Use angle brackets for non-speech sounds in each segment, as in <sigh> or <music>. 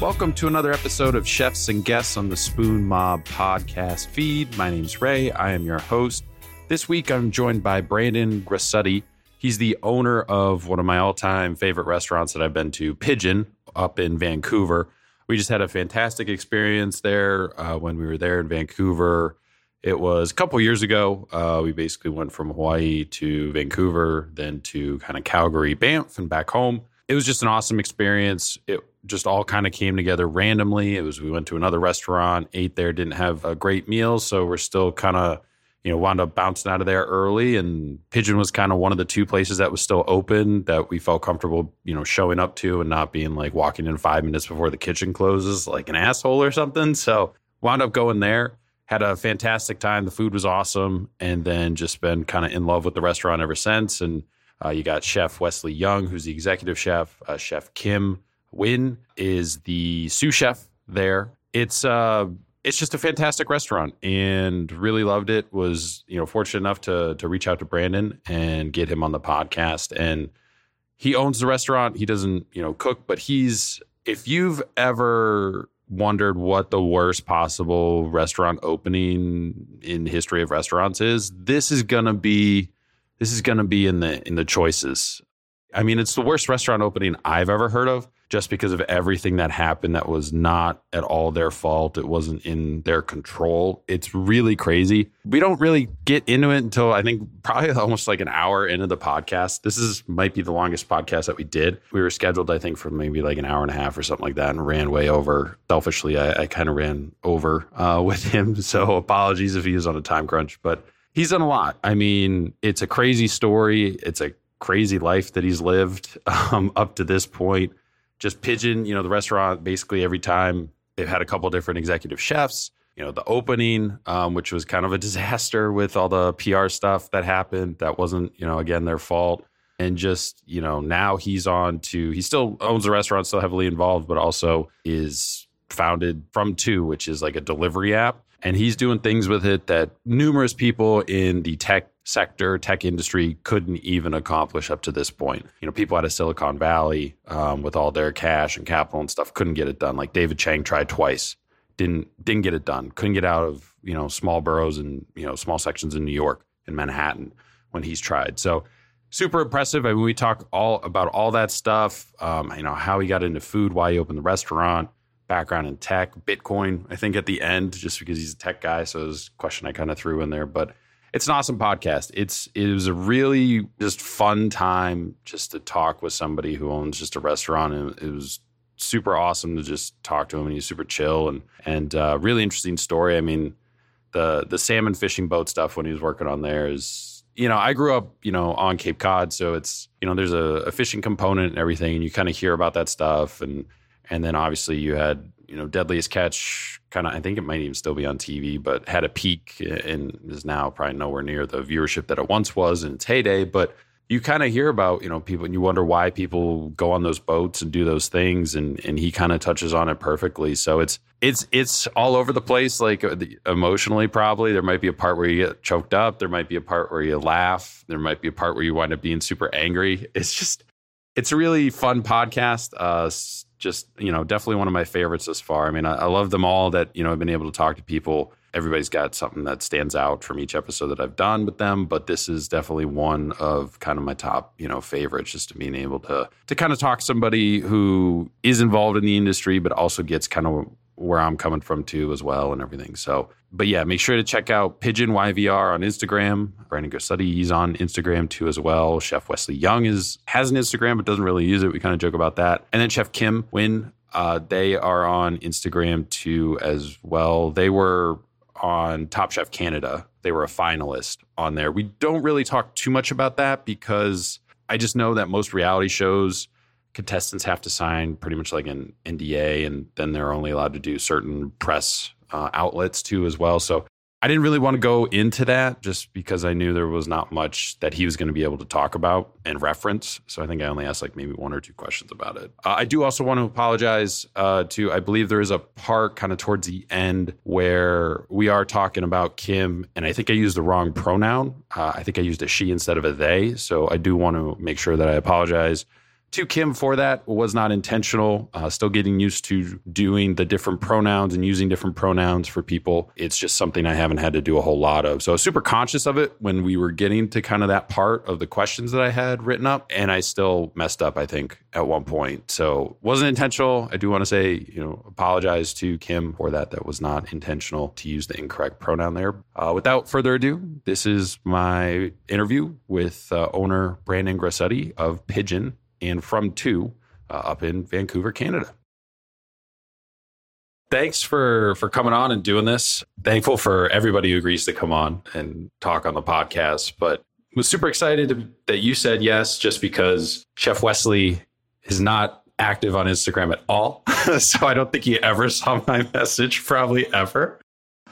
Welcome to another episode of Chefs and Guests on the Spoon Mob podcast feed. My name's Ray. I am your host. This week I'm joined by Brandon Grossutti. He's the owner of one of my all time favorite restaurants that I've been to, Pidgin, up in Vancouver. We just had a fantastic experience there uh, when we were there in Vancouver. It was a couple years ago. Uh, we basically went from Hawaii to Vancouver, then to kind of Calgary, Banff, and back home. It was just an awesome experience. It just all kind of came together randomly. It was we went to another restaurant, ate there, didn't have a great meal, so we're still kind of you know wound up bouncing out of there early. And Pidgin was kind of one of the two places that was still open that we felt comfortable you know showing up to and not being like walking in five minutes before the kitchen closes like an asshole or something. So wound up going there. Had a fantastic time. The food was awesome, and then just been kind of in love with the restaurant ever since. And uh, you got Chef Wesley Young, who's the executive chef. Uh, chef Kym Nguyen is the sous chef there. It's uh it's just a fantastic restaurant and really loved it. Was, you know, fortunate enough to to reach out to Brandon and get him on the podcast. And he owns the restaurant. He doesn't, you know, cook, but he's if you've ever wondered what the worst possible restaurant opening in history of restaurants is, this is gonna be this is gonna be in the in the choices. I mean, it's the worst restaurant opening I've ever heard of just because of everything that happened that was not at all their fault. It wasn't in their control. It's really crazy. We don't really get into it until I think probably <laughs> almost like an hour into the podcast. This is might be the longest podcast that we did. We were scheduled, I think, for maybe like an hour and a half or something like that and ran way over. Selfishly, I, I kind of ran over uh, <laughs> with him. So apologies if he was on a time crunch, but he's done a lot. I mean, it's a crazy story. It's a crazy life that he's lived <laughs> um, up to this point just Pidgin, you know, the restaurant basically every time they've had a couple different executive chefs. You know, the opening, um, which was kind of a disaster with all the PR stuff that happened. That wasn't, you know, again, their fault. And just, you know, now he's on to, he still owns the restaurant, still heavily involved, but also is founded from two, which is like a delivery app. And he's doing things with it that numerous people in the tech sector, tech industry couldn't even accomplish up to this point. You know, people out of Silicon Valley um, with all their cash and capital and stuff couldn't get it done. Like David Chang tried twice, didn't didn't get it done. Couldn't get out of you know small boroughs and you know small sections in New York and Manhattan when he's tried. So super impressive. I mean, we talk all about all that stuff. Um, you know how he got into food, why he opened the restaurant. Background in tech, Bitcoin, I think at the end, just because he's a tech guy. So it was a question I kind of threw in there. But it's an awesome podcast. It's it was a really just fun time just to talk with somebody who owns just a restaurant, and it was super awesome to just talk to him. And he's super chill and and uh, really interesting story. I mean, the the salmon fishing boat stuff when he was working on there is you know I grew up you know on Cape Cod, so it's you know there's a, a fishing component and everything, and you kind of hear about that stuff and and then obviously you had you know Deadliest Catch kind of I think it might even still be on TV, but had a peak and is now probably nowhere near the viewership that it once was in its heyday. But you kind of hear about you know people and you wonder why people go on those boats and do those things, and and he kind of touches on it perfectly. So it's it's it's all over the place, like uh, emotionally. Probably there might be a part where you get choked up, there might be a part where you laugh, there might be a part where you wind up being super angry. It's just it's a really fun podcast. Uh, just you know definitely one of my favorites thus far. I mean, I, I, love them all. That you know I've been able to talk to people. Everybody's got something that stands out from each episode that I've done with them, but this is definitely one of kind of my top you know favorites. Just to being able to to kind of talk to somebody who is involved in the industry, but also gets kind of where I'm coming from too as well and everything. So, but yeah, make sure to check out Pidgin YVR on Instagram. Brandon Grossutti, he's on Instagram too as well. Chef Wesley Young is has an Instagram but doesn't really use it. We kind of joke about that. And then Chef Kym Nguyen, uh, they are on Instagram too as well. They were on Top Chef Canada. They were a finalist on there. We don't really talk too much about that because I just know that most reality shows contestants have to sign pretty much like an NDA, and then they're only allowed to do certain press uh, outlets too as well. So I didn't really want to go into that just because I knew there was not much that he was going to be able to talk about and reference. So I think I only asked like maybe one or two questions about it. Uh, I do also want to apologize uh, to, I believe there is a part kind of towards the end where we are talking about Kim, and I think I used the wrong pronoun. Uh, I think I used a she instead of a they. So I do want to make sure that I apologize to Kim for that was not intentional. Uh, still getting used to doing the different pronouns and using different pronouns for people. It's just something I haven't had to do a whole lot of. So I was super conscious of it when we were getting to kind of that part of the questions that I had written up. And I still messed up, I think, at one point. So wasn't intentional. I do want to say, you know, apologize to Kim for that. That was not intentional to use the incorrect pronoun there. Uh, without further ado, this is my interview with uh, owner Brandon Grossutti of Pidgin and From Two uh, up in Vancouver, Canada. Thanks for for coming on and doing this. Thankful for everybody who agrees to come on and talk on the podcast, but was super excited that you said yes just because Chef Wesley is not active on Instagram at all. <laughs> so I don't think he ever saw my message, probably ever.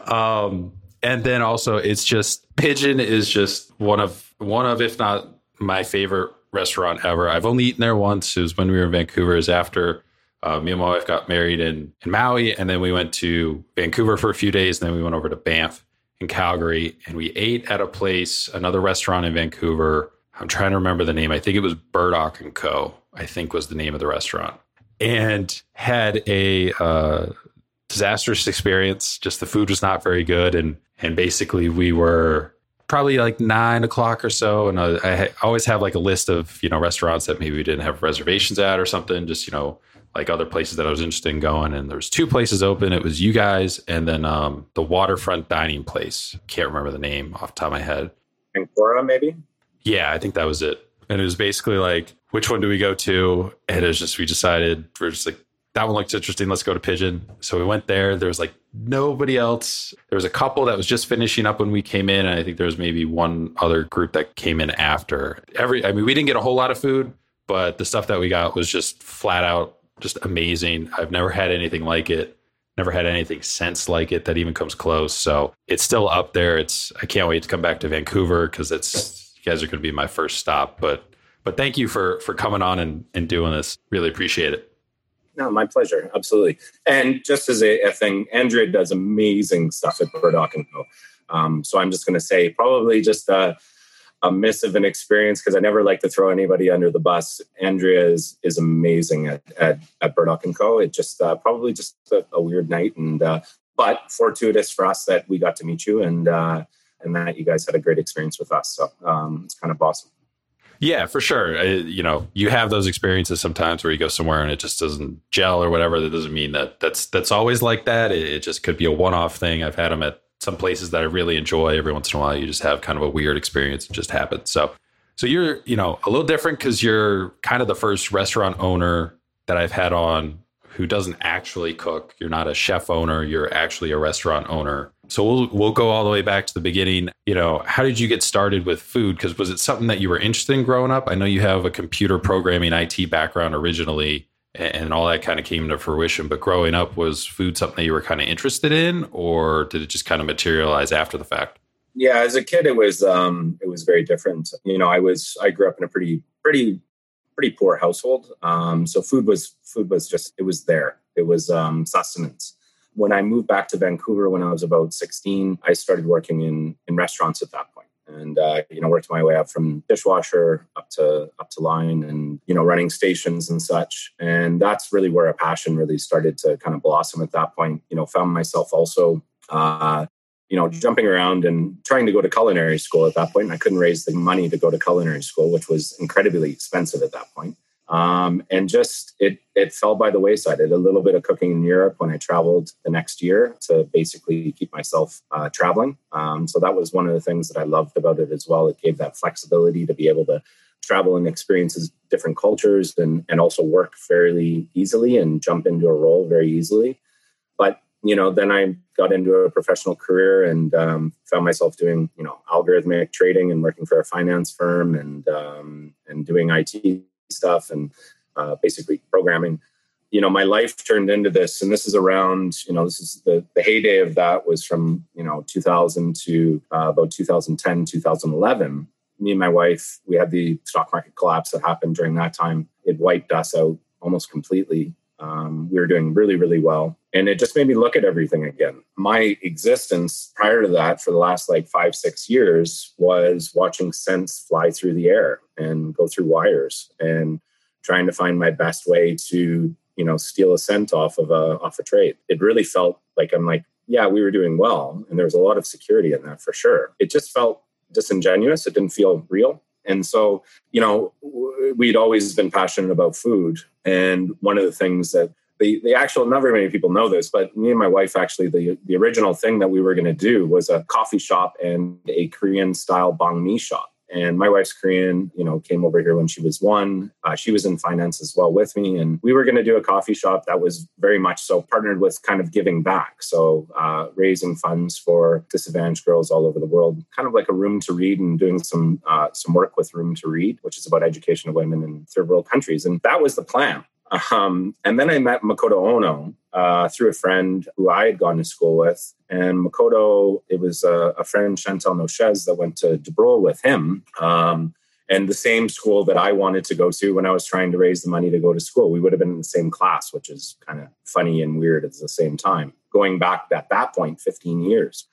Um, and then also it's just Pidgin is just one of one of if not my favorite restaurant ever. I've only eaten there once. It was when we were in Vancouver. Is after uh, me and my wife got married in in Maui, and then we went to Vancouver for a few days. And then we went over to Banff in Calgary, and we ate at a place, another restaurant in Vancouver. I'm trying to remember the name. I think it was Burdock and Co. I think was the name of the restaurant, and had a uh, disastrous experience. Just the food was not very good, and and basically we were probably like nine o'clock or so. And I, I, always have like a list of, you know, restaurants that maybe we didn't have reservations at or something, just, you know, like other places that I was interested in going. And there was two places open. It was you guys and then um, the waterfront dining place. Can't remember the name off the top of my head. Ancora, maybe? Yeah, I think that was it. And it was basically like, which one do we go to? And it was just, we decided, we're just like, that one looks interesting. Let's go to Pidgin. So we went there. There was like nobody else. There was a couple that was just finishing up when we came in. And I think there was maybe one other group that came in after. Every, I mean, we didn't get a whole lot of food, but the stuff that we got was just flat out just amazing. I've never had anything like it. Never had anything since like it that even comes close. So it's still up there. It's I can't wait to come back to Vancouver because it's you guys are going to be my first stop. But but thank you for for coming on and, and doing this. Really appreciate it. No, my pleasure. Absolutely. And just as a, a thing, Andrea does amazing stuff at Burdock and Co. Um, so I'm just going to say probably just a, a miss of an experience because I never like to throw anybody under the bus. Andrea is is amazing at at, at Burdock and Co. It just uh, probably just a, a, weird night, and uh, but fortuitous for us that we got to meet you and uh, and that you guys had a great experience with us. So um, it's kind of awesome. Yeah, for sure. Uh, you know, you have those experiences sometimes where you go somewhere and it just doesn't gel or whatever. That doesn't mean that that's that's always like that. It, it just could be a one-off thing. I've had them at some places that I really enjoy. Every once in a while, you just have kind of a weird experience. It just happens. So, so you're you know a little different because you're kind of the first restaurant owner that I've had on who doesn't actually cook. You're not a chef owner. You're actually a restaurant owner. So we'll we'll go all the way back to the beginning. You know, how did you get started with food? Because was it something that you were interested in growing up? I know you have a computer programming IT background originally, and all that kind of came to fruition. But growing up, was food something that you were kind of interested in, or did it just kind of materialize after the fact? Yeah, as a kid, it was um, it was very different. You know, I was I grew up in a pretty pretty pretty poor household, um, so food was food was just it was there. It was um, sustenance when I moved back to Vancouver when I was about 16, I started working in in restaurants at that point. And uh, you know worked my way up from dishwasher up to up to line and you know running stations and such. And that's really where a passion really started to kind of blossom at that point. You know found myself also uh, you know jumping around and trying to go to culinary school at that point. point. I couldn't raise the money to go to culinary school which was incredibly expensive at that point um, and just it it fell by the wayside. I did a little bit of cooking in Europe when I traveled the next year to basically keep myself uh, traveling. Um, so that was one of the things that I loved about it as well. It gave that flexibility to be able to travel and experiences different cultures and and also work fairly easily and jump into a role very easily. But you know, then I got into a professional career and um, found myself doing you know algorithmic trading and working for a finance firm and um, and doing IT stuff and uh, basically programming. You know, my life turned into this, and this is around, you know, this is the, the heyday of that was from, you know, 2000 to uh, about 2010, 2011. Me and my wife, we had the stock market collapse that happened during that time. It wiped us out almost completely. Um, we were doing really, really well. And it just made me look at everything again. My existence prior to that for the last like five, six years was watching cents fly through the air and go through wires and trying to find my best way to you know steal a cent off of a off a trade. It really felt like I'm like yeah we were doing well and there was a lot of security in that for sure. It just felt disingenuous. It didn't feel real. And so, you know, we'd always been passionate about food. And one of the things that the, the actual, not very many people know this, but me and my wife actually, the, the original thing that we were going to do was a coffee shop and a Korean style banh mi shop. And my wife's Korean, you know, came over here when she was one. Uh, she was in finance as well with me. And we were going to do a coffee shop that was very much so partnered with kind of giving back. So uh, raising funds for disadvantaged girls all over the world, kind of like a room to read and doing some, uh, some work with Room to Read, which is about education of women in third world countries. And that was the plan. Um, and then I met Makoto Ono uh, through a friend who I had gone to school with. And Makoto, it was a, a friend, Chantal Nochez, that went to Dubrulle with him. Um, and the same school that I wanted to go to when I was trying to raise the money to go to school. We would have been in the same class, which is kind of funny and weird at the same time. Going back at that point, 15 years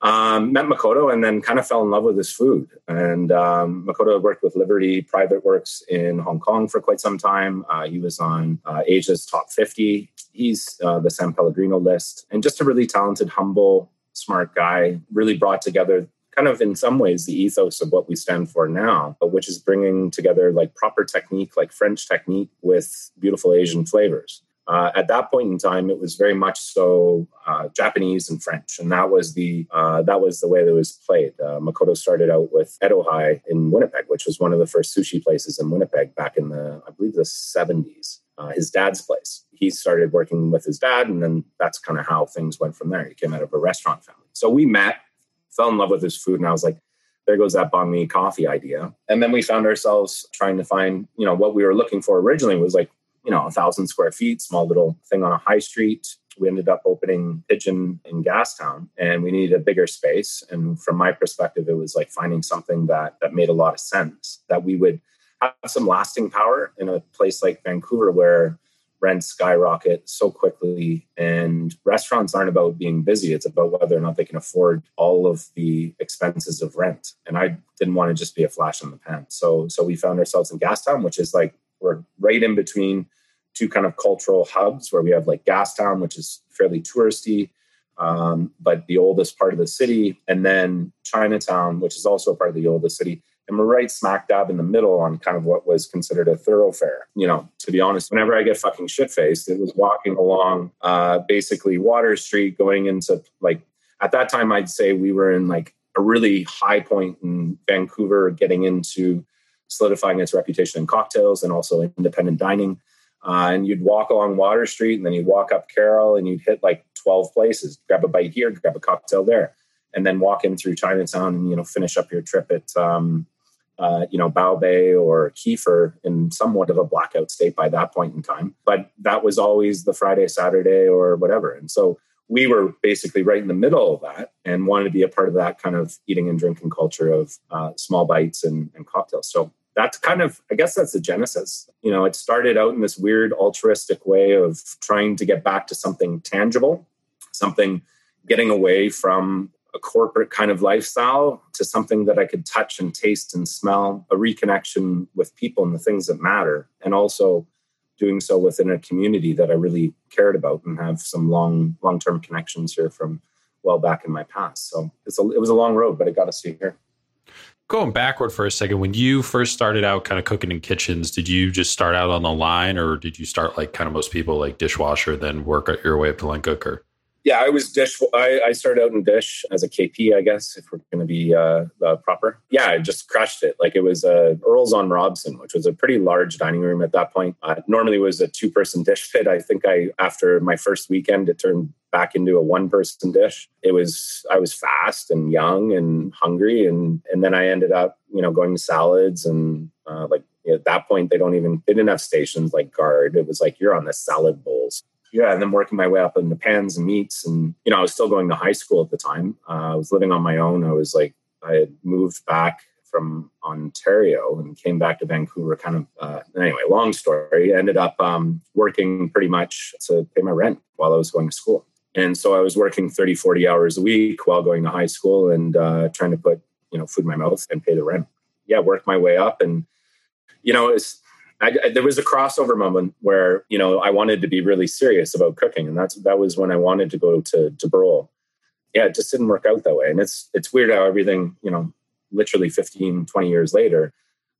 um, met Makoto and then kind of fell in love with his food. And um, Makoto worked with Liberty Private Works in Hong Kong for quite some time. Uh, he was on uh, Asia's top 50. He's uh, the San Pellegrino list, and just a really talented, humble, smart guy. Really brought together kind of in some ways the ethos of what we stand for now, which is bringing together like proper technique, like French technique with beautiful Asian flavors. Uh, at that point in time, it was very much so uh, Japanese and French, and that was the uh, that was the way that it was played. Uh, Makoto started out with Edohei in Winnipeg, which was one of the first sushi places in Winnipeg back in the I believe the seventies. Uh, his dad's place. He started working with his dad, and then that's kind of how things went from there. He came out of a restaurant family, so we met, fell in love with his food, and I was like, there goes that banh coffee idea. And then we found ourselves trying to find, you know, what we were looking for originally was like you know, a thousand square feet, small little thing on a high street. We ended up opening Pidgin in Gastown and we needed a bigger space. And from my perspective, it was like finding something that that made a lot of sense, that we would have some lasting power in a place like Vancouver where rents skyrocket so quickly and restaurants aren't about being busy it's about whether or not they can afford all of the expenses of rent and i didn't want to just be a flash in the pan so so we found ourselves in gastown which is like we're right in between two kind of cultural hubs where we have like Gastown, which is fairly touristy, um, but the oldest part of the city, and then Chinatown, which is also part of the oldest city. And we're right smack dab in the middle on kind of what was considered a thoroughfare. You know, to be honest, whenever I get fucking shit faced, it was walking along uh, basically Water Street going into like, at that time, I'd say we were in like a really high point in Vancouver, getting into solidifying its reputation in cocktails and also independent dining. Uh, and you'd walk along Water Street and then you'd walk up Carrall and you'd hit like 12 places, grab a bite here, grab a cocktail there, and then walk in through Chinatown and, you know, finish up your trip at, um, uh, you know, Bao Bei or Keefer in somewhat of a blackout state by that point in time. But that was always the Friday, Saturday, or whatever. And so we were basically right in the middle of that and wanted to be a part of that kind of eating and drinking culture of uh, small bites and, and cocktails. So that's kind of i guess that's the genesis. You know it started out in this weird altruistic way of trying to get back to something tangible something getting away from a corporate kind of lifestyle to something that i could touch and taste and smell a reconnection with people and the things that matter and also doing so within a community that i really cared about and have some long long term connections here from well back in my past. So it's a, it was a long road but it got us here going backward for a second, when you first started out kind of cooking in kitchens, did you just start out on the line or did you start like kind of most people like dishwasher, then work your way up to line cooker? Yeah, I was dish. I, I, started out in dish as a KP, I guess, if we're going to be uh, uh, proper. Yeah, I just crushed it. Like it was uh, Earl's on Robson, which was a pretty large dining room at that point. Uh, normally was a two person dish pit. I think I after my first weekend, it turned back into a one person dish. It was I was fast and young and hungry, and and then I ended up you know going to salads and uh, like at that point they don't even they didn't have stations like guard. It was like you're on the salad bowls yeah, and then working my way up in the pans and meats. And, you know, I was still going to high school at the time. Uh, I was living on my own. I was like, I had moved back from Ontario and came back to Vancouver kind of, uh, anyway, long story. Ended up um, working pretty much to pay my rent while I was going to school. And so I was working 30, 40 hours a week while going to high school and uh, trying to put, you know, food in my mouth and pay the rent. Yeah, worked my way up. And, you know, it's, I, I, there was a crossover moment where you know I wanted to be really serious about cooking, and that's that was when I wanted to go to to Brole. Yeah, it just didn't work out that way, and it's it's weird how everything you know, literally 15, 20 years later,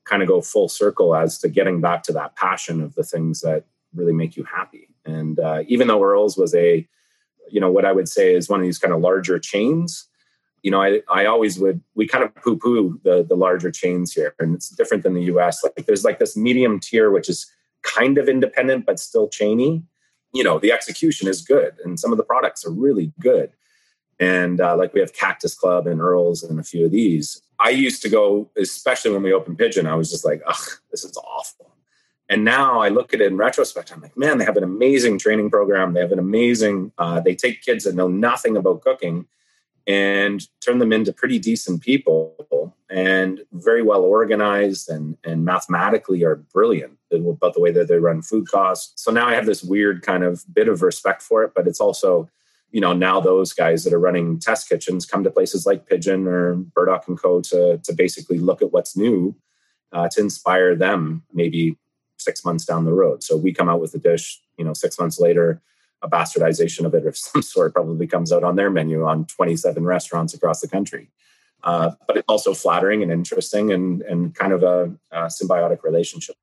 kind of go full circle as to getting back to that passion of the things that really make you happy. And uh, even though Earl's was a, you know, what I would say is one of these kind of larger chains, you know, I, I always would, we kind of poo poo the, the larger chains here. And it's different than the US. Like there's like this medium tier, which is kind of independent, but still chainy. You know, the execution is good and some of the products are really good. And uh, like we have Cactus Club and Earl's and a few of these. I used to go, especially when we opened Pidgin, I was just like, ugh, this is awful. And now I look at it in retrospect, I'm like, man, they have an amazing training program. They have an amazing, uh, they take kids that know nothing about cooking and turn them into pretty decent people and very well organized and, and mathematically are brilliant about the way that they run food costs. So now I have this weird kind of bit of respect for it, but it's also, you know, now those guys that are running test kitchens come to places like Pidgin or Burdock and Co. to, to basically look at what's new uh, to inspire them maybe six months down the road. So we come out with a dish, you know, six months later, a bastardization of it of some <laughs> sort probably comes out on their menu on 27 restaurants across the country. Uh, but it's also flattering and interesting and, and kind of a, a symbiotic relationship.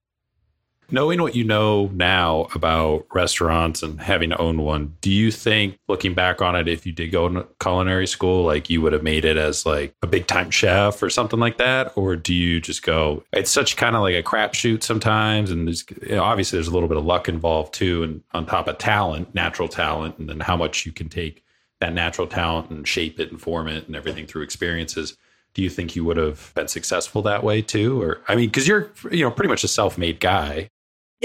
Knowing what you know now about restaurants and having to own one, do you think looking back on it, if you did go to culinary school, like you would have made it as like a big time chef or something like that? Or do you just go, it's such kind of like a crapshoot sometimes. And there's you know, obviously there's a little bit of luck involved too. And on top of talent, natural talent, and then how much you can take that natural talent and shape it and form it and everything through experiences do you think you would have been successful that way too or i mean because you're you know pretty much a self-made guy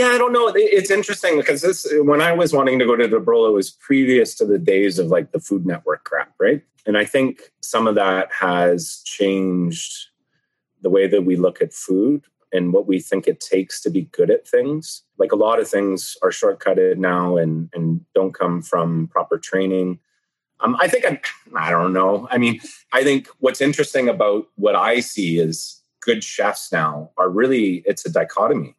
yeah, I don't know. It's interesting because this when I was wanting to go to the Brole, was previous to the days of like the Food Network crap, right? And I think some of that has changed the way that we look at food and what we think it takes to be good at things. Like a lot of things are shortcutted now and and don't come from proper training. Um, I think I'm, I don't know. I mean, I think what's interesting about what I see is good chefs now are really it's a dichotomy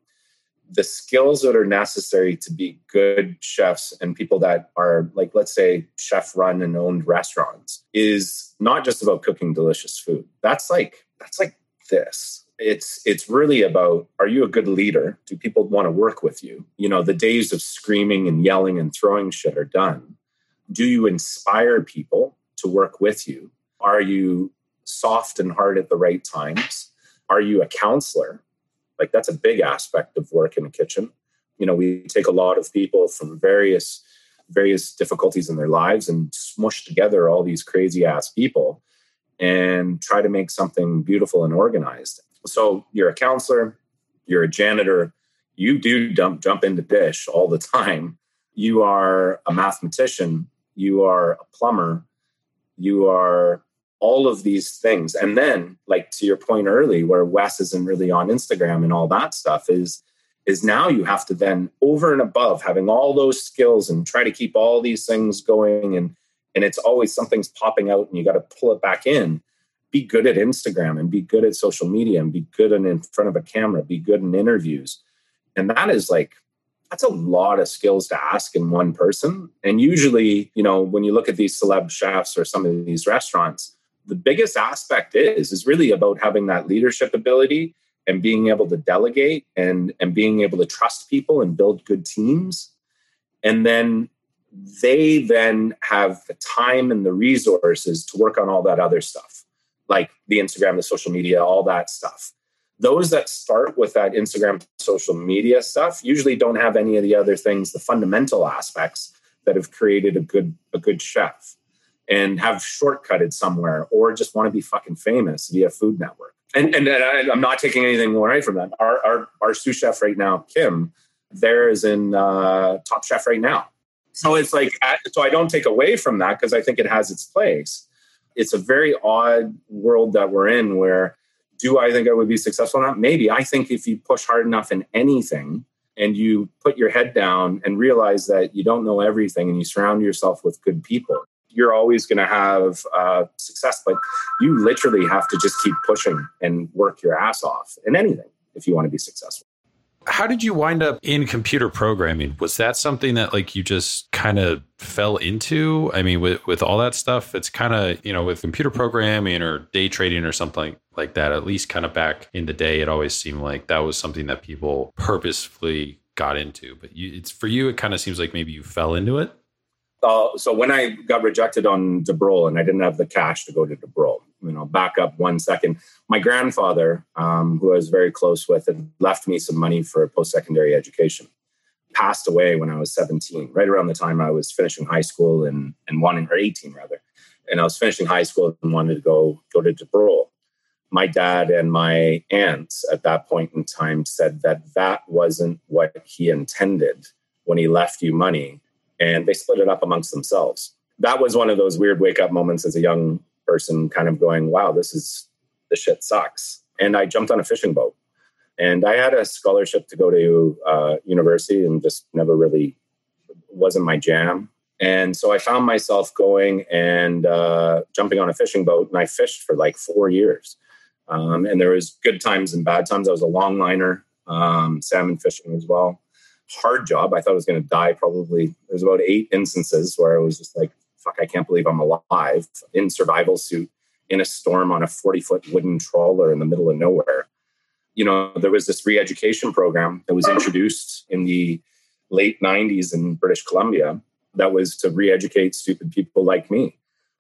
the skills that are necessary to be good chefs and people that are like let's say chef run and owned restaurants is not just about cooking delicious food. That's like that's like this. It's it's really about are you a good leader? Do people want to work with you? You know the days of screaming and yelling and throwing shit are done. Do you inspire people to work with you? Are you soft and hard at the right times? Are you a counselor like that's a big aspect of work in a kitchen. You know, we take a lot of people from various various difficulties in their lives and smush together all these crazy ass people and try to make something beautiful and organized. So you're a counselor, you're a janitor, you do dump, jump into dish all the time. You are a mathematician, you are a plumber, you are all of these things. And then, like to your point early, where Wes isn't really on Instagram and all that stuff is is now you have to then over and above having all those skills and try to keep all these things going and and it's always something's popping out and you got to pull it back in be good at instagram and be good at social media and be good in, in front of a camera be good in interviews and that is like that's a lot of skills to ask in one person and usually you know when you look at these celeb chefs or some of these restaurants the biggest aspect is is really about having that leadership ability and being able to delegate and and being able to trust people and build good teams. And then they then have the time and the resources to work on all that other stuff like the instagram the social media all that stuff. Those that start with that instagram social media stuff usually don't have any of the other things the fundamental aspects that have created a good a good chef and have shortcutted somewhere or just want to be fucking famous via Food Network. And, and, and I'm not taking anything away from that. Our, our, our sous chef right now, Kim, there is in uh, Top Chef right now. So it's like, so I don't take away from that because I think it has its place. It's a very odd world that we're in where do I think I would be successful or not? Maybe. I think if you push hard enough in anything and you put your head down and realize that you don't know everything and you surround yourself with good people, you're always going to have uh, success, but you literally have to just keep pushing and work your ass off in anything if you want to be successful. How did you wind up in computer programming? Was that something that like you just kind of fell into? I mean, with with all that stuff, it's kind of you know with computer programming or day trading or something like that. At least kind of back in the day, it always seemed like that was something that people purposefully got into. But you, it's for you, it kind of seems like maybe you fell into it. Uh, so when I got rejected on Dubrulle and I didn't have the cash to go to Dubrulle, you know, back up one second. My grandfather, um, who I was very close with, had left me some money for post-secondary education. Passed away when I was 17, right around the time I was finishing high school and and wanting, or 18 rather, and I was finishing high school and wanted to go go to Dubrulle. My dad and my aunts at that point in time said that that wasn't what he intended when he left you money and they split it up amongst themselves. That was one of those weird wake up moments as a young person, kind of going, wow, this is, the shit sucks. And I jumped on a fishing boat. And I had a scholarship to go to uh, university and just never really wasn't my jam. And so I found myself going and uh, jumping on a fishing boat, and I fished for like four years. Um, and there was good times and bad times. I was a longliner, um, salmon fishing as well hard job. I thought I was going to die probably. There's about eight instances where I was just like, fuck, I can't believe I'm alive in survival suit in a storm on a 40 foot wooden trawler in the middle of nowhere. You know, there was this re education program that was introduced in the late 90s in British Columbia that was to re educate stupid people like me,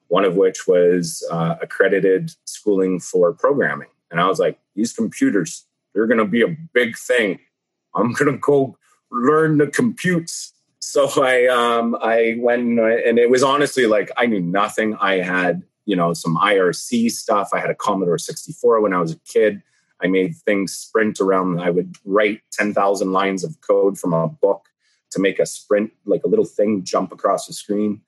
one of which was uh, accredited schooling for programming. And I was like, these computers, they're going to be a big thing. I'm going to go learn the computes. So I um, I went and it was honestly like I knew nothing. I had you know some IRC stuff. I had a Commodore 64 when I was a kid. I made things sprite around. I would write 10,000 lines of code from a book to make a sprite, like a little thing jump across the screen.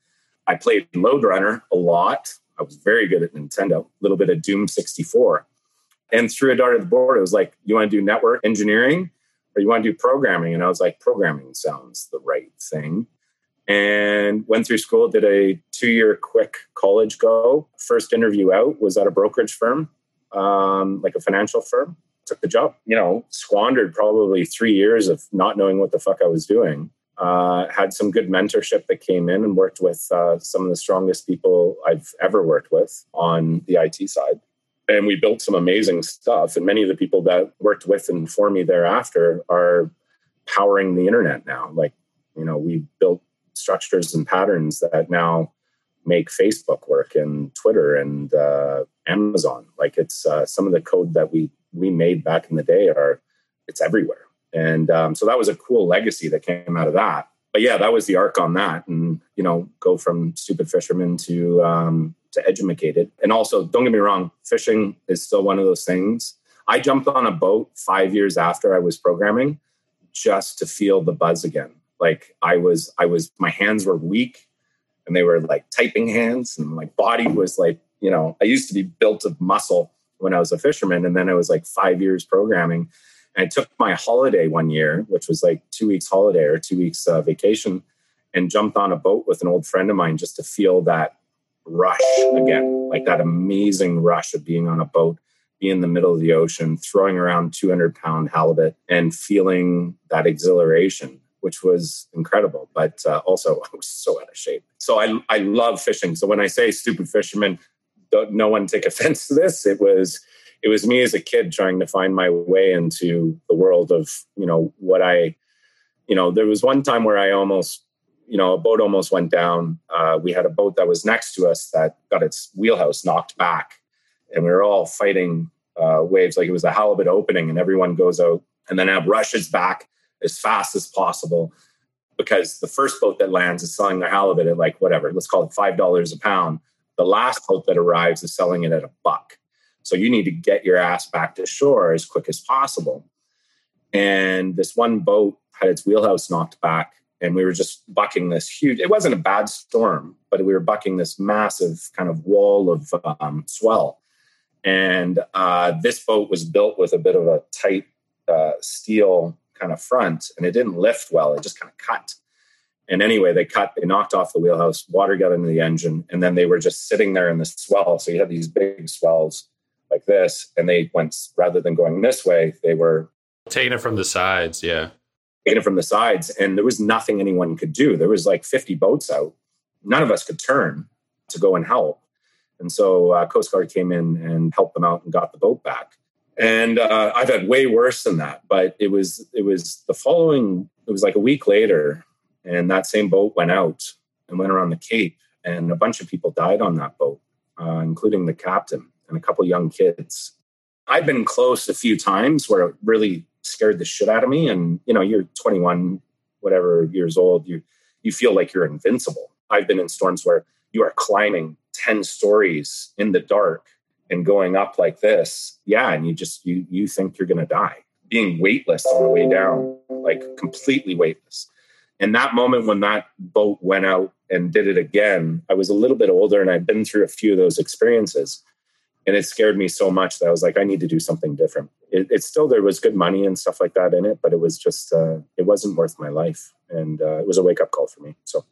I played Lode Runner a lot. I was very good at Nintendo, a little bit of Doom 64. And threw a dart at the board, it was like, you want to do network engineering? Or you want to do programming? And I was like, programming sounds the right thing. And went through school, did a two year quick college go. First interview out was at a brokerage firm, um, like a financial firm. Took the job, you know, squandered probably three years of not knowing what the fuck I was doing. Uh, had some good mentorship that came in and worked with uh, some of the strongest people I've ever worked with on the IT side and we built some amazing stuff. And many of the people that worked with and for me thereafter are powering the internet now. Like, you know, we built structures and patterns that now make Facebook work and Twitter and uh, Amazon. Like, it's uh, some of the code that we we made back in the day are it's everywhere. And um, so that was a cool legacy that came out of that. But yeah, that was the arc on that, and you know, go from stupid fisherman to um, to educate it. And also, don't get me wrong, fishing is still one of those things. I jumped on a boat five years after I was programming just to feel the buzz again. Like I was, I was, my hands were weak and they were like typing hands and my body was like, you know, I used to be built of muscle when I was a fisherman. And then I was like five years programming. I took my holiday one year, which was like two weeks holiday or two weeks uh, vacation, and jumped on a boat with an old friend of mine just to feel that rush again, like that amazing rush of being on a boat, being in the middle of the ocean, throwing around 200 pound halibut and feeling that exhilaration, which was incredible. But uh, also, <laughs> I was so out of shape. So I, I love fishing. So when I say stupid fisherman, no one take offense to this. It was it was me as a kid trying to find my way into the world of you know what I you know there was one time where I almost you know, a boat almost went down. Uh, we had a boat that was next to us that got its wheelhouse knocked back, and we were all fighting uh, waves like it was a halibut opening, and everyone goes out, and then Ab rushes back as fast as possible because the first boat that lands is selling their halibut at like whatever, let's call it five dollars a pound. The last boat that arrives is selling it at a buck. So you need to get your ass back to shore as quick as possible. And this one boat had its wheelhouse knocked back and we were just bucking this huge it wasn't a bad storm but we were bucking this massive kind of wall of um, swell. And uh, this boat was built with a bit of a tight uh, steel kind of front and it didn't lift well it just kind of cut. And anyway they cut they knocked off the wheelhouse water got into the engine and then they were just sitting there in the swell. So you had these big swells like this and they went rather than going this way they were Taking it from the sides, yeah. Taking it from the sides. And there was nothing anyone could do. There was like 50 boats out. None of us could turn to go and help. And so uh, Coast Guard came in and helped them out and got the boat back. And uh, I've had way worse than that, but it was it was the following. It was like a week later, and that same boat went out and went around the Cape, and a bunch of people died on that boat, uh, including the captain and a couple young kids. I've been close a few times where it really scared the shit out of me. And you know, you're 21, whatever years old, you you feel like you're invincible. I've been in storms where you are climbing 10 stories in the dark and going up like this. Yeah, and you just you you think you're gonna die. Being weightless on the way down, like completely weightless. And that moment when that boat went out and did it again, I was a little bit older and I'd been through a few of those experiences and it scared me so much that I was like, I need to do something different. It, it still there was good money and stuff like that in it, but it was just uh, it wasn't worth my life, and uh, it was a wake up call for me. So,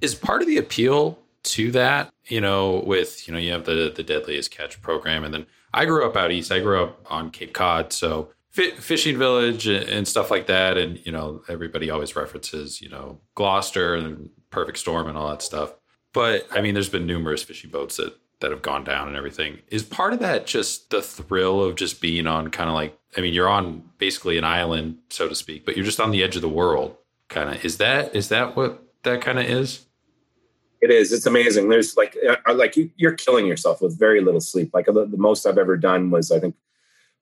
is part of the appeal to that, you know, with you know you have the the deadliest catch program, and then I grew up out east. I grew up on Cape Cod, so fishing village and stuff like that, and you know everybody always references you know Gloucester and Perfect Storm and all that stuff. But I mean, there's been numerous fishing boats that that have gone down and everything. Is part of that just the thrill of just being on kind of like I mean, you're on basically an island, so to speak, but you're just on the edge of the world. Kind of is that is that what that kind of is? It is. It's amazing. There's like uh, like you, are killing yourself with very little sleep. Like the, the most I've ever done was I think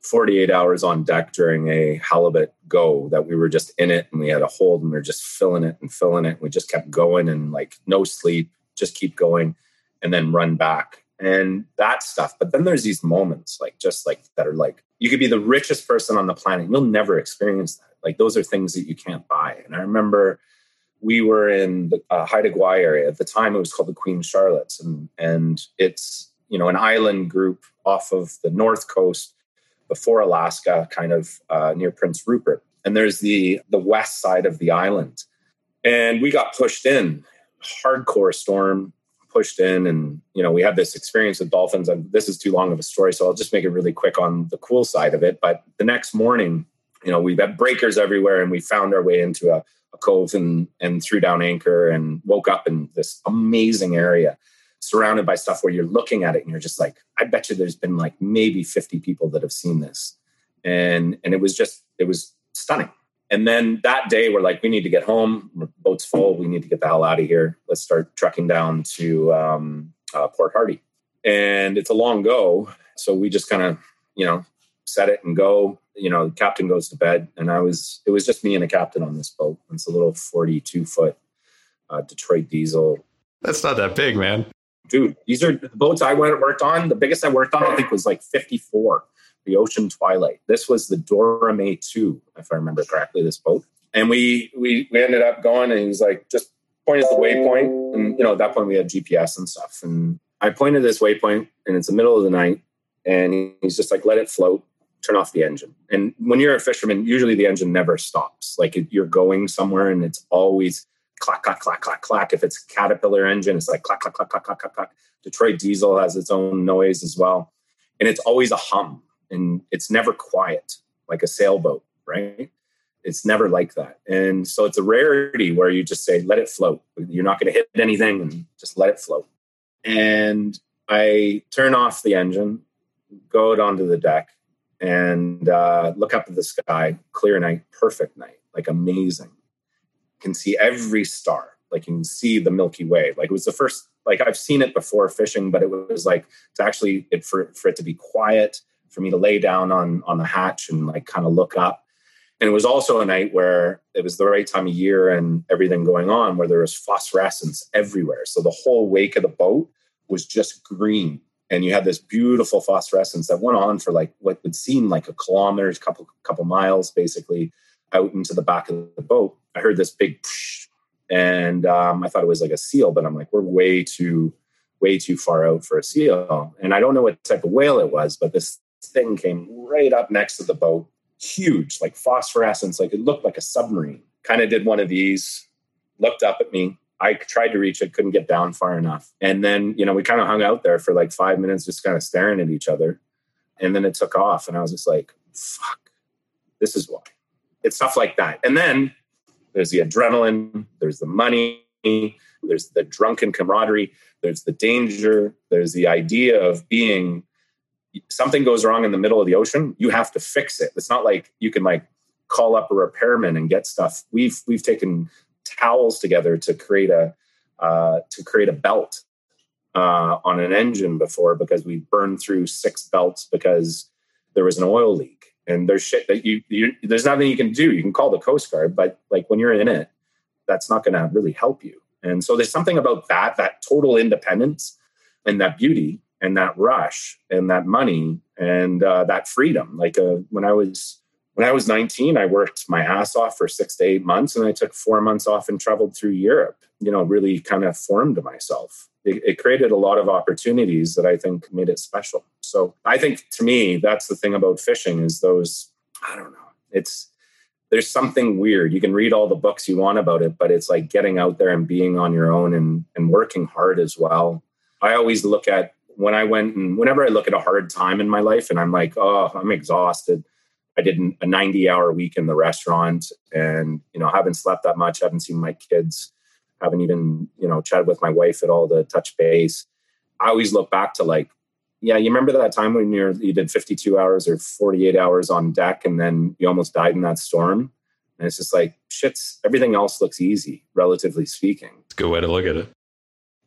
48 hours on deck during a halibut go that we were just in it and we had a hold and we are just filling it and filling it. We just kept going and like no sleep, just keep going and then run back and that stuff. But then there's these moments like just like that are like you could be the richest person on the planet. You'll never experience that. Like those are things that you can't buy. And I remember we were in the uh, Haida Gwaii area at the time. It was called the Queen Charlottes, and and it's you know an island group off of the north coast before Alaska, kind of uh, near Prince Rupert. And there's the the west side of the island, and we got pushed in, hardcore storm pushed in and you know we had this experience with dolphins. And this is too long of a story so i'll just make it really quick on the cool side of it. But the next morning you know we've had breakers everywhere and we found our way into a, a cove and and threw down anchor and woke up in this amazing area surrounded by stuff where you're looking at it and you're just like i bet you there's been like maybe 50 people that have seen this. And and it was just it was stunning and then that day, we're like, we need to get home. Boat's full. We need to get the hell out of here. Let's start trucking down to um, uh, Port Hardy. And it's a long go. So we just kind of, you know, set it and go. You know, the captain goes to bed. And I was, it was just me and the captain on this boat. It's a little 42 foot uh, Detroit diesel. That's not that big, man. Dude, these are the boats I went worked on. The biggest I worked on, I think, was like 54 the Ocean Twilight. This was the Dora May 2, if I remember correctly, this boat. And we we we ended up going and he was like, just point at the waypoint. And you know, at that point we had GPS and stuff. And I pointed this waypoint and it's the middle of the night. And he's just like, let it float, turn off the engine. And when you're a fisherman, usually the engine never stops. Like you're going somewhere and it's always clack, clack, clack, clack, clack. If it's a Caterpillar engine, it's like clack, clack, clack, clack, clack, clack. Detroit diesel has its own noise as well. And it's always a hum and it's never quiet like a sailboat, right? It's never like that. And so it's a rarity where you just say, let it float. You're not going to hit anything and just let it float. And I turn off the engine, go out onto the deck, and uh, look up at the sky. Clear night, perfect night, like amazing. Can see every star. Like you can see the Milky Way. Like it was the first. Like I've seen it before fishing, but it was like to actually it, for for it to be quiet for me to lay down on on the hatch and like kind of look up. And it was also a night where it was the right time of year and everything going on where there was phosphorescence everywhere. So the whole wake of the boat was just green. And you had this beautiful phosphorescence that went on for like what would seem like a kilometer, couple couple miles, basically out into the back of the boat. I heard this big, and um, I thought it was like a seal, but I'm like, we're way too, way too far out for a seal. And I don't know what type of whale it was, but this thing came right up next to the boat, huge, like phosphorescence, like it looked like a submarine. Kind of did one of these, looked up at me. I tried to reach it, couldn't get down far enough. And then, you know, we kind of hung out there for like five minutes, just kind of staring at each other. And then it took off, and I was just like, fuck. This is why. It's stuff like that. And then there's the adrenaline, there's the money, there's the drunken camaraderie, there's the danger, there's the idea of being something goes wrong in the middle of the ocean, you have to fix it. It's not like you can like call up a repairman and get stuff. We've we've taken towels together to create a uh, to create a belt uh, on an engine before because we burned through six belts because there was an oil leak. And there's shit that you, you there's nothing you can do. You can call the Coast Guard, but like when you're in it, that's not going to really help you. And so there's something about that, that total independence and that beauty and that rush and that money and uh, that freedom. Like uh, when I was when I was 19, I worked my ass off for six to eight months, and I took four months off and traveled through Europe. You know, really kind of formed myself. It, it created a lot of opportunities that I think made it special. So I think to me, that's the thing about fishing is those. I don't know. It's there's something weird. You can read all the books you want about it, but it's like getting out there and being on your own and and working hard as well. I always look at when I went and whenever I look at a hard time in my life and I'm like, oh, I'm exhausted. I did a 90 hour week in the restaurant and, you know, haven't slept that much, haven't seen my kids, haven't even, you know, chatted with my wife at all to touch base. I always look back to like, yeah, you remember that time when you're, you did 52 hours or 48 hours on deck and then you almost died in that storm? And it's just like, shit's everything else looks easy, relatively speaking. It's a good way to look at it.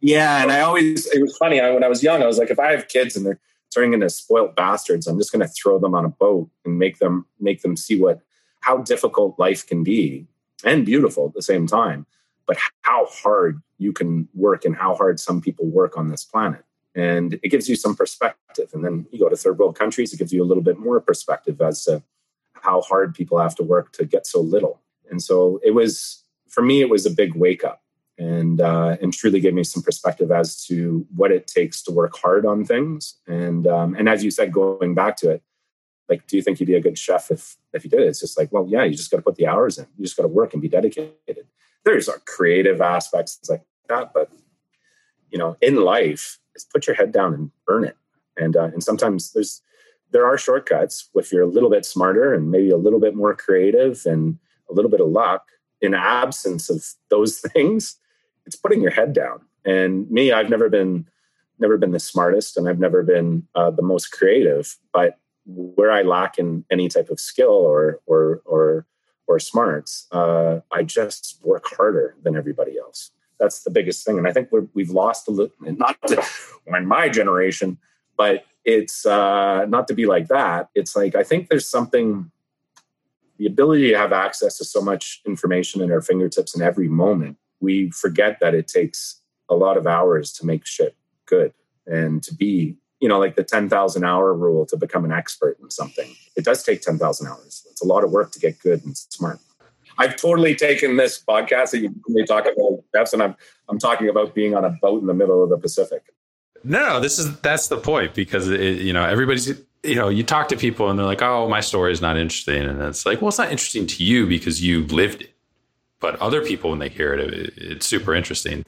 Yeah, and I always it was funny. I, when I was young, I was like, if I have kids and they're turning into spoiled bastards, I'm just going to throw them on a boat and make them make them see what how difficult life can be and beautiful at the same time, but how hard you can work and how hard some people work on this planet. And it gives you some perspective. And then you go to third world countries, it gives you a little bit more perspective as to how hard people have to work to get so little. And so it was, for me, it was a big wake up and uh, and truly gave me some perspective as to what it takes to work hard on things. And um, and as you said, going back to it, like, do you think you'd be a good chef if if you did it? It's just like, well, yeah, you just got to put the hours in. You just got to work and be dedicated. There's our creative aspects like that, but you know, in life, is put your head down and burn it. And uh, and sometimes there's there are shortcuts if you're a little bit smarter and maybe a little bit more creative and a little bit of luck in absence of those <laughs> things it's putting your head down. And me, I've never been never been the smartest, and I've never been uh, the most creative. But where I lack in any type of skill or or or or smarts, uh, I just work harder than everybody else. That's the biggest thing, and I think we have lost a little. Not to, in my generation, but it's uh, not to be like that. It's like I think there's something the ability to have access to so much information in our fingertips in every moment we forget that it takes a lot of hours to make shit good and to be you know like the 10,000 hour rule to become an expert in something. It does take 10,000 hours. It's a lot of work to get good and smart. I've totally taken this podcast that you talk about depths, and I'm I'm talking about being on a boat in the middle of the Pacific. No, this is that's the point because it, you know everybody's you know you talk to people and they're like, oh, my story is not interesting, and it's like, well, it's not interesting to you because you lived it but other people when they hear it, it it's super interesting.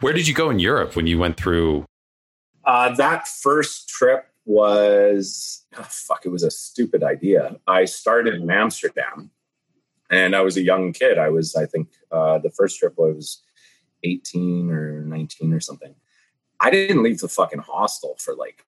Where did you go in Europe when you went through? Uh, that first trip was oh, fuck. It was a stupid idea. I started in Amsterdam, and I was a young kid. I was, I think, uh, the first trip was eighteen or nineteen or something. I didn't leave the fucking hostel for like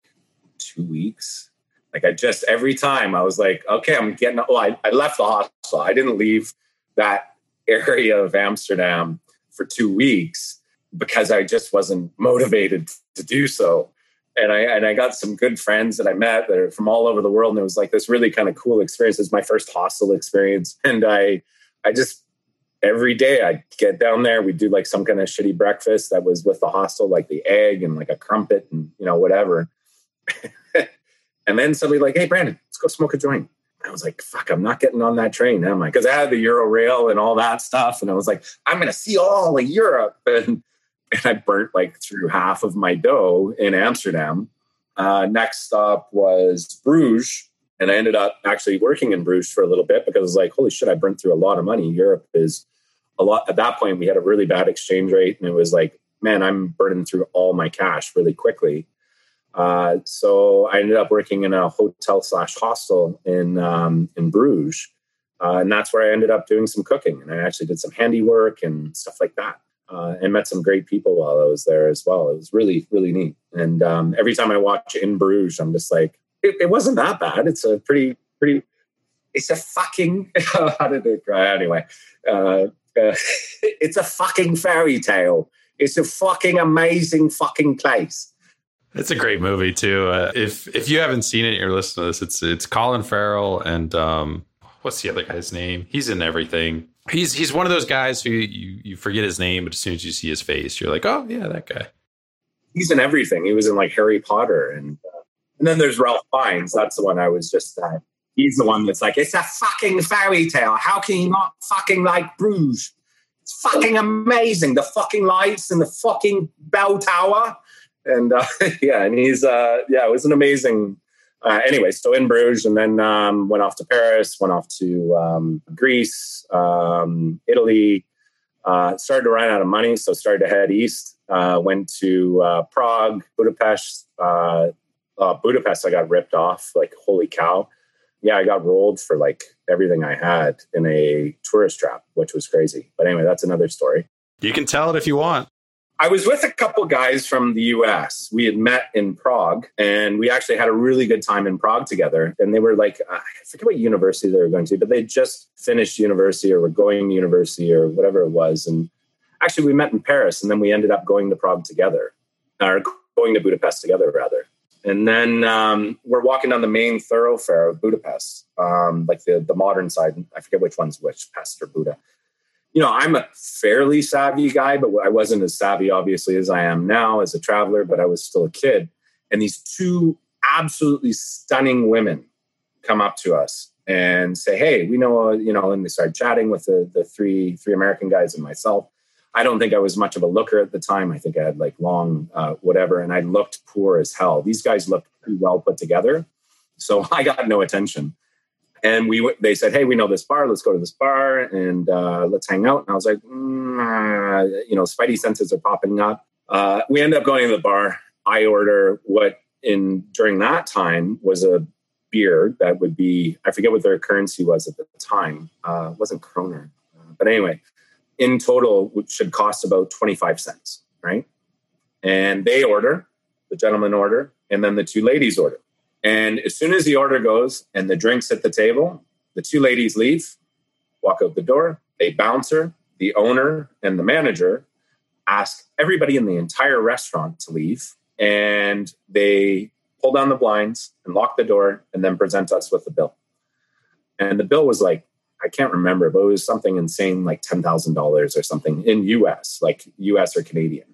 two weeks. Like I just every time I was like, okay, I'm getting. Oh, I, I left the hostel. I didn't leave that area of Amsterdam for two weeks because I just wasn't motivated to do so. And I and I got some good friends that I met that are from all over the world, and it was like this really kind of cool experience. It was my first hostel experience, and I I just every day I'd get down there, we'd do like some kind of shitty breakfast that was with the hostel, like the egg and like a crumpet and you know whatever. <laughs> and then somebody like, hey Brandon, let's go smoke a joint. I was like, fuck, I'm not getting on that train, am I? Because I had the Euro rail and all that stuff. And I was like, I'm going to see all of Europe. <laughs> And, and I burnt like through half of my dough in Amsterdam. Uh, next stop was Bruges. And I ended up actually working in Bruges for a little bit because I was like, holy shit, I burnt through a lot of money. Europe is a lot. At that point, we had a really bad exchange rate. And it was like, man, I'm burning through all my cash really quickly. Uh, so I ended up working in a hotel slash hostel in um, in Bruges, Uh, and that's where I ended up doing some cooking. And I actually did some handiwork and stuff like that. Uh, and met some great people while I was there as well. It was really, really neat. And um, every time I watch In Bruges, I'm just like, it, it, wasn't that bad. It's a pretty, pretty, it's a fucking, <laughs> how did it go? Anyway, uh, uh, <laughs> it's a fucking fairy tale. It's a fucking amazing fucking place. It's a great movie too. Uh, if if you haven't seen it, you're listening to this. It's it's Colin Farrell and um, what's the other guy's name? He's in everything. He's he's one of those guys who you you forget his name, but as soon as you see his face, you're like, oh yeah, that guy. He's in everything. He was in like Harry Potter, and uh, and then there's Ralph Fiennes. That's the one I was just. Uh, he's the one that's like, it's a fucking fairy tale. How can you not fucking like Bruges? It's fucking amazing. The fucking lights and the fucking bell tower, and uh, <laughs> yeah, and he's uh, yeah, it was an amazing uh, anyway, so in Bruges, and then um, went off to Paris, went off to um, Greece, um, Italy. Uh, started to run out of money, so started to head east. Uh, went to uh, Prague, Budapest. Budapest, I got ripped off. Like holy cow! Yeah, I got rolled for like everything I had in a tourist trap, which was crazy. But anyway, that's another story. You can tell it if you want. I was with a couple guys from the US. We had met in Prague and we actually had a really good time in Prague together. And they were like, I forget what university they were going to, but they just finished university or were going to university or whatever it was. And actually, we met in Paris and then we ended up going to Prague together or going to Budapest together, rather. And then um, we're walking down the main thoroughfare of Budapest, um, like the, the modern side. I forget which one's which, Pest or Buda you know, I'm a fairly savvy guy, but I wasn't as savvy, obviously, as I am now as a traveler, but I was still a kid. And these two absolutely stunning women come up to us and say, Hey, we know, you know, and they start chatting with the, the three, three American guys and myself. I don't think I was much of a looker at the time. I think I had like long, uh, whatever, and I looked poor as hell. These guys looked pretty well put together. So <laughs> I got no attention and we they said, "Hey, we know this bar. Let's go to this bar and uh, let's hang out." And I was like, mm, uh, "You know, Spidey senses are popping up." Uh, we end up going to the bar. I order what in during that time was a beer that would be I forget what their currency was at the time. Uh, wasn't kroner, uh, but anyway, in total, should cost about twenty five cents, right? And they order, the gentleman order, and then the two ladies order. And as soon as the order goes and the drinks at the table, the two ladies leave, walk out the door. A bouncer, the owner, and the manager ask everybody in the entire restaurant to leave. And they pull down the blinds and lock the door and then present us with the bill. And the bill was like, I can't remember, but it was something insane like $10,000 or something in US, like US or Canadian.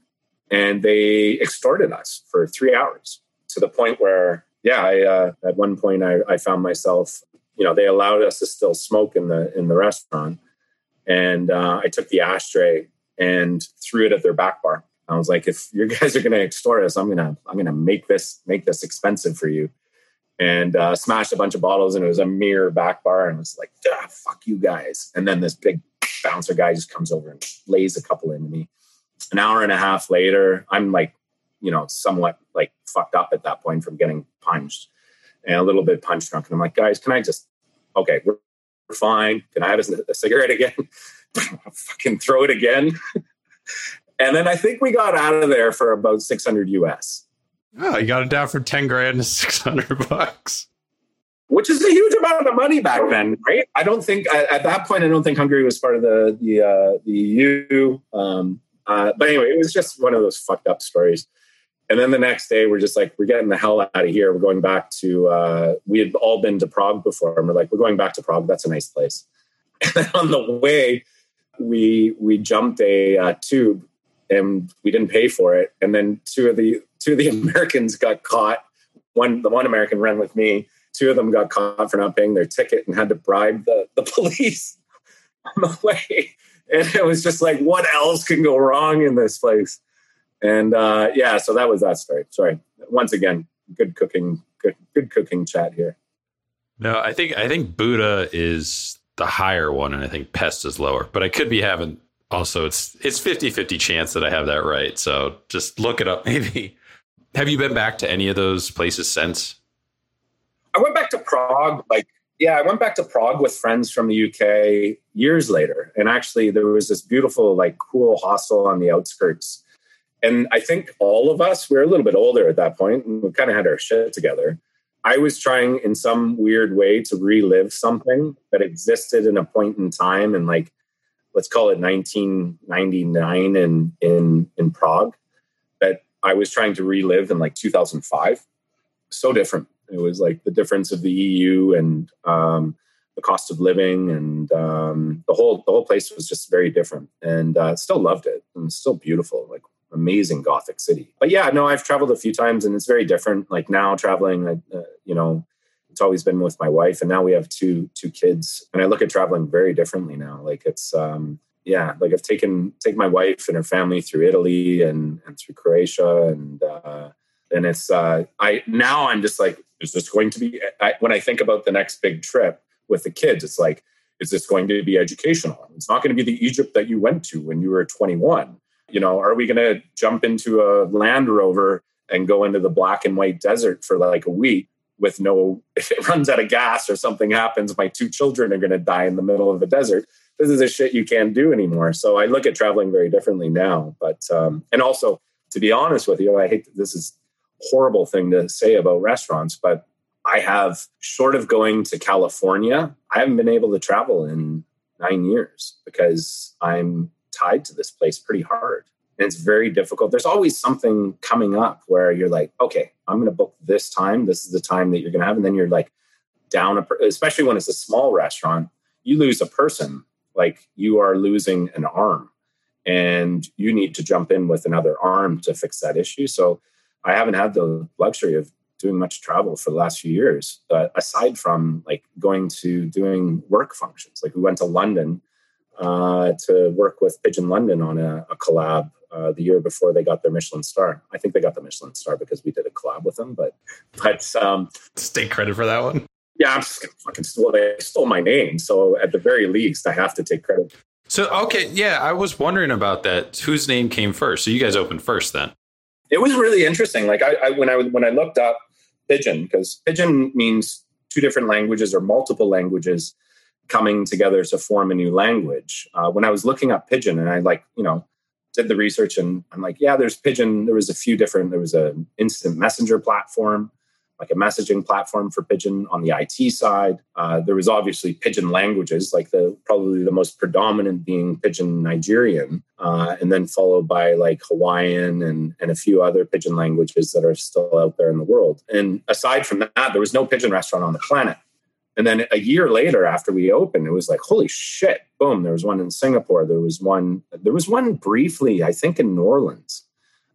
And they extorted us for three hours to the point where yeah, I, uh, at one point I, I found myself, you know, they allowed us to still smoke in the in the restaurant, and uh, I took the ashtray and threw it at their back bar. I was like, if you <laughs> guys are going to extort us, I'm gonna I'm gonna make this make this expensive for you, and uh, smashed a bunch of bottles, and it was a mere back bar, and was like, ah, fuck you guys. And then this big bouncer guy just comes over and lays a couple into me. An hour and a half later, I'm like you know, somewhat like fucked up at that point from getting punched and a little bit punch drunk. And I'm like, guys, can I just, okay, we're, we're fine. Can I have a, a cigarette again? <laughs> fucking throw it again. <laughs> and then I think we got out of there for about 600 US. Oh, you got it down from 10 grand to <laughs> 600 bucks. Which is a huge amount of money back then, right? I don't think at that point I don't think Hungary was part of the the uh, the EU. Um, uh, but anyway, it was just one of those fucked up stories. And then the next day, we're just like, we're getting the hell out of here. We're going back to, uh, we had all been to Prague before. And we're like, we're going back to Prague. That's a nice place. <laughs> And then on the way, we we jumped a uh, tube and we didn't pay for it. And then two of the two of the <laughs> Americans got caught. One the one American ran with me. Two of them got caught for not paying their ticket and had to bribe the, the <laughs> police on the way. And it was just like, what else can go wrong in this place? And uh, yeah, so that was that story. Sorry. Once again, good cooking, good good cooking chat here. No, I think I think Buda is the higher one, and I think Pest is lower. But I could be having also it's it's 50-50 chance that I have that right. So just look it up <laughs> maybe. Have you been back to any of those places since? I went back to Prague like yeah, I went back to Prague with friends from the UK years later. And actually, there was this beautiful, like, cool hostel on the outskirts. And I think all of us, we were a little bit older at that point, and we kind of had our shit together. I was trying in some weird way to relive something that existed in a point in time and like let's call it 1999 in in in Prague that I was trying to relive in like 2005. So different. It was like the difference of the EU and um, the cost of living and um, the whole the whole place was just very different. And uh, still loved it and still beautiful. Like amazing Gothic city. But yeah, no, I've traveled a few times and it's very different. Like now traveling, uh, you know, it's always been with my wife and now we have two two kids and i look at traveling very differently now like it's um yeah like i've taken take my wife and her family through italy and and through croatia and uh and it's uh i now i'm just like is this going to be I, when i think about the next big trip with the kids it's like is this going to be educational it's not going to be the egypt that you went to when you were 21 you know are we going to jump into a land rover and go into the black and white desert for like a week with no <laughs> if it runs out of gas or something happens my two children are going to die in the middle of the desert this is a shit you can't do anymore. So i look at traveling very differently now but um, and also to be honest with you i hate this is horrible thing to say about restaurants but i have short of going to california i haven't been able to travel in nine years because i'm tied to this place pretty hard and it's very difficult. There's always something coming up where you're like, okay, I'm going to book this time. This is the time that you're going to have, and then you're like down a, especially when it's a small restaurant. You lose a person, like you are losing an arm, and you need to jump in with another arm to fix that issue. So I haven't had the luxury of doing much travel for the last few years, but aside from like going to doing work functions, like we went to London uh, to work with Pidgin London on a, a collab uh, the year before they got their Michelin star. I think they got the Michelin star because we did a collab with them. But <laughs> but um, take credit for that one. Yeah, I'm just gonna fucking steal. They stole my name, so at the very least, I have to take credit. So okay, yeah, I was wondering about that. Whose name came first? So you guys opened first, then? It was really interesting. Like I, I when I when I looked up Pidgin because Pidgin means two different languages or multiple languages coming together to form a new language. Uh, when I was looking up Pidgin, and I like you know did the research and I'm like, yeah, there's Pidgin. There was a few different, there was an instant messenger platform, like a messaging platform for Pidgin on the IT side. Uh, there was obviously Pidgin languages, like the probably the most predominant being Pidgin Nigerian, uh, and then followed by like Hawaiian and, and a few other Pidgin languages that are still out there in the world. And aside from that, there was no Pidgin restaurant on the planet. And then a year later, after we opened, it was like, holy shit, boom. There was one in Singapore. There was one, there was one briefly, I think in New Orleans.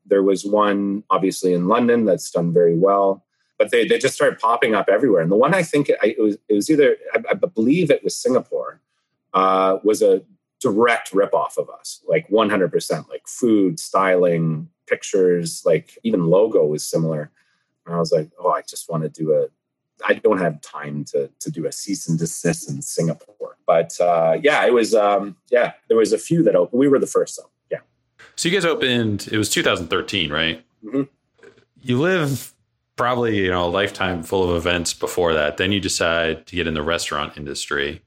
There was one obviously in London that's done very well. But they, they just started popping up everywhere. And the one I think it, was, it was either, I, I, believe it was Singapore, uh, was a direct ripoff of us, like 100%, like food, styling, pictures, like even logo was similar. And I was like, oh, I just want to do a I don't have time to to do a cease and desist in Singapore. But uh, yeah, it was um, yeah, there was a few that opened. We were the first though. Yeah. So you guys opened. It was 2013, right? Mm-hmm. You live probably you know a lifetime full of events before that. Then you decide to get in the restaurant industry.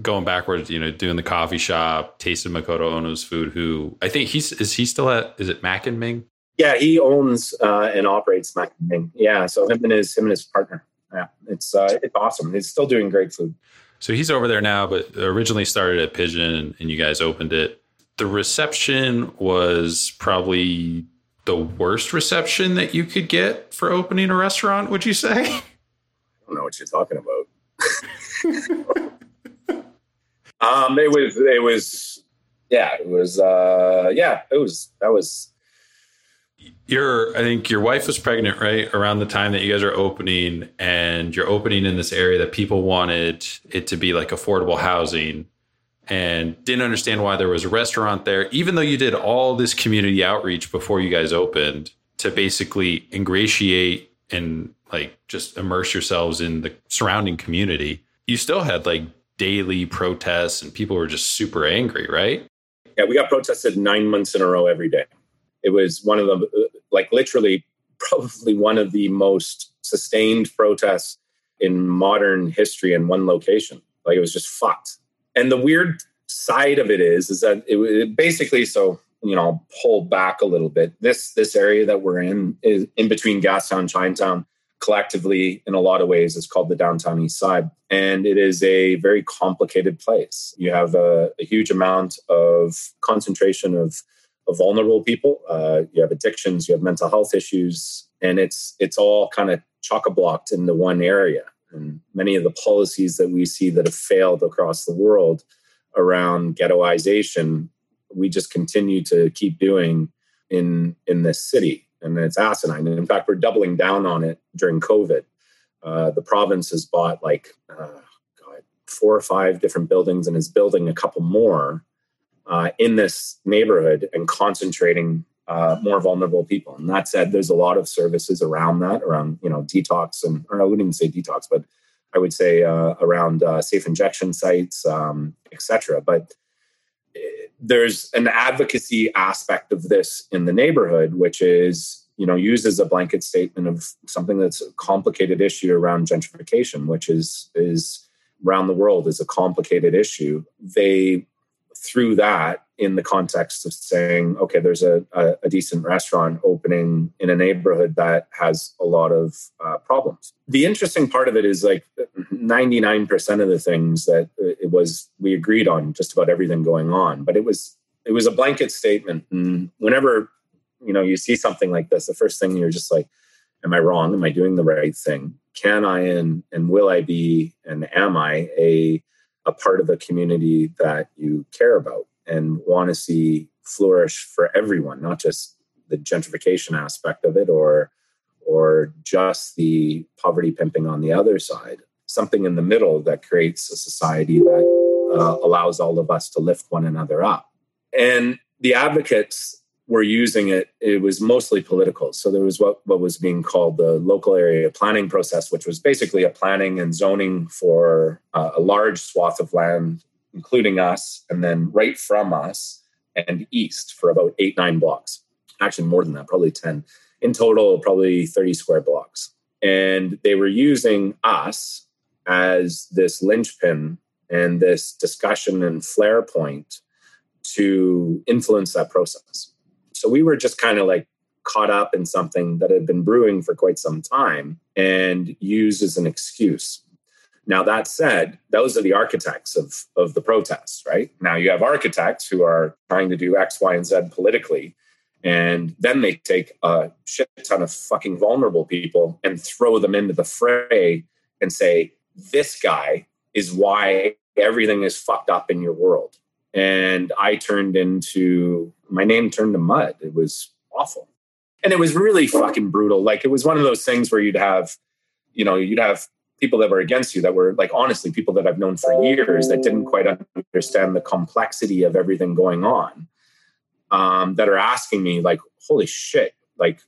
Going backwards, you know, doing the coffee shop, tasted Makoto Ono's food. Who I think he's is he still at? Is it Mak N Ming? Yeah, he owns uh, and operates Mak N Ming. Yeah, so him and his him and his partner yeah, it's uh, it's awesome. He's still doing great food. So he's over there now, but originally started at Pidgin, and you guys opened it. The reception was probably the worst reception that you could get for opening a restaurant. Would you say? I don't know what you're talking about. <laughs> um, it was it was yeah, it was uh, yeah, it was that was your I think your wife was pregnant right around the time that you guys are opening and you're opening in this area that people wanted it to be like affordable housing and didn't understand why there was a restaurant there even though you did all this community outreach before you guys opened to basically ingratiate and like just immerse yourselves in the surrounding community. You still had like daily protests and people were just super angry right? Yeah we got protested 9 months in a row every day. It was one of the like literally probably one of the most sustained protests in modern history in one location. Like it was just fucked. And the weird side of it is, is that it, it basically so you know I'll pull back a little bit. This this area that we're in is in between Gastown, Chinatown. Collectively, in a lot of ways, is called the downtown east side, and it is a very complicated place. You have a, a huge amount of concentration of, of vulnerable people. Uh, you have addictions, you have mental health issues, and it's it's all kind of chock a blocked into one area. And many of the policies that we see that have failed across the world around ghettoization, we just continue to keep doing in in this city, and it's asinine. And in fact, we're doubling down on it during COVID. Uh, the province has bought like uh, four or five different buildings and is building a couple more uh, in this neighborhood and concentrating uh, more vulnerable people. And that said, there's a lot of services around that, around you know detox and or I wouldn't even say detox, but I would say uh, around uh, safe injection sites, um, etc. But eh, there's an advocacy aspect of this in the neighborhood, which is you know used as a blanket statement of something that's a complicated issue around gentrification, which is is around the world is a complicated issue. They threw that in the context of saying, okay, there's a, a, a, decent restaurant opening in a neighborhood that has a lot of uh, problems. The interesting part of it is like 99% of the things that it was, we agreed on just about everything going on, but it was, it was a blanket statement. And whenever, you know, you see something like this, the first thing you're just like, am I wrong? Am I doing the right thing? Can I and, and will I be and am I a, a part of a community that you care about and want to see flourish for everyone, not just the gentrification aspect of it or or just the poverty pimping on the other side. Something in the middle that creates a society that uh, allows all of us to lift one another up. And the advocates were using it, it was mostly political. So there was what, what was being called the local area planning process, which was basically a planning and zoning for uh, a large swath of land, including us, and then right from us and east for about eight, nine blocks. Actually, more than that, probably 10. In total, probably 30 square blocks. And they were using us as this linchpin and this discussion and flare point to influence that process. So we were just kind of like caught up in something that had been brewing for quite some time and used as an excuse. Now, that said, those are the architects of, of the protests, right? Now, you have architects who are trying to do X, Y, and Z politically. And then they take a shit ton of fucking vulnerable people and throw them into the fray and say, this guy is why everything is fucked up in your world and I turned into my name turned to mud. It was awful. And it was really fucking brutal. Like it was one of those things where you'd have, you know, you'd have people that were against you that were like honestly people that I've known for years that didn't quite understand the complexity of everything going on. Um, that are asking me like, holy shit, like,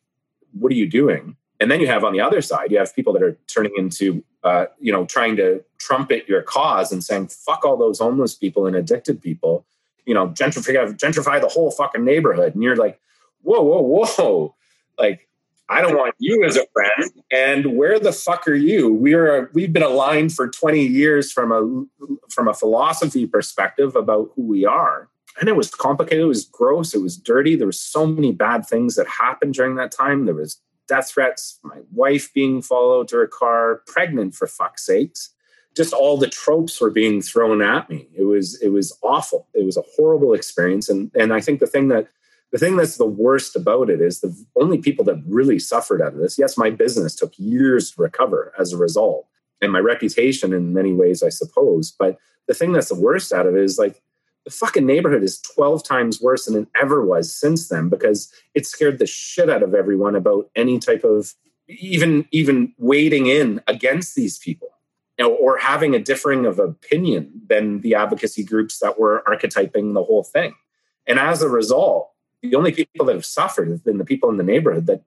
what are you doing? And then you have on the other side, you have people that are turning into, uh, you know, trying to trumpet your cause and saying, fuck all those homeless people and addicted people, you know, gentrify, gentrify the whole fucking neighborhood. And you're like, whoa, whoa, whoa. Like, I don't want you as a friend. And where the fuck are you? We are we've been aligned for 20 years from a from a philosophy perspective about who we are. And it was complicated, it was gross, it was dirty. There were so many bad things that happened during that time. There was death threats, my wife being followed to her car, pregnant for fuck's sakes. Just all the tropes were being thrown at me. It was it was awful. It was a horrible experience. And and I think the thing that the thing that's the worst about it is the only people that really suffered out of this. Yes, my business took years to recover as a result, and my reputation in many ways, I suppose. But the thing that's the worst out of it is like the fucking neighborhood is 12 times worse than it ever was since then because it scared the shit out of everyone about any type of even even wading in against these people you know, or having a differing of opinion than the advocacy groups that were archetyping the whole thing. And as a result the only people that have suffered have been the people in the neighborhood that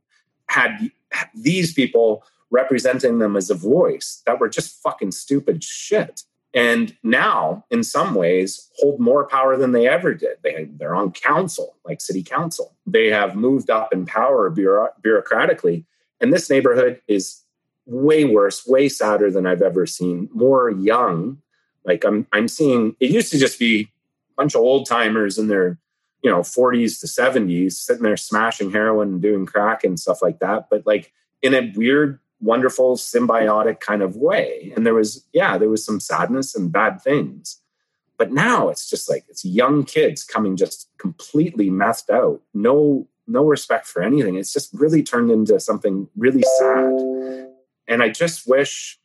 had these people representing them as a voice that were just fucking stupid shit and now in some ways hold more power than they ever did they, they're on council like city council they have moved up in power bureau- bureaucratically and this neighborhood is way worse, way sadder than I've ever seen. More young, like I'm I'm seeing. It used to just be a bunch of old timers in their you know 40s to 70s sitting there smashing heroin and doing crack and stuff like that, but like in a weird, wonderful, symbiotic kind of way. And there was yeah, there was some sadness and bad things. But now it's just like it's young kids coming just completely messed out. No no respect for anything. It's just really turned into something really sad. And I just wish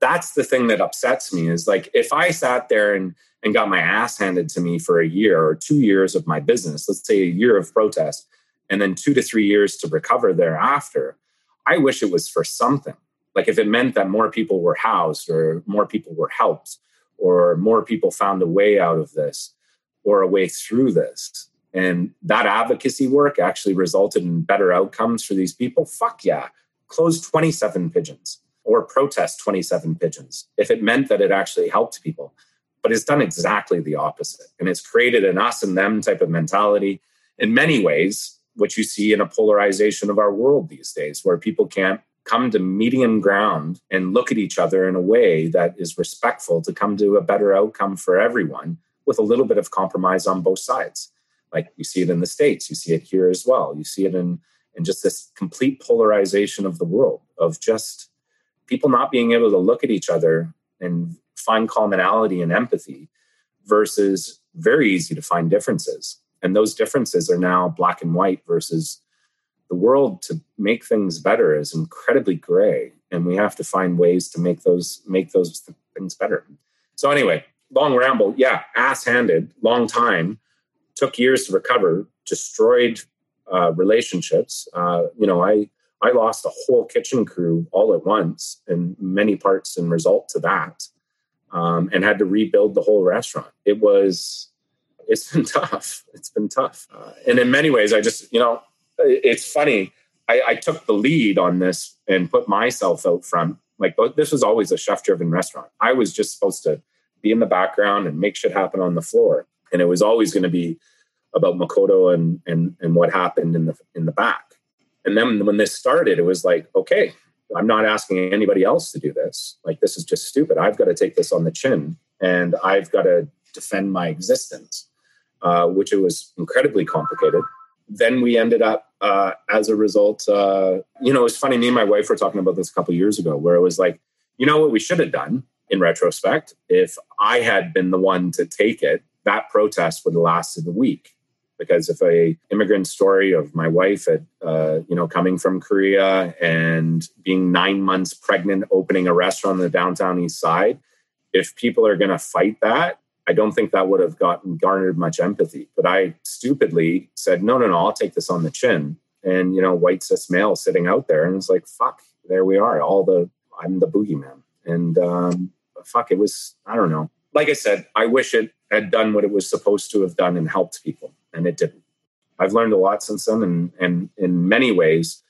that's the thing that upsets me is like if I sat there and and got my ass handed to me for a year or two years of my business, let's say a year of protest, and then two to three years to recover thereafter, I wish it was for something. Like if it meant that more people were housed or more people were helped or more people found a way out of this or a way through this. And that advocacy work actually resulted in better outcomes for these people. Fuck yeah. Close 27 Pidgins or protest 27 Pidgins if it meant that it actually helped people. But it's done exactly the opposite. And it's created an us and them type of mentality in many ways, which you see in a polarization of our world these days, where people can't come to medium ground and look at each other in a way that is respectful to come to a better outcome for everyone with a little bit of compromise on both sides. Like you see it in the states you see it here as well. You see it in in just this complete polarization of the world of just people not being able to look at each other and find commonality and empathy versus very easy to find differences and those differences are now black and white versus the world to make things better is incredibly gray. And we have to find ways to make those make those things better. So anyway long ramble. Yeah ass handed long time. Took years to recover destroyed uh, relationships. Uh, you know i i lost a whole kitchen crew all at once in many parts in result to that. Um, and had to rebuild the whole restaurant. It was it's been <laughs> tough it's been tough uh, and in many ways i just you know it's funny. I, I took the lead on this and put myself out front. Like this was always a chef-driven restaurant. I was just supposed to be in the background and make shit happen on the floor, and it was always going to be about Makoto and and and what happened in the in the back. And then when this started, it was like, okay, I'm not asking anybody else to do this. Like this is just stupid. I've got to take this on the chin, and I've got to defend my existence, uh, which it was incredibly complicated. Then we ended up uh, as a result uh, you know it's funny me and my wife were talking about this a couple years ago where it was like you know what we should have done in retrospect? If i had been the one to take it that protest would have lasted a week. Because if a immigrant story of my wife at uh, you know coming from korea and being nine months pregnant opening a restaurant on the downtown east side if people are going to fight that I don't think that would have gotten garnered much empathy. But I stupidly said, no, no, no, I'll take this on the chin. And, you know, white cis male sitting out there and it's like, fuck, there we are. All the, I'm the boogeyman. And um, fuck, it was, I don't know. Like I said, I wish it had done what it was supposed to have done and helped people. And it didn't. I've learned a lot since then. And, and in many ways,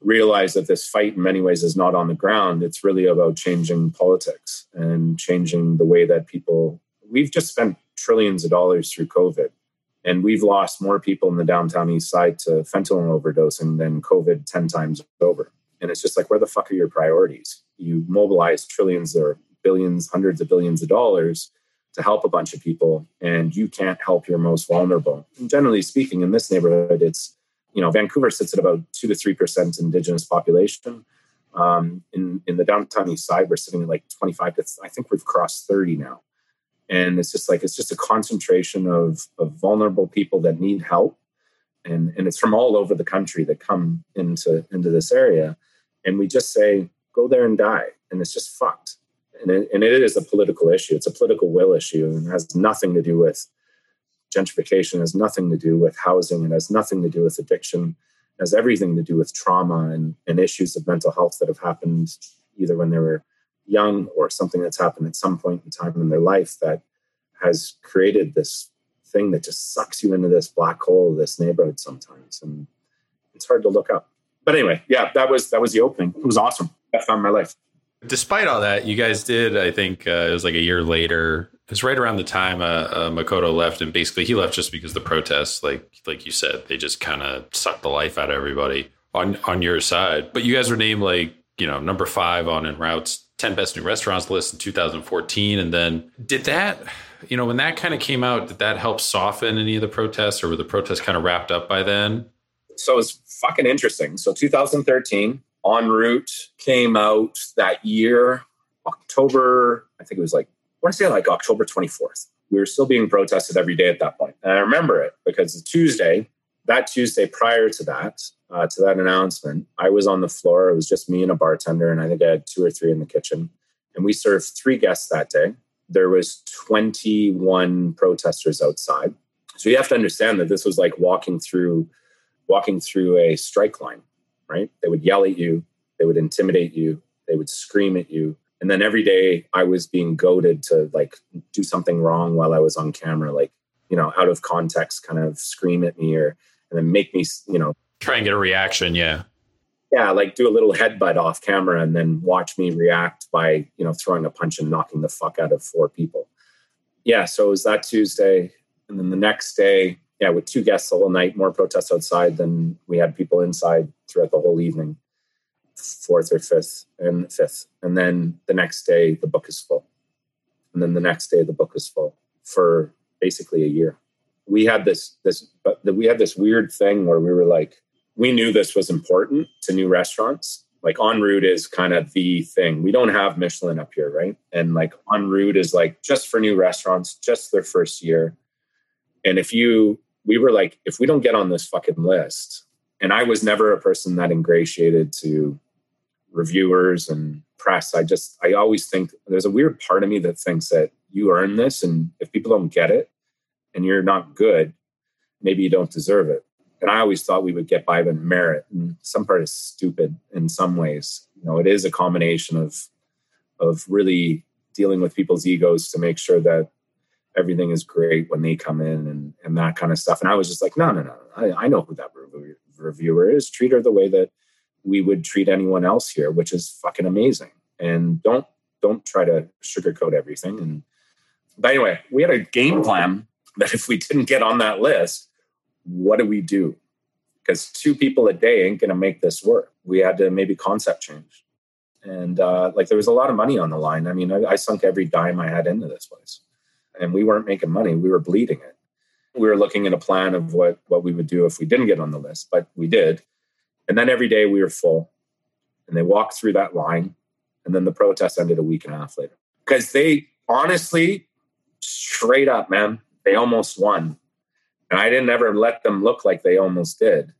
realize that this fight in many ways is not on the ground. It's really about changing politics and changing the way that people we've just spent trillions of dollars through COVID, and we've lost more people in the downtown east side to fentanyl overdosing than COVID 10 times over. And it's just like, where the fuck are your priorities? You mobilize trillions or billions, hundreds of billions of dollars to help a bunch of people, and you can't help your most vulnerable. And generally speaking, in this neighborhood, it's, you know, Vancouver sits at about two to 3% Indigenous population. Um, in, in the downtown east side, we're sitting at like 25 to, I think we've crossed 30 now and it's just like it's just a concentration of of vulnerable people that need help. And and it's from all over the country that come into into this area. And we just say go there and die. And it's just fucked. And it, and it is a political issue. It's a political will issue. And has nothing to do with gentrification. Has nothing to do with housing. It has nothing to do with addiction. Has everything to do with trauma and, and issues of mental health that have happened either when they were young or something that's happened at some point in time in their life that has created this thing that just sucks you into this black hole of this neighborhood sometimes and it's hard to look up. But anyway yeah that was that was the opening. It was awesome. I found my life. Despite all that you guys did i think uh, it was like a year later was right around the time uh, uh, makoto left and basically he left just because the protests like like you said they just kind of sucked the life out of everybody on on your side. But you guys were named like you know, number five on En Route's 10 best new restaurants list in 2014. And then did that, you know, when that kind of came out, did that help soften any of the protests or were the protests kind of wrapped up by then? So it's fucking interesting. So 2013, En Route came out that year, October, I think it was like, I want to say like October 24th. We were still being protested every day at that point. And I remember it because the Tuesday, that Tuesday prior to that, uh, to that announcement, I was on the floor. It was just me and a bartender, and I think I had two or three in the kitchen. And we served three guests that day. There was 21 protesters outside. So you have to understand that this was like walking through walking through a strike line, right? They would yell at you, they would intimidate you, they would scream at you. And then every day I was being goaded to like do something wrong while I was on camera, like, you know, out of context, kind of scream at me or and then make me, you know, try and get a reaction. Yeah. Yeah. Like do a little headbutt off camera and then watch me react by, you know, throwing a punch and knocking the fuck out of four people. Yeah. So it was that Tuesday. And then the next day, yeah, with two guests the whole night, more protests outside than we had people inside throughout the whole evening, fourth or fifth and fifth. And then the next day, the book is full. And then the next day, the book is full for basically a year we had this this but we had this weird thing where we were like we knew this was important to new restaurants. Like en route is kind of the thing. We don't have michelin up here right? And like en route is like just for new restaurants just their first year. And if you we were like if we don't get on this fucking list and i was never a person that ingratiated to reviewers and press i just i always think there's a weird part of me that thinks that you earn this and if people don't get it and you're not good, maybe you don't deserve it. And I always thought we would get by on merit. And some part is stupid in some ways. You know, it is a combination of of really dealing with people's egos to make sure that everything is great when they come in and, and that kind of stuff. And I was just like, no, no, no, I, I know who that reviewer is. Treat her the way that we would treat anyone else here, which is fucking amazing. And don't don't try to sugarcoat everything. And but anyway, we had a game plan that if we didn't get on that list, what do we do? Because two people a day ain't going to make this work. We had to maybe concept change. And uh, like there was a lot of money on the line. I mean, I, I sunk every dime I had into this place. And we weren't making money, we were bleeding it. We were looking at a plan of what, what we would do if we didn't get on the list, but we did. And then every day we were full. And they walked through that line. And then the protest ended a week and a half later. Because they honestly, straight up, man, they almost won. And I didn't ever let them look like they almost did.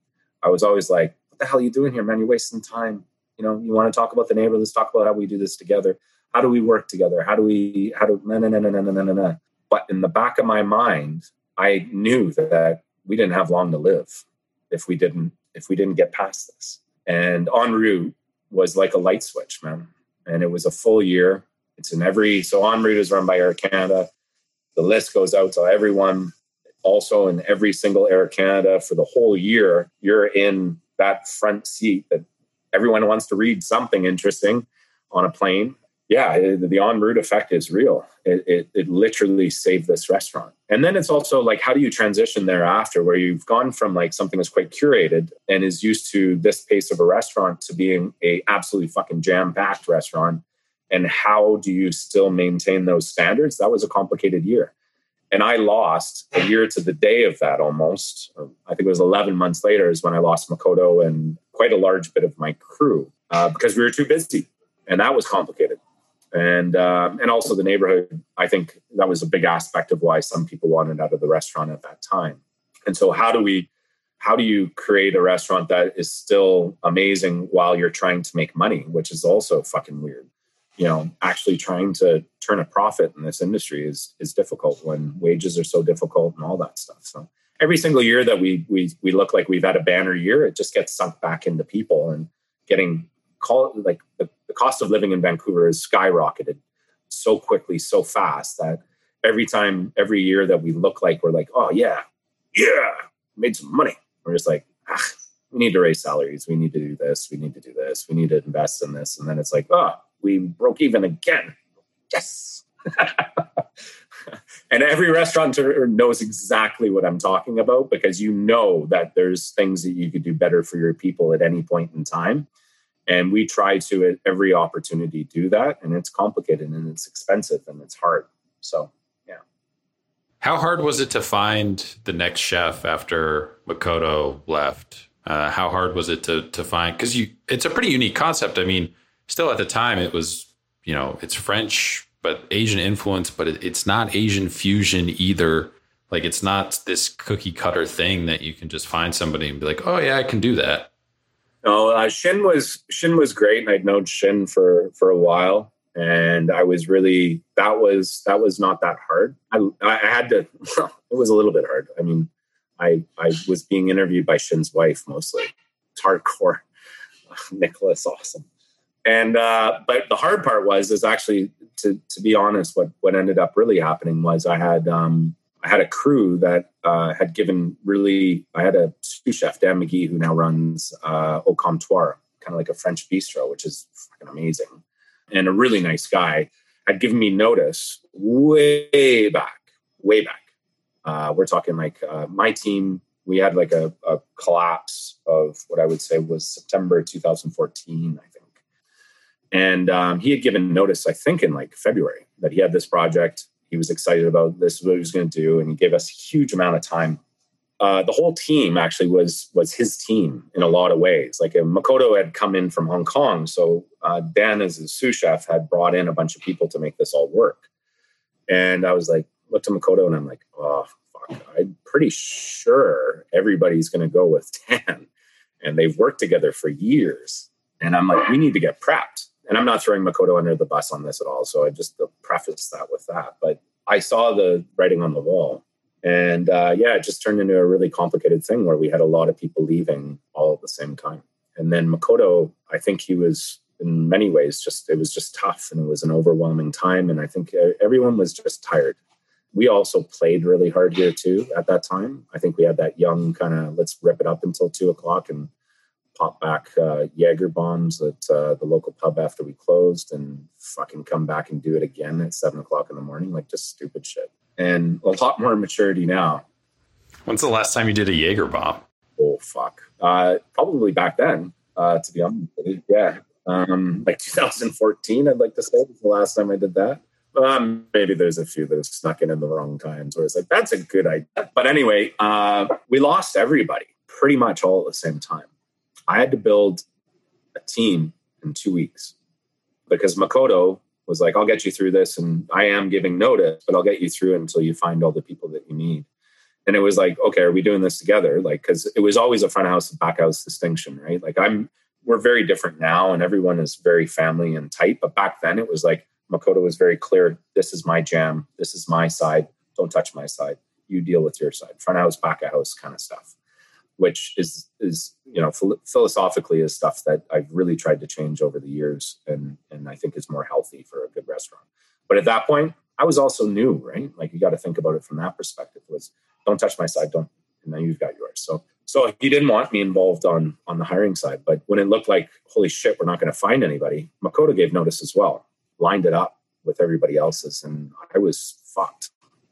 I was always like, what the hell are you doing here, man? You're wasting time. You know, you want to talk about the neighbor? Let's talk about how we do this together. How do we work together? How do we, how do, no, no, no, no, no, no, no, no. But in the back of my mind, I knew that we didn't have long to live if we didn't, if we didn't get past this. And en route was like a light switch, man. And it was a full year. It's in every, so en route is run by Air Canada the list goes out to everyone. Also, in every single Air Canada for the whole year, you're in that front seat that everyone wants to read something interesting on a plane. Yeah, the en route effect is real. It, it, it literally saved this restaurant. And then it's also like, how do you transition thereafter, where you've gone from like something that's quite curated and is used to this pace of a restaurant to being a absolutely fucking jam packed restaurant and how do you still maintain those standards that was a complicated year and i lost a year to the day of that almost. I think it was 11 months later is when i lost makoto and quite a large bit of my crew uh, because we were too busy. And that was complicated. And um, and also the neighborhood i think that was a big aspect of why some people wanted out of the restaurant at that time. And so how do we how do you create a restaurant that is still amazing while you're trying to make money which is also fucking weird you know actually trying to turn a profit in this industry is is difficult when wages are so difficult and all that stuff. So every single year that we we we look like we've had a banner year it just gets sunk back into people and getting call like the, the cost of living in vancouver has skyrocketed so quickly so fast that every time every year that we look like we're like oh yeah yeah made some money we're just like ah, we need to raise salaries. We need to do this. We need to do this. We need to invest in this. And then it's like oh we broke even again. Yes. <laughs> and every restaurateur knows exactly what I'm talking about because you know that there's things that you could do better for your people at any point in time. And we try to at every opportunity do that. And it's complicated and it's expensive and it's hard. So, yeah. How hard was it to find the next chef after Makoto left? Uh, how hard was it to to find? Because you, it's a pretty unique concept. I mean, still at the time, it was you know, it's French but Asian influence, but it, it's not Asian fusion either. Like it's not this cookie cutter thing that you can just find somebody and be like, oh yeah, I can do that. No, uh, Shin was Shin was great, and I'd known Shin for for a while, and I was really that was that was not that hard. I I had to. <laughs> It was a little bit hard. I mean, I I was being interviewed by Shin's wife mostly. It's hardcore. <laughs> Nicholas, awesome. And uh, but the hard part was is actually to to be honest, what what ended up really happening was I had um, I had a crew that uh, had given really. I had a sous chef Dan McGee who now runs uh, Au Comptoir, kind of like a French bistro, which is fucking amazing, and a really nice guy. Had given me notice way back, way back. Uh, we're talking like uh, my team. We had like a, a collapse of what I would say was September 2014, I think. And um, he had given notice, I think, in like February that he had this project he was excited about this what he was going to do, and he gave us a huge amount of time. Uh, the whole team actually was was his team in a lot of ways. Like uh, Makoto had come in from Hong Kong, so uh, Dan, as a sous chef, had brought in a bunch of people to make this all work. And I was like, looked at Makoto, and I'm like, oh fuck, I'm pretty sure everybody's going to go with <laughs> Dan, and they've worked together for years. And I'm like, we need to get prepped and I'm not throwing Makoto under the bus on this at all. So I just preface that with that. But I saw the writing on the wall. And uh, yeah, it just turned into a really complicated thing where we had a lot of people leaving all at the same time. And then Makoto, I think he was in many ways just, it was just tough and it was an overwhelming time. And I think uh, everyone was just tired. We also played really hard here too at that time. I think we had that young kind of let's rip it up until two o'clock and pop back uh, Jaeger bombs at uh, the local pub after we closed and fucking come back and do it again at seven o'clock in the morning. Like just stupid shit. And a lot more maturity now. When's the last time you did a Jaeger bomb? Oh, fuck. Uh, probably back then, uh, to be honest. Yeah. Um, like 2014, I'd like to say was the last time I did that. Um, maybe there's a few that have snuck in in the wrong times where it's like, that's a good idea. But anyway, uh, we lost everybody pretty much all at the same time. I had to build a team in two weeks because Makoto was like, I'll get you through this. And I am giving notice, but I'll get you through until you find all the people that you need. And it was like, okay, are we doing this together? Like, cause it was always a front house and back house distinction, right? Like I'm, we're very different now and everyone is very family and tight. But back then it was like, Makoto was very clear. This is my jam. This is my side. Don't touch my side. You deal with your side. Front house, back house kind of stuff which is is you know philosophically is stuff that I've really tried to change over the years, and and I think is more healthy for a good restaurant. But at that point, I was also new, right? Like you got to think about it from that perspective. Was don't touch my side, don't, and then you've got yours. So so he didn't want me involved on on the hiring side, but when it looked like holy shit, we're not going to find anybody, Makoto gave notice as well, lined it up with everybody else's, and I was fucked.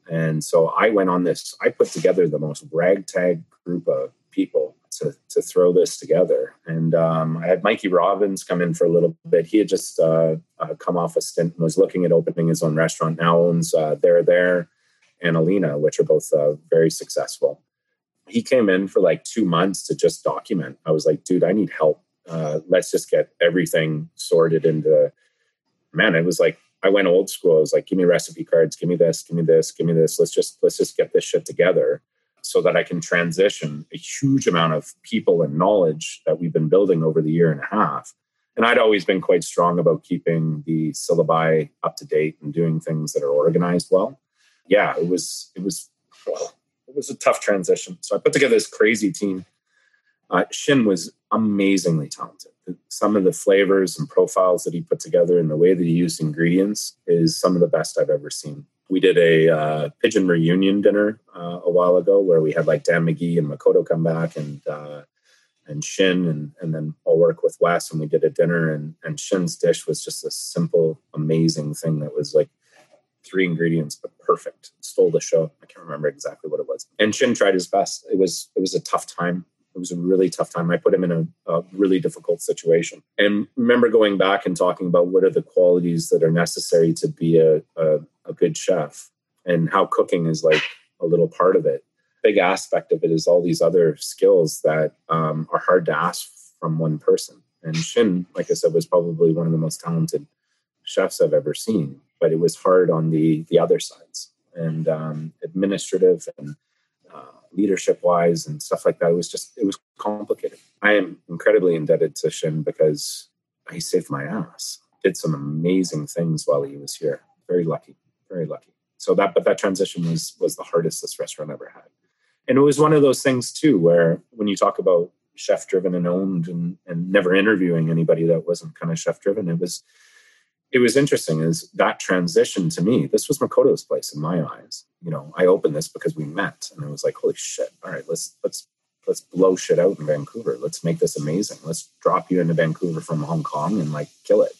And so I went on this. I put together the most ragtag group of people to, to throw this together. And um, I had Mikey Robbins come in for a little bit. He had just uh, uh, come off a stint and was looking at opening his own restaurant. Now owns uh, Their There and AnnaLena, which are both uh, very successful. He came in for like two months to just document. I was like, dude, I need help. Uh, let's just get everything sorted into. Man, it was like I went old school. I was like, give me recipe cards, give me this, give me this, give me this. Let's just let's just get this shit together so that I can transition a huge amount of people and knowledge that we've been building over the year and a half. And I'd always been quite strong about keeping the syllabi up to date and doing things that are organized well. Yeah, it was it was well, it was a tough transition. So I put together this crazy team. Uh, Shin was amazingly talented. Some of the flavors and profiles that he put together and the way that he used ingredients is some of the best I've ever seen we did a uh, Pidgin reunion dinner uh, a while ago where we had like Dan McGee and Makoto come back and uh, and Shin and and then I'll work with Wes and we did a dinner and and Shin's dish was just a simple amazing thing that was like three ingredients but perfect. Stole the show. I can't remember exactly what it was. And Shin tried his best. It was it was a tough time It was a really tough time. I put him in a, a, really difficult situation. And remember going back and talking about what are the qualities that are necessary to be a, a, a good chef and how cooking is like a little part of it. Big aspect of it is all these other skills that um, are hard to ask from one person. And Shin, like I said, was probably one of the most talented chefs I've ever seen, but it was hard on the the other sides and um, administrative and uh, leadership wise and stuff like that. It was just it was complicated. I am incredibly indebted to Shin because he saved my ass. Did some amazing things while he was here. Very lucky, very lucky. So that, but that transition was was the hardest this restaurant ever had, and it was one of those things too where when you talk about chef driven and owned and, and never interviewing anybody that wasn't kind of chef driven, it was it was interesting is that transition to me this was makoto's place in my eyes. You know i opened this because we met and i was like holy shit. All right let's let's let's blow shit out in vancouver. Let's make this amazing. Let's drop you into vancouver from hong kong and like kill it.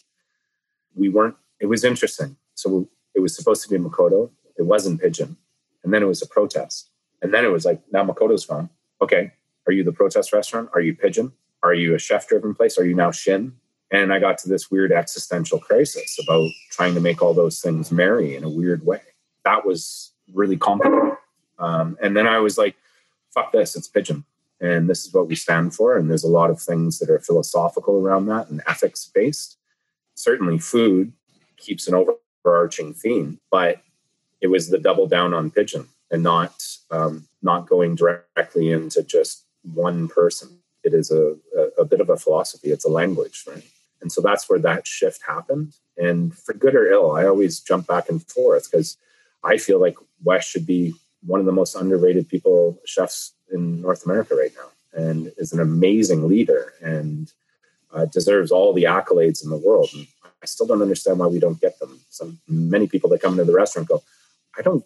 We weren't it was interesting. So it was supposed to be makoto. It wasn't Pidgin. And then it was a protest. And then it was like now makoto's gone. Okay are you the protest restaurant? Are you Pidgin? Are you a chef driven place? Are you now shin and I got to this weird existential crisis about trying to make all those things marry in a weird way. That was really complicated. Um, and then I was like, fuck this, it's Pidgin. And this is what we stand for. And there's a lot of things that are philosophical around that and ethics based. Certainly, food keeps an overarching theme, but it was the double down on Pidgin and not um, not going directly into just one person. It is a, a, a bit of a philosophy. It's a language, right? And so that's where that shift happened. And for good or ill, I always jump back and forth because I feel like Wes should be one of the most underrated people, chefs in North America right now, and is an amazing leader and uh, deserves all the accolades in the world. And I still don't understand why we don't get them. Some many people that come into the restaurant go, I don't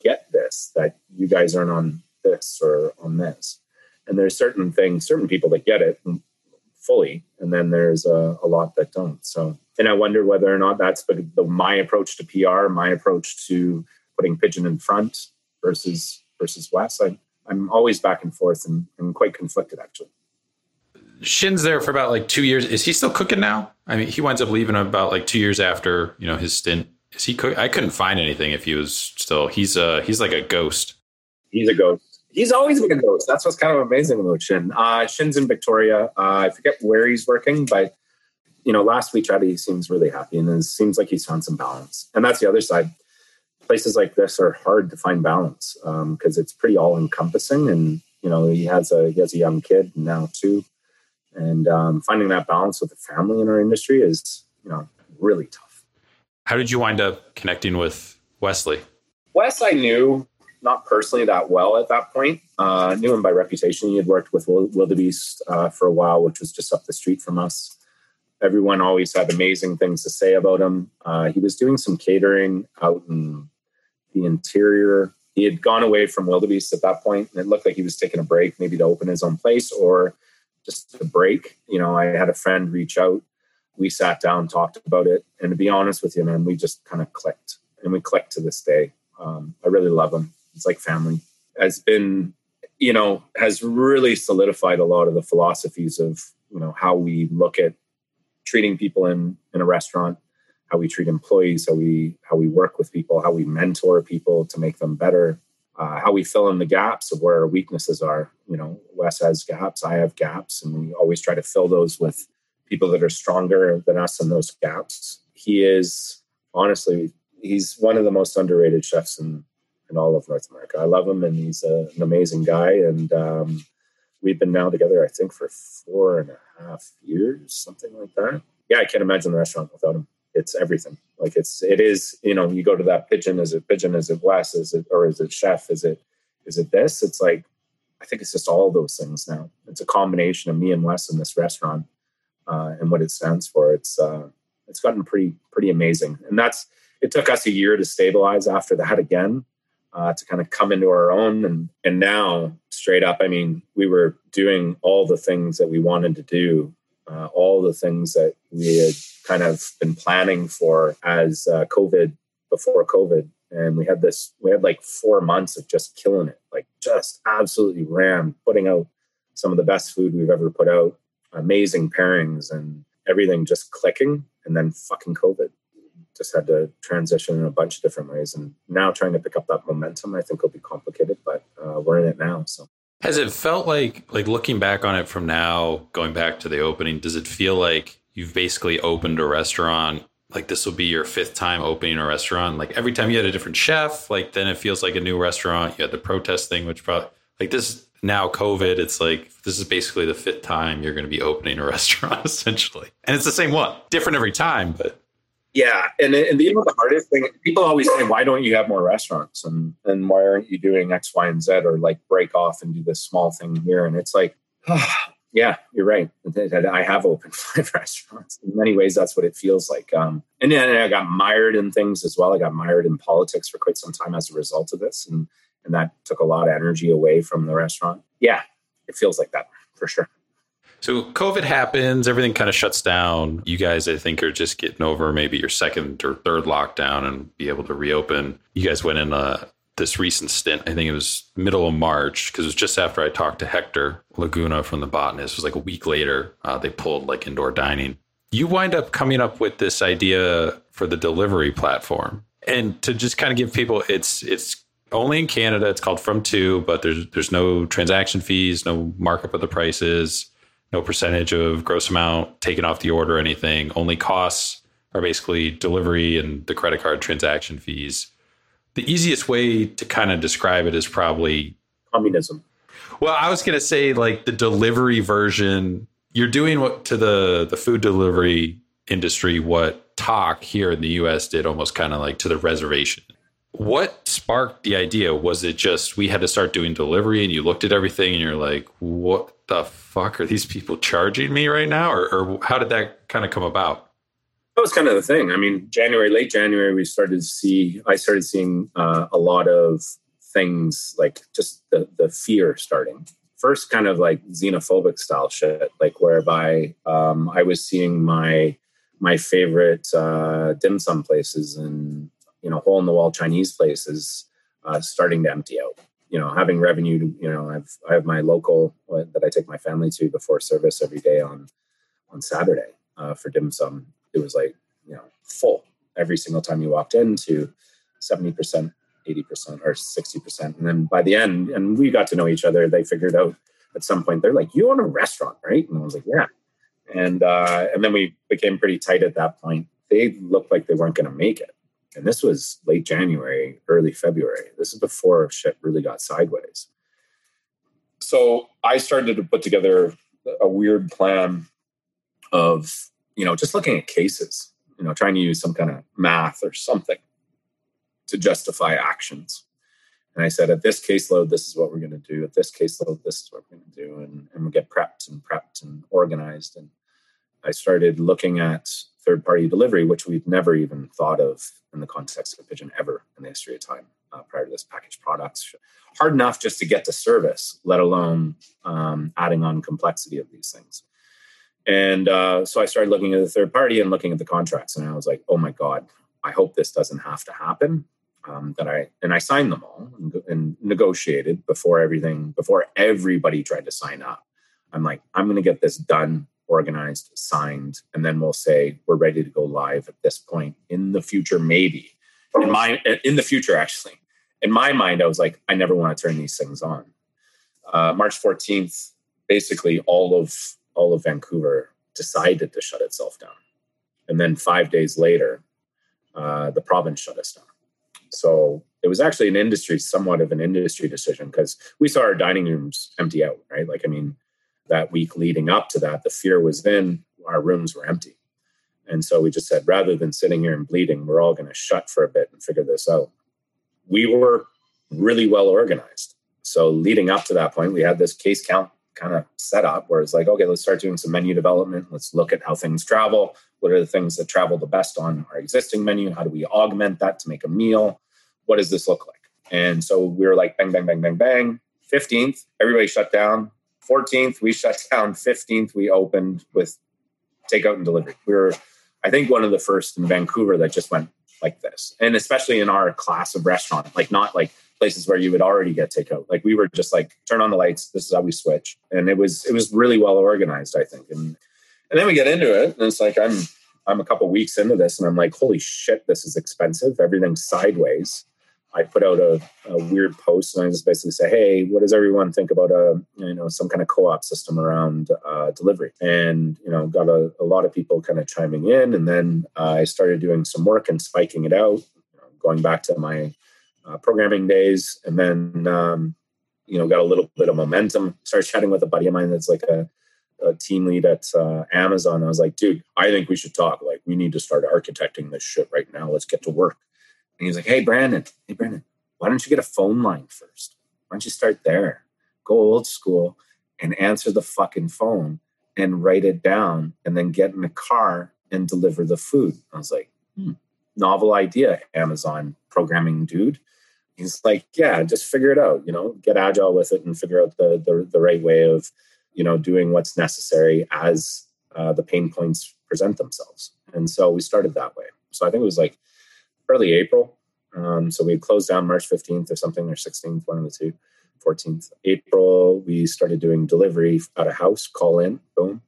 get this that you guys aren't on this or on this. And there's certain things, certain people that get it fully, and then there's a, a lot that don't. So, and I wonder whether or not that's the, the, my approach to PR, my approach to putting Pidgin in front versus versus Wes. I, I'm always back and forth and, and quite conflicted actually. Shin's there for about like two years. Is he still cooking now? I mean, he winds up leaving about like two years after you know his stint. Is he? Cook- I couldn't find anything if he was still. He's uh he's like a ghost. He's a ghost he's always been a ghost. That's what's kind of amazing about Shin. Uh, Shin's in Victoria. Uh, I forget where he's working, but you know, last we chatted, he seems really happy, and it seems like he's found some balance. And that's the other side. Places like this are hard to find balance because um, it's pretty all encompassing. And you know, he has a he has a young kid now too, and um, finding that balance with the family in our industry is you know really tough. How did you wind up connecting with Wesley? Wes, I knew not personally that well at that point. Uh, knew him by reputation. He had worked with Wildebeest uh, for a while, which was just up the street from us. Everyone always had amazing things to say about him. Uh, he was doing some catering out in the interior. He had gone away from Wildebeest at that point, and it looked like he was taking a break, maybe to open his own place or just a break. You know, I had a friend reach out. We sat down, talked about it, and to be honest with you, man, we just kind of clicked, and we clicked to this day. Um, I really love him it's like family has been you know has really solidified a lot of the philosophies of you know how we look at treating people in in a restaurant how we treat employees how we how we work with people how we mentor people to make them better uh, how we fill in the gaps of where our weaknesses are. You know wes has gaps i have gaps and we always try to fill those with people that are stronger than us in those gaps. He is honestly he's one of the most underrated chefs in in all of North America. I love him, and he's a, an amazing guy. And um, we've been now together, I think, for four and a half years, something like that. Yeah, I can't imagine the restaurant without him. It's everything. Like it's it is. You know, you go to that Pidgin. Is it Pidgin? Is it Wes? Is it or is it chef? Is it is it this? It's like I think it's just all those things now. It's a combination of me and Wes in this restaurant uh, and what it stands for. It's uh, it's gotten pretty pretty amazing, and that's it took us a year to stabilize after that again uh, to kind of come into our own. And, and now, straight up, I mean, we were doing all the things that we wanted to do, uh, all the things that we had kind of been planning for as uh, COVID, before COVID. And we had this, we had like four months of just killing it, like just absolutely ram, putting out some of the best food we've ever put out, amazing pairings, and everything just clicking. And then fucking COVID just had to transition in a bunch of different ways. And now trying to pick up that momentum, I think will be complicated, but uh, we're in it now. So. Has it felt like, like looking back on it from now, going back to the opening, does it feel like you've basically opened a restaurant like this will be your fifth time opening a restaurant. Like every time you had a different chef, like then it feels like a new restaurant. You had the protest thing, which probably like this now COVID, it's like this is basically the fifth time you're going to be opening a <laughs> restaurant essentially, and it's the same one, different every time, but. Yeah, and and the, you know the hardest thing, people always say, "Why don't you have more restaurants?" and and why aren't you doing X, Y, and Z, or like break off and do this small thing here? And it's like, <sighs> Yeah, you're right. I have opened <laughs> five restaurants. In many ways, that's what it feels like. Um, and then I got mired in things as well. I got mired in politics for quite some time as a result of this, and and that took a lot of energy away from the restaurant. Yeah, it feels like that for sure. So COVID happens, everything kind of shuts down. You guys, I think, are just getting over maybe your second or third lockdown and be able to reopen. You guys went in this recent stint. I think it was middle of March because it was just after I talked to Hector Laguna from the Botanist. It was like a week later. Uh, they pulled like indoor dining. You wind up coming up with this idea for the delivery platform, and to just kind of give people, it's it's only in Canada. It's called From Two, but there's there's no transaction fees, no markup of the prices, no percentage of gross amount taken off the order, or anything. Only costs are basically delivery and the credit card transaction fees the easiest way to kind of describe it is probably communism. Well, I was going to say like the delivery version. You're doing what to the the food delivery industry what Tock here in the U.S. did, almost kind of like to the reservation. What sparked the idea? Was it just we had to start doing delivery, and you looked at everything, and you're like, "What the fuck are these people charging me right now?" Or, or how did that kind of come about? that was kind of the thing. I mean, January, late January, we started to see. I started seeing uh, a lot of things like just the the fear starting. First, kind of like xenophobic style shit, like whereby um, I was seeing my my favorite uh, dim sum places and you know hole in the wall Chinese places uh, starting to empty out. You know, having revenue. You know, I've I have my local uh, that I take my family to before service every day on on Saturday uh, for dim sum. It was like you know full every single time you walked into 70% 80% or 60% and then by the end and we got to know each other they figured out at some point they're like you own a restaurant right? And i was like yeah. And uh, and then we became pretty tight at that point. They looked like they weren't going to make it and this was late january early february this is before shit really got sideways so i started to put together a weird plan of you know, just looking at cases, you know, trying to use some kind of math or something to justify actions. And I said, at this caseload, this is what we're going to do. At this caseload, this is what we're going to do. And, and we get prepped and prepped and organized. And I started looking at third party delivery, which we've never even thought of in the context of Pidgin ever in the history of time uh, prior to this packaged products. Hard enough just to get to service, let alone um, adding on complexity of these things. And uh, so I started looking at the third party and looking at the contracts, and I was like, "Oh my god, I hope this doesn't have to happen." Um, that I and I signed them all and, and, negotiated before everything before everybody tried to sign up. I'm like, I'm going to get this done, organized, signed, and then we'll say we're ready to go live at this point in the future, maybe. In my in the future, actually, in my mind, I was like, I never want to turn these things on. Uh, March 14th, basically all of all of Vancouver decided to shut itself down. And then five days later, uh, the province shut us down. So it was actually an industry, somewhat of an industry decision because we saw our dining rooms empty out, right? Like, I mean, that week leading up to that, the fear was then our rooms were empty. And so we just said, rather than sitting here and bleeding, we're all going to shut for a bit and figure this out. We were really well organized. So leading up to that point, we had this case count kind of set up where it's like, okay, let's start doing some menu development. Let's look at how things travel. What are the things that travel the best on our existing menu? How do we augment that to make a meal? What does this look like? And so we were like, bang, bang, bang, bang, bang. 15th, everybody shut down. 14th, we shut <laughs> down. 15th, we opened with takeout and delivery. We were, I think, one of the first in Vancouver that just went like this. And especially in our class of restaurant, like not like places where you would already get takeout. Like we were just like, turn on the lights. This is how we switch. And it was, it was really well organized, I think. And, and then we get into it and it's like, I'm, I'm a couple weeks into this and I'm like, holy shit, this is expensive. Everything's sideways. I put out a, a, weird post and I just basically say, "Hey, what does everyone think about a you know some kind of co-op system around uh, delivery?" And you know, got a, a, lot of people kind of chiming in, and then uh, I started doing some work and spiking it out, you know, going back to my uh, programming days, and then um, you know got a little bit of momentum. Started chatting with a buddy of mine that's like a, a team lead at uh, Amazon. I was like, "Dude, I think we should talk. Like, we need to start architecting this shit right now. Let's get to work." And he's like, Hey, Brandon, hey, Brandon, why don't you get a phone line first? Why don't you start there? Go old school and answer the fucking phone and write it down and then get in the car and deliver the food. I was like, hmm, novel idea, Amazon programming dude. He's like, yeah, just figure it out, you know, get agile with it and figure out the, the, the right way of, you know, doing what's necessary as uh, the pain points present themselves. And so we started that way. So I think it was like early April. Um, so we closed down March 15th or something, or 16th, one of the two. 14th April, we started doing delivery out of house, call in, boom.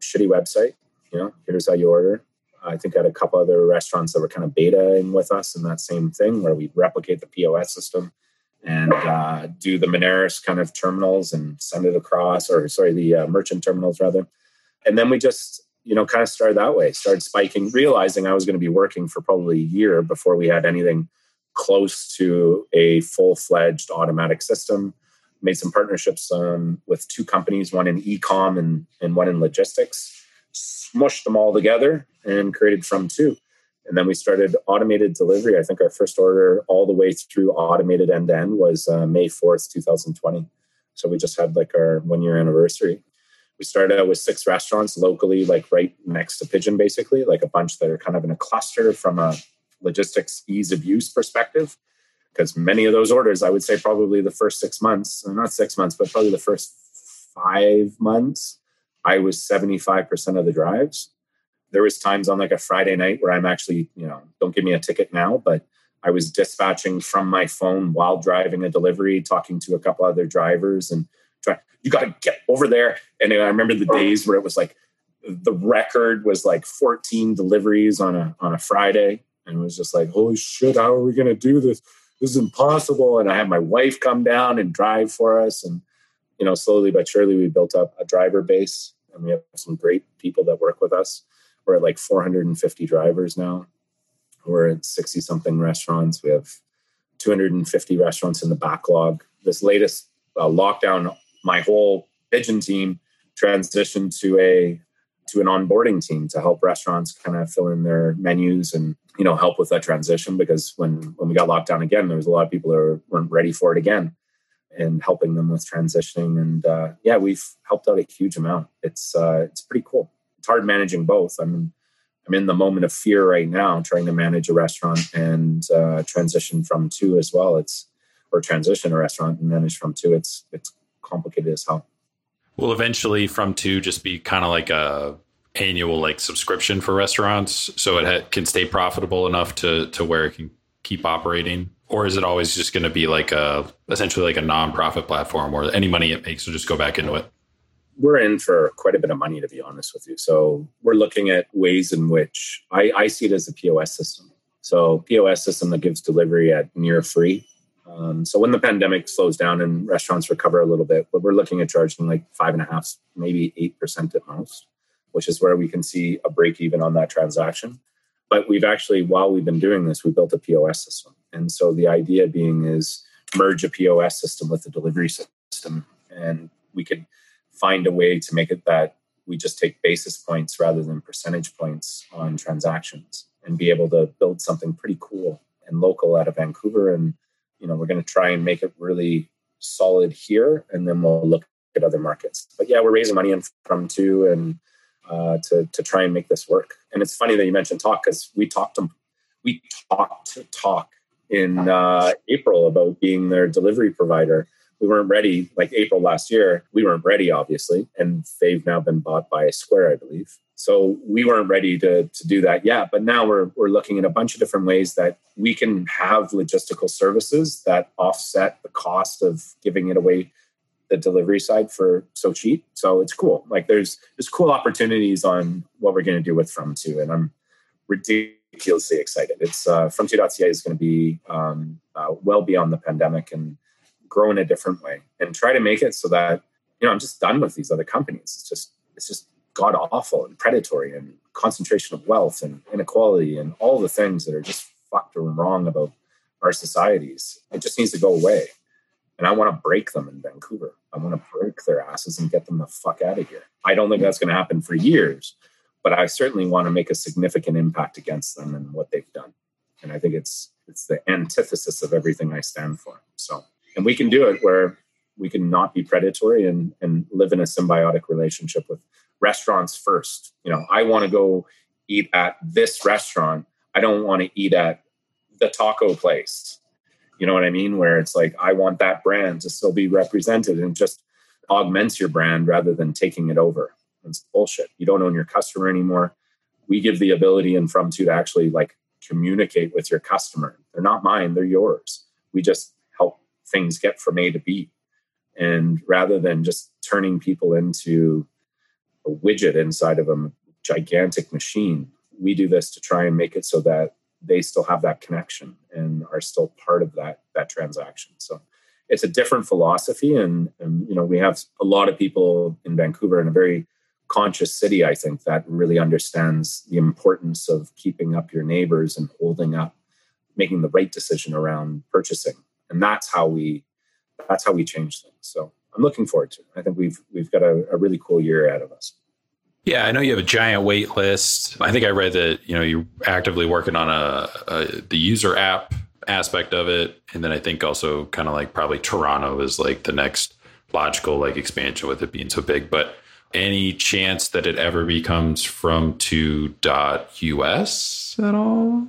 Shitty website, you know, here's how you order. I think I had a couple other restaurants that were kind of betaing with us in that same thing where we'd replicate the POS system and uh, do the Moneris kind of terminals and send it across, or sorry, the uh, merchant terminals rather. And then we just you know, kind of started that way, started spiking, realizing I was going to be working for probably a year before we had anything close to a full fledged automatic system. Made some partnerships um, with two companies, one in ecom and, and one in logistics, smushed them all together and created from two. And then we started automated delivery. I think our first order all the way through automated end to end was uh, May 4th, 2020. So we just had like our one year anniversary we started out with six restaurants locally, like right next to Pidgin, basically, like a bunch that are kind of in a cluster from a logistics ease of use perspective. Because many of those orders, I would say probably the first six months, uh, not six months, but probably the first five months, I was 75% of the drives. There was times on like a Friday night where I'm actually, you know, don't give me a ticket now, but I was dispatching from my phone while driving a delivery, talking to a couple other drivers and you got to get over there. And I remember the days where it was like the record was like 14 deliveries on a on a Friday, and it was just like, holy shit, how are we going to do this? This is impossible. And I had my wife come down and drive for us, and you know, slowly but surely, we built up a driver base, and we have some great people that work with us. We're at like 450 drivers now. We're at 60 something restaurants. We have 250 restaurants in the backlog. This latest uh, lockdown my whole Pidgin team transitioned to a to an onboarding team to help restaurants kind of fill in their menus and you know help with that transition because when when we got locked down again there was a lot of people that weren't ready for it again and helping them with transitioning. And uh, yeah we've helped out a huge amount. It's uh, it's pretty cool. It's hard managing both. I'm i'm in the moment of fear right now trying to manage a restaurant and uh, transition from two as well. It's or transition a restaurant and manage from two. It's it's complicated as hell. Will eventually from two just be kind of like a annual like subscription for restaurants, so it ha- can stay profitable enough to to where it can keep operating, or is it always just going to be like a essentially like a nonprofit platform where any money it makes will just go back into it? We're in for quite a bit of money, to be honest with you. So we're looking at ways in which I, I see it as a POS system. So POS system that gives delivery at near free um, so when the pandemic slows down and restaurants recover a little bit, but we're looking at charging like five and a half, maybe eight percent at most, which is where we can see a break even on that transaction. But we've actually, while we've been doing this, we built a POS system, and so the idea being is merge a POS system with a delivery system, and we could find a way to make it that we just take basis points rather than percentage points on transactions, and be able to build something pretty cool and local out of Vancouver and you know we're going to try and make it really solid here and then we'll look at other markets. But yeah we're raising money from two and uh, to to try and make this work. And it's funny that you mentioned Tock because we talked to we talked to Tock in uh, april about being their delivery provider we weren't ready. Like April last year, we weren't ready, obviously, and they've now been bought by Square, I believe. So we weren't ready to, to do that yet. But now we're, we're looking at a bunch of different ways that we can have logistical services that offset the cost of giving it away the delivery side for so cheap. So it's cool. Like there's there's cool opportunities on what we're going to do with From2, and I'm ridiculously excited. It's uh, From2.ca is going to be um, uh, well beyond the pandemic and grow in a different way, and try to make it so that you know I'm just done with these other companies. It's just it's just god awful and predatory and concentration of wealth and inequality and all the things that are just fucked or wrong about our societies. It just needs to go away. And I want to break them in Vancouver. I want to break their asses and get them the fuck out of here. I don't think that's going to happen for years, but I certainly want to make a significant impact against them and what they've done. And I think it's it's the antithesis of everything I stand for. So, and we can do it where we can not be predatory and and live in a symbiotic relationship with restaurants first. You know, I want to go eat at this restaurant. I don't want to eat at the taco place. You know what I mean? Where it's like, I want that brand to still be represented and just augments your brand rather than taking it over. It's bullshit. You don't own your customer anymore. We give the ability in From2 to actually like communicate with your customer. They're not mine, they're yours. We just things get from A to B. And rather than just turning people into a widget inside of a gigantic machine, we do this to try and make it so that they still have that connection and are still part of that that transaction. So it's a different philosophy, and, and you know we have a lot of people in Vancouver in a very conscious city. I think that really understands the importance of keeping up your neighbors and holding up, making the right decision around purchasing, and that's how we that's how we change things. So I'm looking forward to. It. I think we've we've got a, a really cool year ahead of us. Yeah, I know you have a giant wait list. I think I read that you know you're actively working on a, a the user app aspect of it, and then I think also kind of like probably Toronto is like the next logical like expansion with it being so big. But any chance that it ever becomes from to us at all?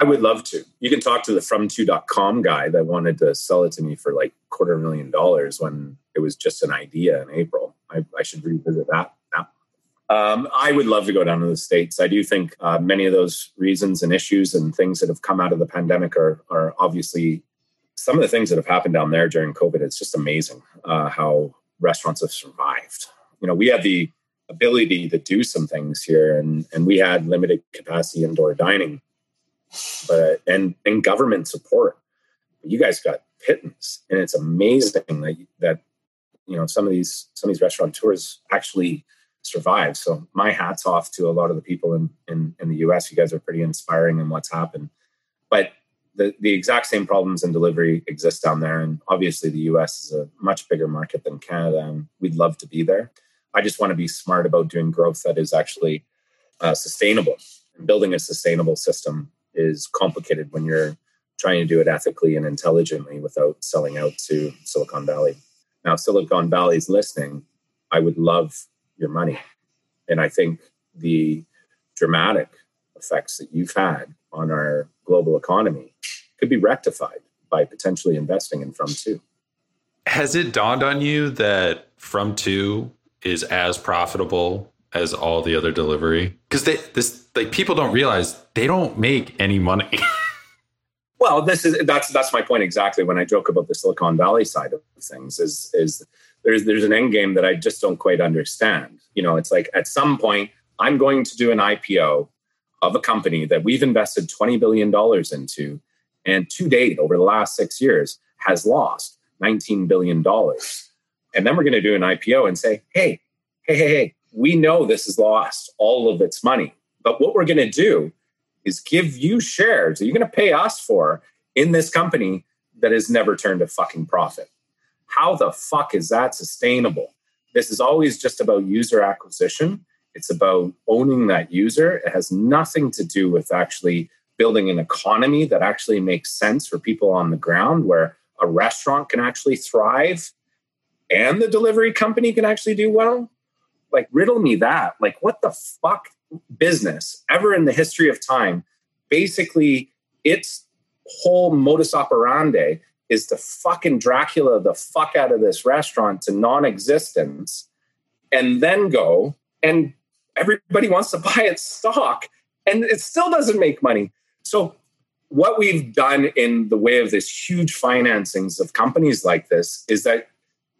I would love to. You can talk to the from2.com guy that wanted to sell it to me for like quarter million dollars when it was just an idea in April. I, I should revisit that um, I would love to go down to the States. I do think uh, many of those reasons and issues and things that have come out of the pandemic are, are obviously some of the things that have happened down there during COVID. It's just amazing uh, how restaurants have survived. You know, we had the ability to do some things here, and, and we had limited capacity indoor dining, but and and government support. You guys got pittance, and it's amazing that that you know some of these some of these restaurateurs actually survive. So my hats off to a lot of the people in, in, in the US. You guys are pretty inspiring in what's happened. But the, the exact same problems in delivery exist down there. And obviously the US is a much bigger market than Canada. And we'd love to be there. I just want to be smart about doing growth that is actually uh, sustainable. And building a sustainable system is complicated when you're trying to do it ethically and intelligently without selling out to Silicon Valley. Now, Silicon Valley is listening. I would love your money. And I think the dramatic effects that you've had on our global economy could be rectified by potentially investing in From2. Has it dawned on you that From2 is as profitable as all the other delivery? Because they this like people don't realize they don't make any money. <laughs> well, this is that's that's my point exactly when I joke about the Silicon Valley side of things is is there's there's an end game that I just don't quite understand. You know, it's like at some point I'm going to do an IPO of a company that we've invested $20 billion into, and to date, over the last six years, has lost $19 billion. And then we're going to do an IPO and say, hey, hey, hey, hey, we know this has lost all of its money. But what we're going to do is give you shares that you're going to pay us for in this company that has never turned a fucking profit. How the fuck is that sustainable? This is always just about user acquisition. It's about owning that user. It has nothing to do with actually building an economy that actually makes sense for people on the ground where a restaurant can actually thrive and the delivery company can actually do well. Like, riddle me that. Like, what the fuck business ever in the history of time basically its whole modus operandi is to fucking Dracula the fuck out of this restaurant to non existence and then go and everybody wants to <laughs> buy its stock and it still doesn't make money. So, what we've done in the way of this huge financings of companies like this is that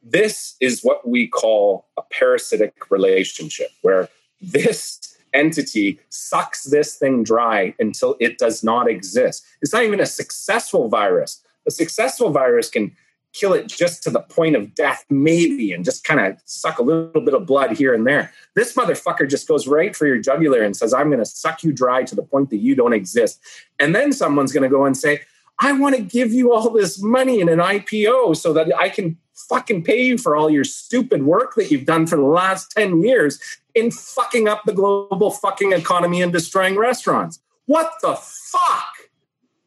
this is what we call a parasitic relationship, where this entity sucks this thing dry until it does not exist. It's not even a successful virus. A successful virus can kill it just to the point of death, maybe, and just kind of suck a little bit of blood here and there. This motherfucker just goes right for your jugular and says, I'm going to suck you dry to the point that you don't exist. And then someone's going to go and say, I want to give you all this money in an IPO so that I can fucking pay you for all your stupid work that you've done for the last 10 years in fucking up the global fucking economy and destroying restaurants. What the fuck?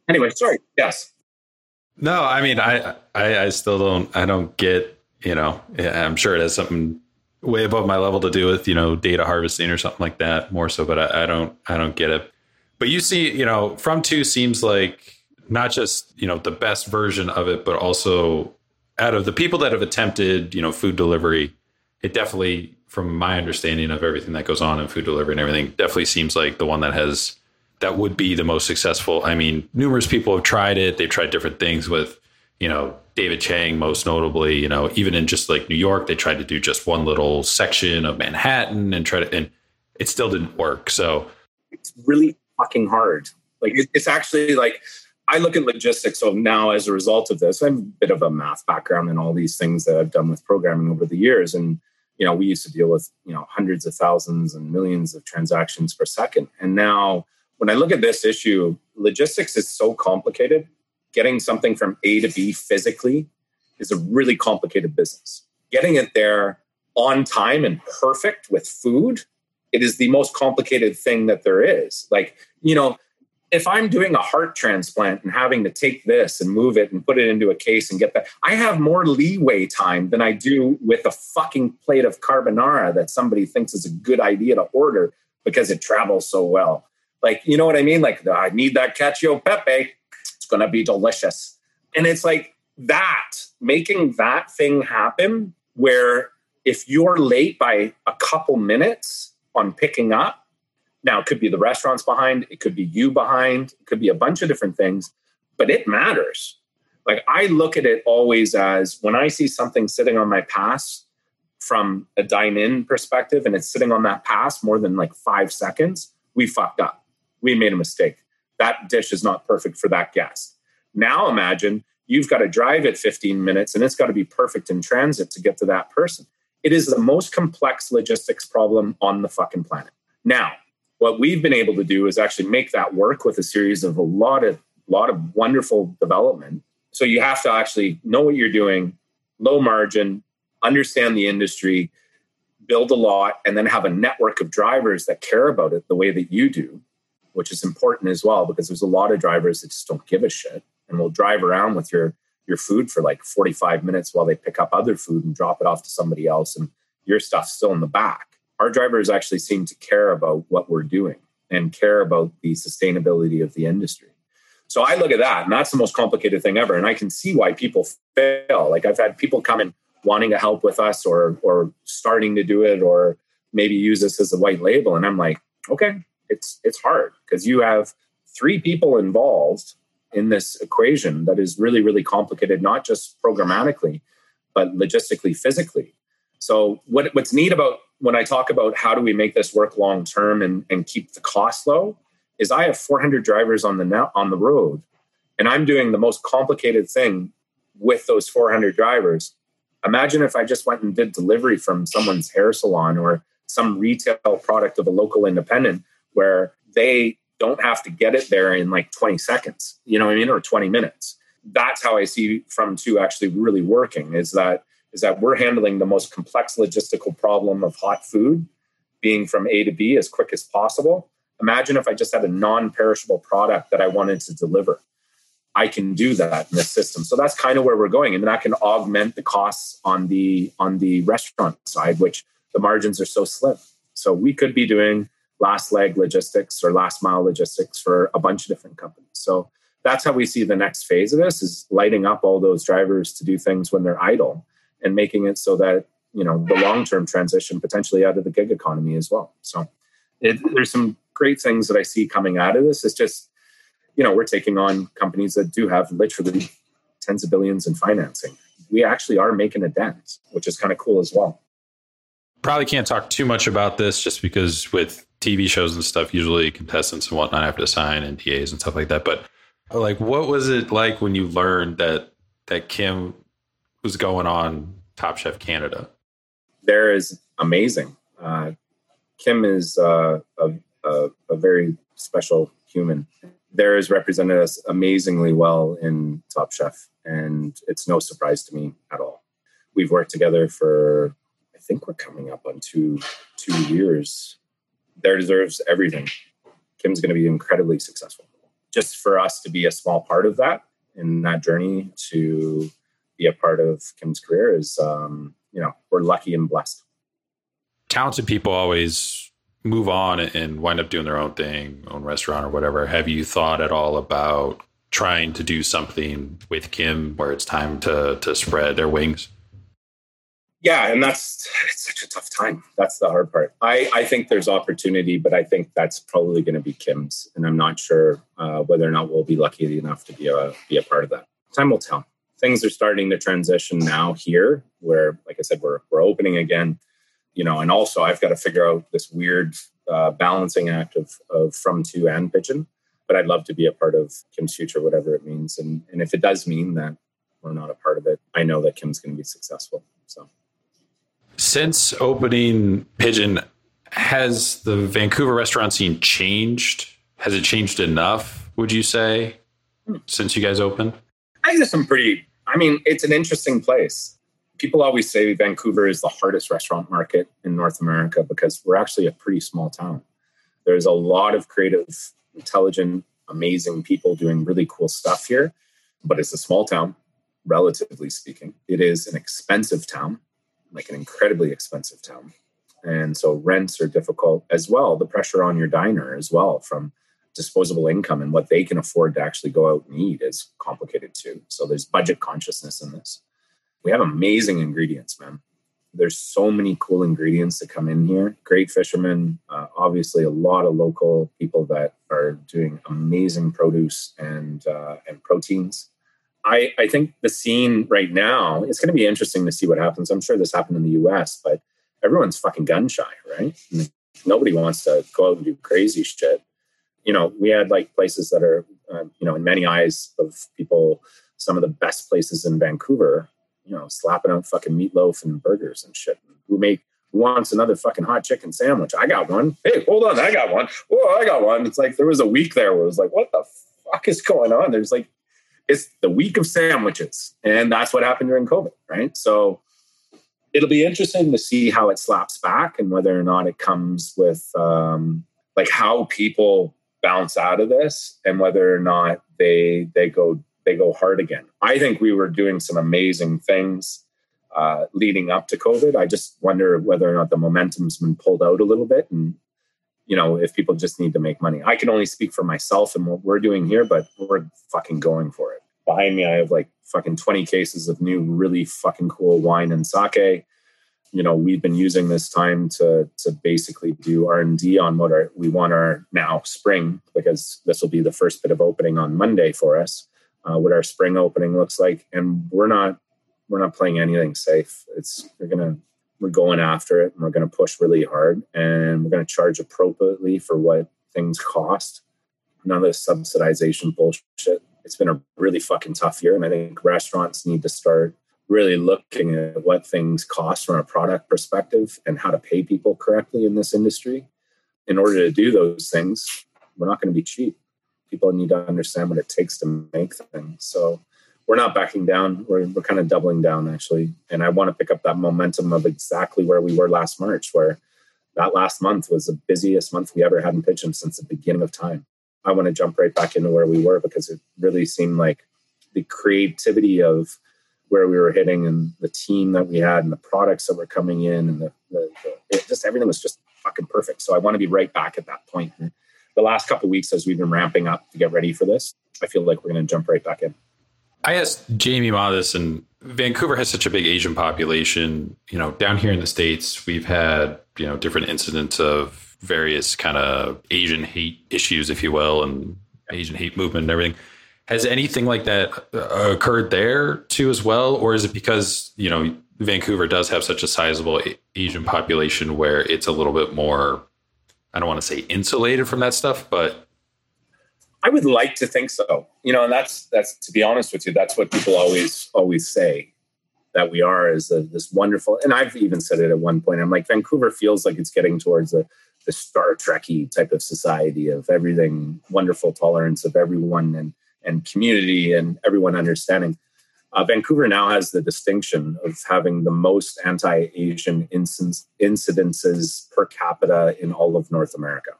Anyway, sorry. Yes. No, I mean, I, I, I still don't, I don't get, you know, I'm sure it has something way above my level to do with, you know, data harvesting or something like that more so, but I, I don't, I don't get it. But you see, you know, from two seems like not just, you know, the best version of it, but also out of the people that have attempted, you know, food delivery, it definitely, from my understanding of everything that goes on in food delivery and everything, definitely seems like the one that has that would be the most successful. I mean, numerous people have tried it. They've tried different things with, you know, David Chang most notably. You know, even in just like New York, they tried to do just one little section of Manhattan and try to, and it still didn't work. So it's really fucking hard. Like it's actually like I look at logistics. So now, as a result of this, I have a bit of a math background and all these things that I've done with programming over the years. And you know, we used to deal with you know hundreds of thousands and millions of transactions per second, and now when I look at this issue, logistics is so complicated. Getting something from A to B physically is a really complicated business. Getting it there on time and perfect with food, it is the most complicated thing that there is. Like, you know, if I'm doing a heart transplant and having to take this and move it and put it into a case and get that, I have more leeway time than I do with a fucking plate of carbonara that somebody thinks is a good idea to order because it travels so well. Like, you know what I mean? Like, I need that cacio pepe. It's going to be delicious. And it's like that, making that thing happen where if you're late by a couple minutes on picking up, now it could be the restaurants behind, it could be you behind, it could be a bunch of different things, but it matters. Like, I look at it always as when I see something sitting on my pass from a dine in perspective and it's sitting on that pass more than like five seconds, we fucked up we made a mistake. That dish is not perfect for that guest. Now imagine you've got to drive it 15 minutes and it's got to be perfect in transit to get to that person. It is the most complex logistics problem on the fucking planet. Now, what we've been able to do is actually make that work with a series of a lot of lot of wonderful development. So you have to actually know what you're doing, low margin, understand the industry, build a lot, and then have a network of drivers that care about it the way that you do which is important as well because there's a lot of drivers that just don't give a shit and will drive around with your your food for like 45 minutes while they pick up other food and drop it off to somebody else and your stuff's still in the back. Our drivers actually seem to care about what we're doing and care about the sustainability of the industry. So I look at that, and that's the most complicated thing ever. And I can see why people fail. Like I've had people come in wanting to help with us or or starting to do it or maybe use us as a white label. And I'm like, okay, it's it's hard because you have three people involved in this equation that is really really complicated not just programmatically but logistically physically so what, what's neat about when i talk about how do we make this work long term and, and keep the cost low is i have 400 drivers on the net, on the road and i'm doing the most complicated thing with those 400 drivers imagine if i just went and did delivery from someone's hair salon or some retail product of a local independent where they don't have to get it there in like 20 seconds, you know what I mean, or 20 minutes. That's how I see from two actually really working is that is that we're handling the most complex logistical problem of hot food being from A to B as quick as possible. Imagine if I just had a non-perishable product that I wanted to deliver. I can do that in this system. So that's kind of where we're going. And then I can augment the costs on the on the restaurant side, which the margins are so slim. So we could be doing last leg logistics or last mile logistics for a bunch of different companies. So that's how we see the next phase of this is lighting up all those drivers to do things when they're idle and making it so that you know the long term transition potentially out of the gig economy as well. So it, there's some great things that i see coming out of this. It's just you know we're taking on companies that do have literally tens of billions in financing. We actually are making a dent which is kind of cool as well. Probably can't talk too much about this just because with tv shows and stuff usually contestants and whatnot have to sign ndas and stuff like that. But like what was it like when you learned that that Kym was going on top chef canada there is amazing. Uh, Kym is uh, a, a, a, very special human. There is represented us amazingly well in Top Chef, and it's no surprise to me at all. We've worked together for, I think we're coming up on two two years. There deserves everything. Kym's going to be incredibly successful. Just for us to be a small part of that in that journey to be a part of Kym's career is um, you know we're lucky and blessed. Talented people always move on and wind up doing their own thing own restaurant or whatever. Have you thought at all about trying to do something with Kym where it's time to to spread their wings? Yeah and that's it's such a tough time. That's the hard part. I i think there's opportunity but i think that's probably going to be Kym's and i'm not sure uh, whether or not we'll be lucky enough to be a be a part of that. Time will tell things are starting to transition now here where like i said we're, we're opening again you know and also i've got to figure out this weird uh, balancing act of, of from to and Pidgin but i'd love to be a part of Kym's future whatever it means. And, and if it does mean that we're not a part of it i know that Kym's going to be successful so. Since opening Pidgin has the vancouver restaurant scene changed? Has it changed enough would you say hmm. since you guys opened i there's some pretty I mean, it's an interesting place. People always say Vancouver is the hardest restaurant market in North America because we're actually a pretty small town. There's a lot of creative, intelligent, amazing people doing really cool stuff here, but it's a small town, relatively speaking. It is an expensive town, like an incredibly expensive town. And so rents are difficult as well. The pressure on your diner as well from disposable income and what they can afford to actually go out and eat is complicated too. So there's budget consciousness in this. We have amazing ingredients, man. There's so many cool ingredients that come in here. Great fishermen, uh, obviously a lot of local people that are doing amazing produce and uh, and proteins. I, I think the scene right now it's going to be interesting to see what happens. I'm sure this happened in the U.S., but everyone's fucking gun shy, right? Nobody wants to go out and do crazy shit you know, we had like places that are, uh, you know, in many eyes of people, some of the best places in Vancouver, you know, slapping out fucking meatloaf and burgers and shit. Who make who wants another fucking hot chicken sandwich? I got one. Hey, hold on, I got one. Whoa, I got one. It's like there was a week there where it was like, what the fuck is going on? There's like, it's the week of sandwiches, and that's what happened during COVID, right? So it'll be interesting to see how it slaps back and whether or not it comes with um, like how people bounce out of this and whether or not they they go they go hard again. I think we were doing some amazing things uh, leading up to COVID. I just wonder whether or not the momentum's been pulled out a little bit, and you know if people just need to make money. I can only speak for myself and what we're doing here, but we're fucking going for it. Behind me, I have like fucking twenty cases of new, really fucking cool wine and sake you know we've been using this time to to basically do r&d on what our, we want our now spring because this will be the first bit of opening on monday for us uh, what our spring opening looks like. And we're not we're not playing anything safe. It's we're gonna we're going after it and we're gonna push really hard and we're gonna charge appropriately for what things cost. None of this subsidization bullshit. It's been a really fucking tough year and i think restaurants need to start really looking at what things cost from a product perspective and how to pay people correctly in this industry. In order to do those things, we're not going to be cheap. People need to understand what it takes to make things. So we're not backing down. We're, we're kind of doubling down, actually. And I want to pick up that momentum of exactly where we were last March, where that last month was the busiest month we ever had in Pidgin since the beginning of time. I want to jump right back into where we were because it really seemed like the creativity of where we were hitting and the team that we had and the products that were coming in and the, the, the it, just everything was just fucking perfect. So I want to be right back at that point. And the last couple weeks as we've been ramping up to get ready for this, I feel like we're going to jump right back in. I asked Jamie Ma this, and Vancouver has such a big Asian population. You know, down here in the states, we've had you know different incidents of various kind of Asian hate issues, if you will, and Asian hate movement and everything. Has anything like that uh, occurred there too, as well, or is it because you know Vancouver does have such a sizable Asian population where it's a little bit more? I don't want to say insulated from that stuff, but I would like to think so. You know, and that's that's to be honest with you, that's what people always always say that we are is a, this wonderful. And I've even said it at one point. I'm like, Vancouver feels like it's getting towards a the Star Trekky type of society of everything wonderful tolerance of everyone and and community and everyone understanding. Uh, Vancouver now has the distinction of having the most anti-Asian incidences per capita in all of North America.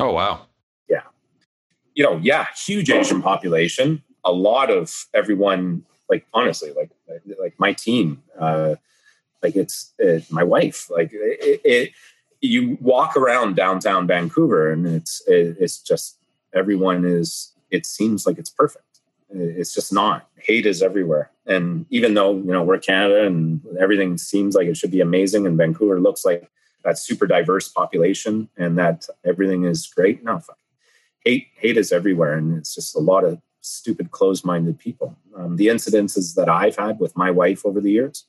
Oh wow! Yeah. You know, yeah, huge Asian population. A lot of everyone, like honestly, like like my team, uh, like it's it, my wife. Like it, it, you walk around downtown Vancouver, and it's it, it's just everyone is. It seems like it's perfect. It's just not. Hate is everywhere, and even though you know we're Canada and everything seems like it should be amazing, and Vancouver looks like that super diverse population, and that everything is great. No, fuck hate hate is everywhere, and it's just a lot of stupid, closed-minded people. Um, the incidences that I've had with my wife over the years,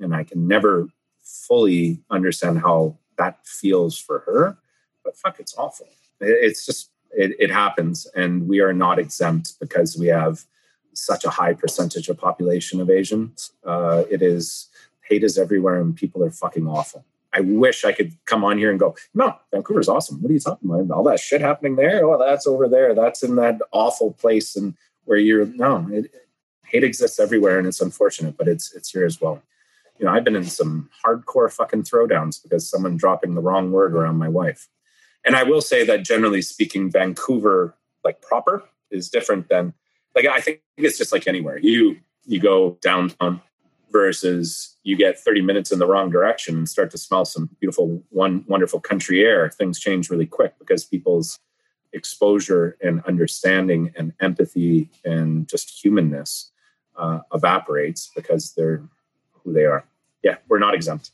and I can never fully understand how that feels for her. But fuck, it's awful. It's just it, it happens, and we are not exempt because we have such a high percentage of population of Asians. Uh, it is hate is everywhere, and people are fucking awful. I wish I could come on here and go, no, Vancouver's awesome. What are you talking about? All that shit happening there? Oh, that's over there. That's in that awful place. And where you're, no, it, hate exists everywhere and it's unfortunate, but it's, it's here as well. You know, I've been in some hardcore fucking throwdowns because someone dropping the wrong word around my wife. And I will say that generally speaking, Vancouver, like proper, is different than, like, I think it's just like anywhere. You, you go downtown, versus you get 30 minutes in the wrong direction and start to smell some beautiful one wonderful country air things change really quick because people's exposure and understanding and empathy and just humanness uh, evaporates because they're who they are. Yeah we're not exempt.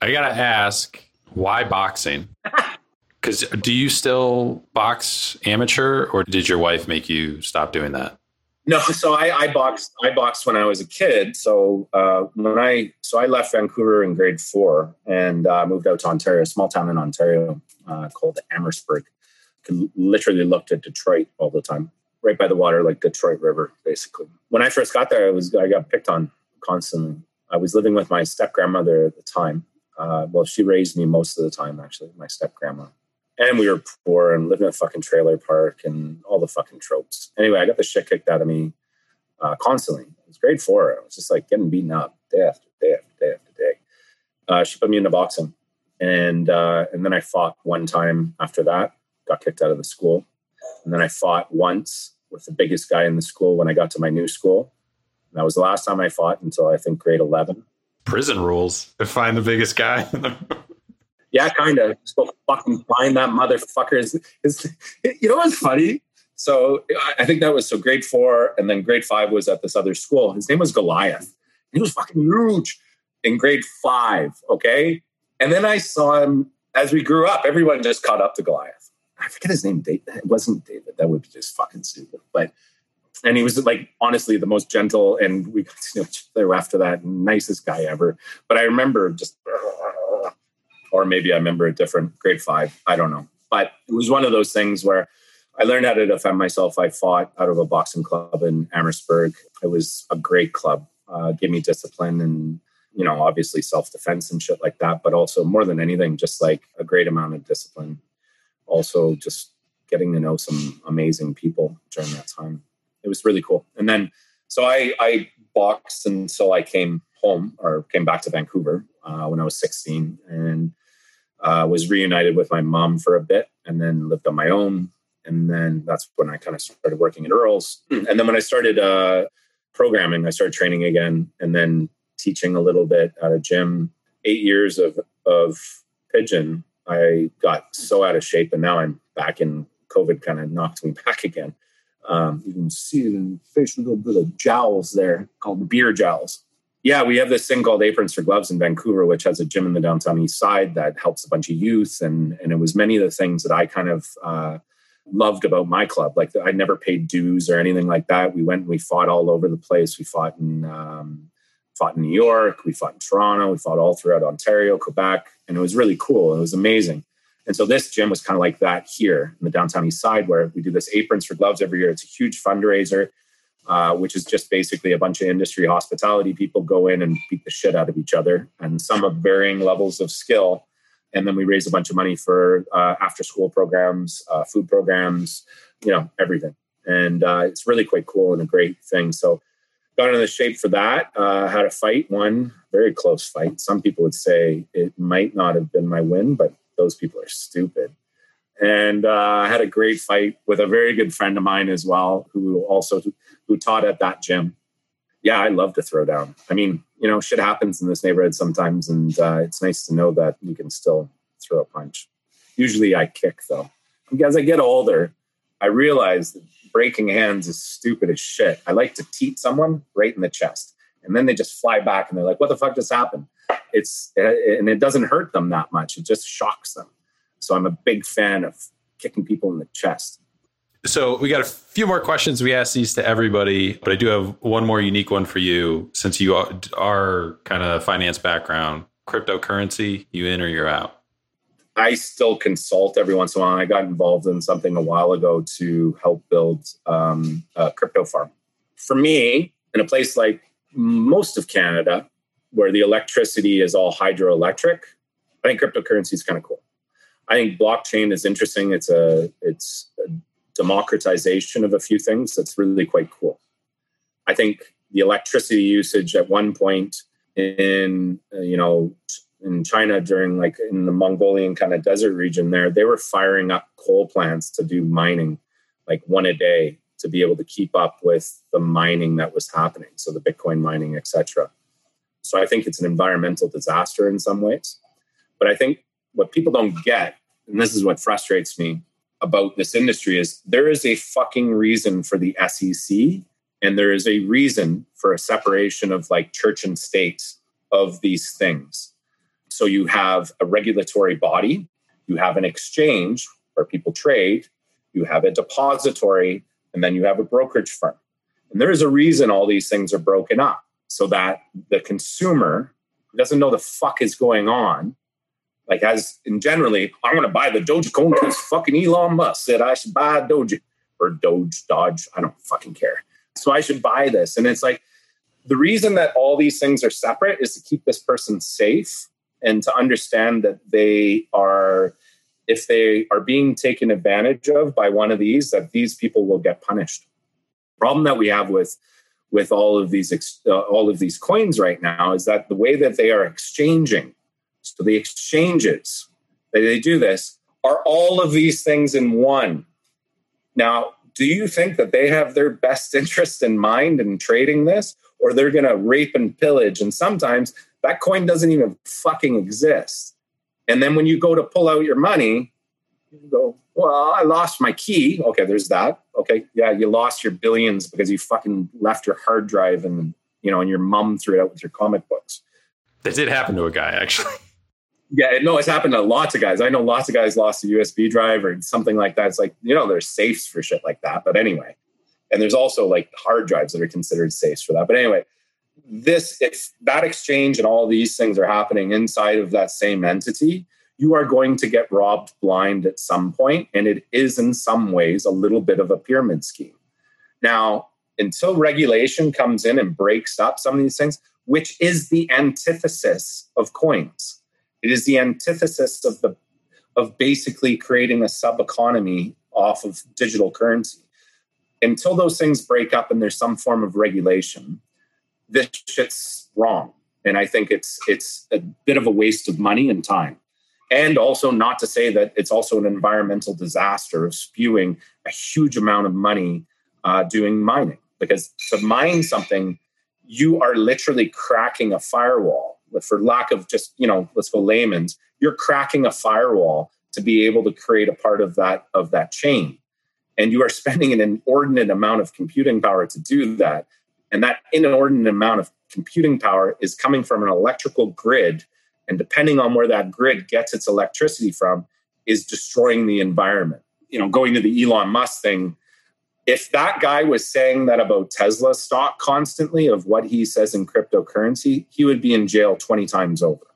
I gotta ask why boxing <laughs> because do you still box amateur or did your wife make you stop doing that no, so I, I boxed. I boxed when I was a kid. So uh, when I so I left Vancouver in grade four and uh, moved out to Ontario, a small town in Ontario uh, called Amherstburg. Can literally looked at Detroit all the time, right by the water, like Detroit River, basically. When I first got there, I was I got picked on constantly. I was living with my step grandmother at the time. Uh, well, she raised me most of the time, actually, my step grandma and we were poor and lived in a fucking trailer park and all the fucking tropes. Anyway, I got the shit kicked out of me uh, constantly. It was grade four. I was just like getting beaten up day after day after day after day. Uh, she put me into boxing, and uh, and then I fought one time after that. Got kicked out of the school, and then I fought once with the biggest guy in the school when I got to my new school. And that was the last time I fought until I think grade eleven. Prison rules to find the biggest guy. Yeah, kind of. Just go fucking find that motherfucker. Is, is you know what's funny? So I think that was so grade four, and then grade five was at this other school. His name was Goliath. He was fucking huge in grade five. Okay, and then I saw him as we grew up. Everyone just caught up to Goliath. I forget his name. David. It wasn't David. That would be just fucking stupid. But and he was like honestly the most gentle, and we got to know each other after that. Nicest guy ever. But I remember just or maybe I remember a different grade five. I don't know. But it was one of those things where I learned how to defend myself. I fought out of a boxing club in Amherstburg. It was a great club. Uh, gave me discipline and you know obviously self defense and shit like that. But also more than anything, just like a great amount of discipline. Also, just getting to know some amazing people during that time. It was really cool. And then so I, I boxed until I came home or came back to Vancouver uh, when I was 16 and uh, was reunited with my mom for a bit and then lived on my own. And then that's when I kind of started working at Earl's. And then when I started uh, programming, I started training again and then teaching a little bit at a gym. Eight years of, of Pidgin, I got so out of shape and now I'm back in COVID kind of knocked me <laughs> back again. Um, you can see in facial little bit of jowls there called beer jowls. Yeah, we have this thing called Aprons for Gloves in Vancouver, which has a gym in the downtown east side that helps a bunch of youth. And, and it was many of the things that I kind of uh, loved about my club. Like I never paid dues or anything like that. We went and we fought all over the place. We fought in um, fought in New York, we fought in Toronto, we fought all throughout Ontario, Quebec, and it was really cool. It was amazing. And so this gym was kind of like that here in the downtown east side, where we do this aprons for gloves every year. It's a huge fundraiser, uh, which is just basically a bunch of industry hospitality people go in and beat the shit out of each other, and some of varying levels of skill. And then we raise a bunch of money for uh, after school programs, uh, food programs, you know, everything. And uh, it's really quite cool and a great thing. So got into the shape for that. Uh, had a fight, one very close fight. Some people would say it might not have been my win, but those people are stupid. And uh, I had a great fight with a very good friend of mine as well, who also who taught at that gym. Yeah, I love to throw down. I mean, you know, shit happens in this neighborhood sometimes, and uh, it's nice to know that you can still throw a punch. Usually, I kick though. As I get older, I realize that breaking hands is stupid as shit. I like to teep someone right in the chest, and then they just fly back and they're like, "What the fuck just happened?" It's and it doesn't hurt them that much. It just shocks them. So I'm a big fan of kicking people in the chest. So we got a few more questions. We ask these to everybody, but I do have one more unique one for you since you are kind of finance background. Cryptocurrency, you in or you're out? I still consult every once in a while. I got involved in something a while ago to help build um, a crypto farm. For me, in a place like most of Canada, where the electricity is all hydroelectric, I think cryptocurrency is kind of cool. I think blockchain is interesting. It's a it's a democratization of a few things that's really quite cool. I think the electricity usage at one point in uh, you know in China during like in the Mongolian kind of desert region there, they were firing up coal plants to do mining, like one a day, to be able to keep up with the mining that was happening. So the Bitcoin mining, etc. So I think it's an environmental disaster in some ways. But I think what people don't get, and this is what frustrates me about this industry, is there is a fucking reason for the SEC and there is a reason for a separation of like church and state of these things so you have a regulatory body, you have an exchange where people trade, you have a depository, and then you have a brokerage firm. And there is a reason all these things are broken up so that the consumer doesn't know the fuck is going on. Like, as in generally, I'm going to buy the Dogecoin because fucking Elon Musk said I should buy Doge or Doge, Dodge. I don't fucking care. So I should buy this. And it's like the reason that all these things are separate is to keep this person safe and to understand that they are if they are being taken advantage of by one of these that these people will get punished problem that we have with with all of these uh, all of these coins right now is that the way that they are exchanging so the exchanges that they do this are all of these things in one now do you think that they have their best <laughs> interest in mind in trading this or they're going to rape and pillage and sometimes that coin doesn't even fucking exist. And then when you go to pull out your money, you go, well, I lost my key. Okay, there's that. Okay, yeah, you lost your billions because you fucking left your hard drive and you know, and your mom threw it out with your comic books. That did happen to a guy, actually. Yeah, no, it's happened to lots of guys. I know lots of guys lost a USB drive or something like that. It's like, you know, there's safes for shit like that. But anyway, and there's also like hard drives that are considered safes for that. But anyway, this if that exchange and all these things are happening inside of that same entity you are going to get robbed blind at some point and it is in some ways a little bit of a pyramid scheme now until regulation comes in and breaks up some of these things which is the antithesis of coins it is the antithesis of the of basically creating a sub economy off of digital currency until those things break up and there's some form of regulation this shit's wrong. And I think it's it's a bit of a waste of money and time. And also not to say that it's also an environmental disaster of spewing a huge amount of money uh, doing mining. Because to mine something, you are literally cracking a firewall. For lack of just, you know, let's go layman's, you're cracking a firewall to be able to create a part of that of that chain. and you are spending an inordinate amount of computing power to do that. And that inordinate amount of computing power is coming from an electrical grid. And depending on where that grid gets its electricity from, is destroying the environment. You know, going to the Elon Musk thing, if that guy was saying that about Tesla stock constantly of what he says in cryptocurrency, he would be in jail 20 times over.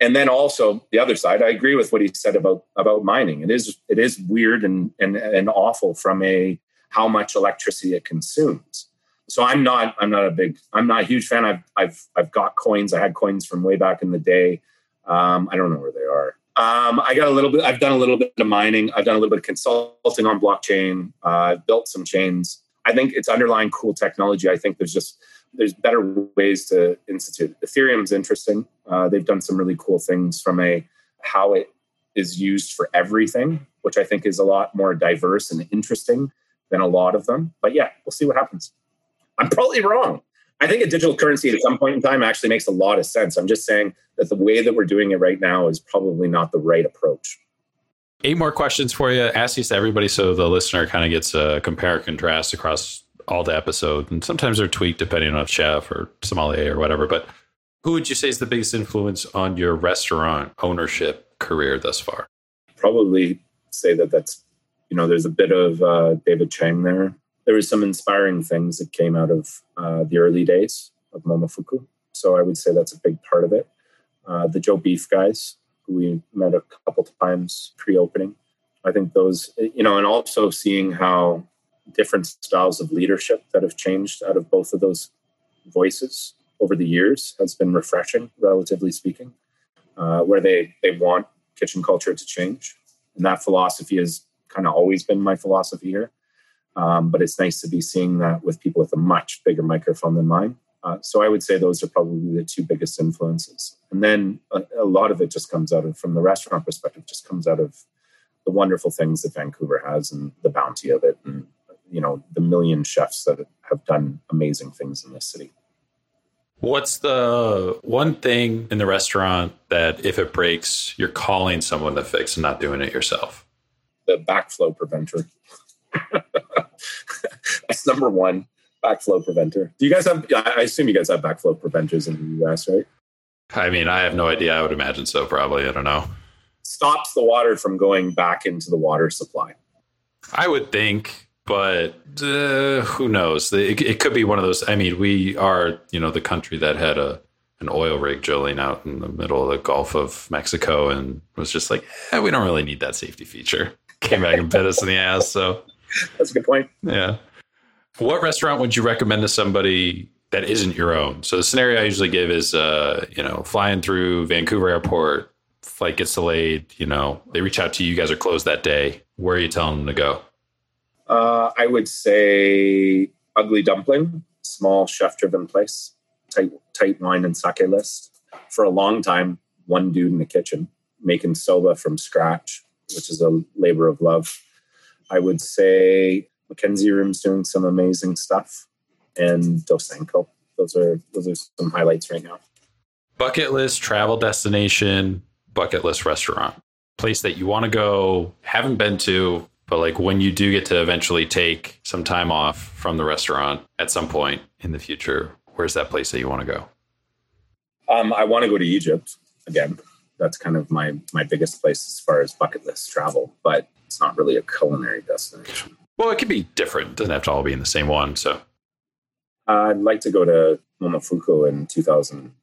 And then also the other side, I agree with what he said about about mining. It is it is weird and and, and awful from a how much electricity it consumes. So I'm not I'm not a big I'm not a huge fan. I've I've I've got coins. I had coins from way back in the day. Um, I don't know where they are. Um, I got a little bit. I've done a little bit of mining. I've done a little bit of consulting on blockchain. Uh, I've built some chains. I think it's underlying cool technology. I think there's just there's better ways to institute. Ethereum's interesting. Uh, they've done some really cool things from a how it is used for everything, which I think is a lot more diverse and interesting than a lot of them. But yeah, we'll see what happens. I'm probably wrong. I think a digital currency at some point in time actually makes a lot of sense. I'm just saying that the way that we're doing it right now is probably not the right approach. Eight more questions for you. Ask these to everybody so the listener kind of gets a compare and contrast across all the episodes. And sometimes they're tweaked depending on chef or sommelier or whatever. But who would you say is the biggest influence on your restaurant ownership career thus far? Probably say that that's, you know, there's a bit of uh, David Chang there there was some inspiring things that came out of uh, the early days of Momofuku. So I would say that's a big part of it. Uh, the Joe Beef guys, who we met a couple times pre-opening, I think those, you know, and also seeing how different styles of leadership that have changed out of both of those voices over the years has been refreshing, relatively speaking. Uh, where they they want kitchen culture to change, and that philosophy has kind of always been my philosophy here. Um, but it's nice to be seeing that with people with a much bigger microphone than mine. Uh, so I would say those are probably the two biggest influences. And then a, a, lot of it just comes out of, from the restaurant perspective, just comes out of the wonderful things that Vancouver has and the bounty of it, and you know the million chefs that have done amazing things in this city. What's the one thing in the restaurant that if it breaks, you're calling someone to fix and not doing it yourself? The backflow preventer. <laughs> That's number one backflow preventer. Do you guys have? I assume you guys have backflow preventers in the US, right? I mean, I have no idea. I would imagine so. Probably. I don't know. Stops the water from going back into the water supply. I would think, but uh, who knows? It, it could be one of those. I mean, we are, you know, the country that had a an oil rig drilling out in the middle of the Gulf of Mexico and was just like, eh, we don't really need that safety feature. <laughs> Came back and bit us in the ass. So That's a good point. Yeah. What restaurant would you recommend to somebody that isn't your own? So the scenario I usually give is, uh, you know, flying through Vancouver Airport, flight gets delayed. You know, they reach out to you. You guys are closed that day. Where are you telling them to go? Uh, I would say Ugly Dumpling, small chef-driven place, tight, tight wine and sake list. For a long time, one dude in the kitchen making soba from scratch, which is a labor of love. I would say Mackenzie Room's doing some amazing stuff, and Dosanko. Those are those are some highlights right now. Bucket list travel destination, bucket list restaurant, place that you want to go, haven't been to, but like when you do get to eventually take some time off from the restaurant at some point in the future, where's that place that you want to go? Um, I want to go to Egypt again. That's kind of my my biggest place as far as bucket list travel. But it's not really a culinary destination. Well, it could be different. It doesn't have to all be in the same one. So I'd like to go to Momofuku in 2000.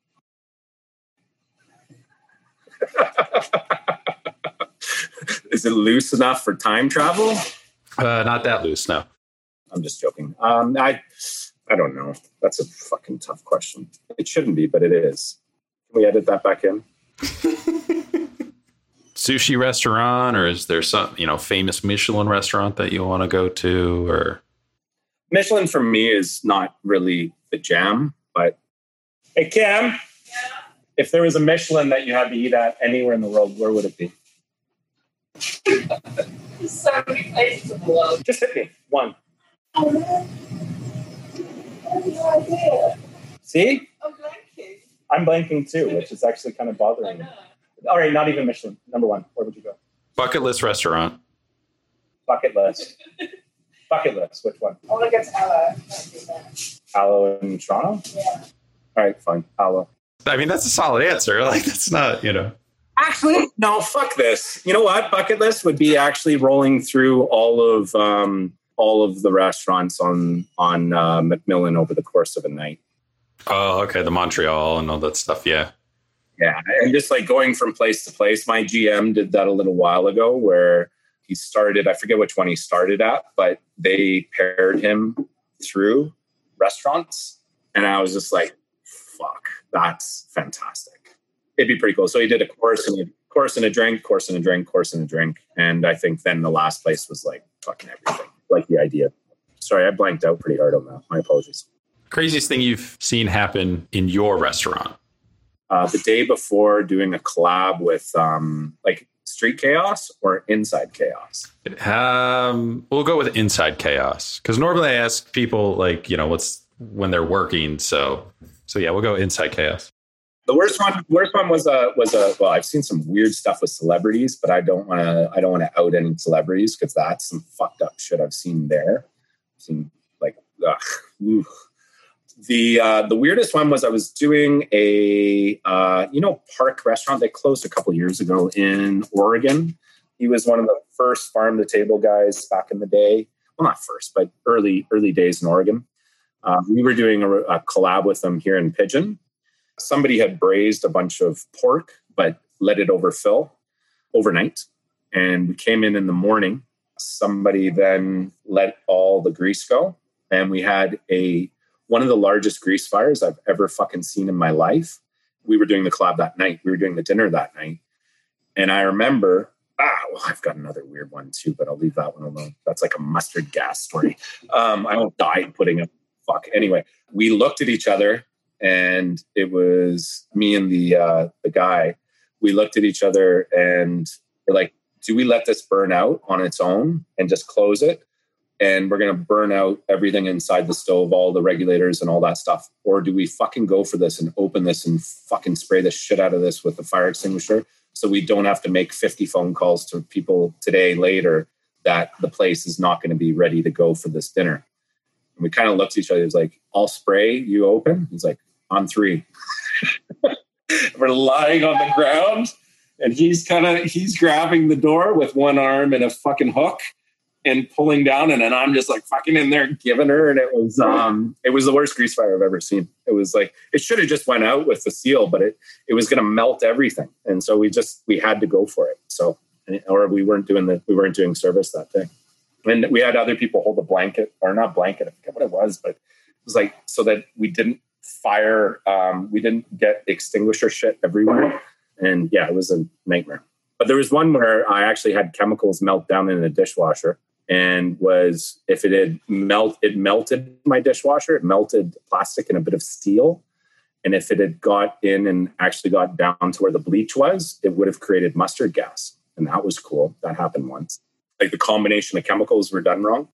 <laughs> Is it loose enough for time travel? Uh, not that loose, no. I'm just joking. Um, I, I don't know. That's a fucking tough question. It shouldn't be, but it is. Can we edit that back in? <laughs> sushi restaurant or is there some you know famous michelin restaurant that you want to go to or? Michelin for me is not really the jam but hey Kym yeah. if there was a michelin that you had to eat at anywhere in the world where would it be? <laughs> So many places in the world. Just hit me one. See? I'm blanking. I'm blanking too which is actually kind of bothering me all right, not even Michelin. Number one. Where would you go? Bucket list restaurant. Bucket list. <laughs> Bucket list. Which one? I want to go to Ella. Can't do. Alo in Toronto. Yeah. All right, fine. Alo. I mean, that's a solid answer. <laughs> Like, that's not, you know. Actually, no. Fuck this. You know what? Bucket list would be actually rolling through all of um, all of the restaurants on on uh, Macmillan over the course of a night. Oh, okay. The Montreal and all that stuff. Yeah. Yeah, and just like going from place to place. My GM did that a little while ago, where he started. I forget which one he started at, but they paired him through restaurants, and I was just like, "Fuck, that's fantastic." It'd be pretty cool. So he did a course and a course and a drink, course and a drink, course and a drink, and I think then the last place was like fucking everything, like the idea. Sorry, I blanked out pretty hard on that. My apologies. Craziest thing you've seen happen in your restaurant? Uh, the day before doing a collab with um, like Street Chaos or Inside Chaos. Um, we'll go with Inside Chaos because normally I ask people like, you know, what's when they're working. So, so yeah, we'll go Inside Chaos. The worst one, worst one was a was a. Well, I've seen some weird stuff with celebrities, but I don't want to. I don't want to out any celebrities because that's some fucked up shit I've seen there. I've seen like, ugh, ooh. The uh, the weirdest one was I was doing a uh, you know Park restaurant. They closed a couple years ago in Oregon. He was one of the first farm to table guys back in the day. Well, not first, but early early days in Oregon. Uh, we were doing a, a collab with them here in Pidgin. Somebody had braised a bunch of pork, but let it overfill overnight. And we came in in the morning. Somebody then let all the grease go, and we had a one of the largest grease fires I've ever fucking seen in my life. We were doing the collab that night. We were doing the dinner that night, and I remember. Ah, well, I've got another weird one too, but I'll leave that one alone. That's like a mustard gas story. Um, I won't die putting it. Fuck. Anyway, we looked at each other, and it was me and the uh, the guy. We looked at each other, and we're like, "Do we let this burn out on its own and just close it?" And we're going to burn out everything inside the stove, all the regulators and all that stuff? Or do we fucking go for this and open this and fucking spray the shit out of this with the fire extinguisher so we don't have to make 50 phone calls to people today later that the place is not going to be ready to go for this dinner? And we kind of looked at each other. He's like, I'll spray, you open. He's like, on three. <laughs> we're lying on the ground and he's kind of he's grabbing the door with one arm and a fucking hook and pulling down and then I'm just like fucking in there giving her and it was um it was the worst grease fire I've ever seen. It was like it should have just went out with the seal, but it it was gonna melt everything. And so we just we had to go for it. So or we weren't doing the we weren't doing service that day. And we had other people hold a blanket or not blanket, I forget what it was, but it was like so that we didn't fire um we didn't get extinguisher shit everywhere. And yeah, it was a nightmare. But there was one where I actually had chemicals melt down in a dishwasher and was if it had melt it melted my dishwasher it melted plastic and a bit of steel. And if it had got in and actually got down to where the bleach was it would have created mustard gas. And that was cool. That happened once. Like the combination of chemicals were done wrong.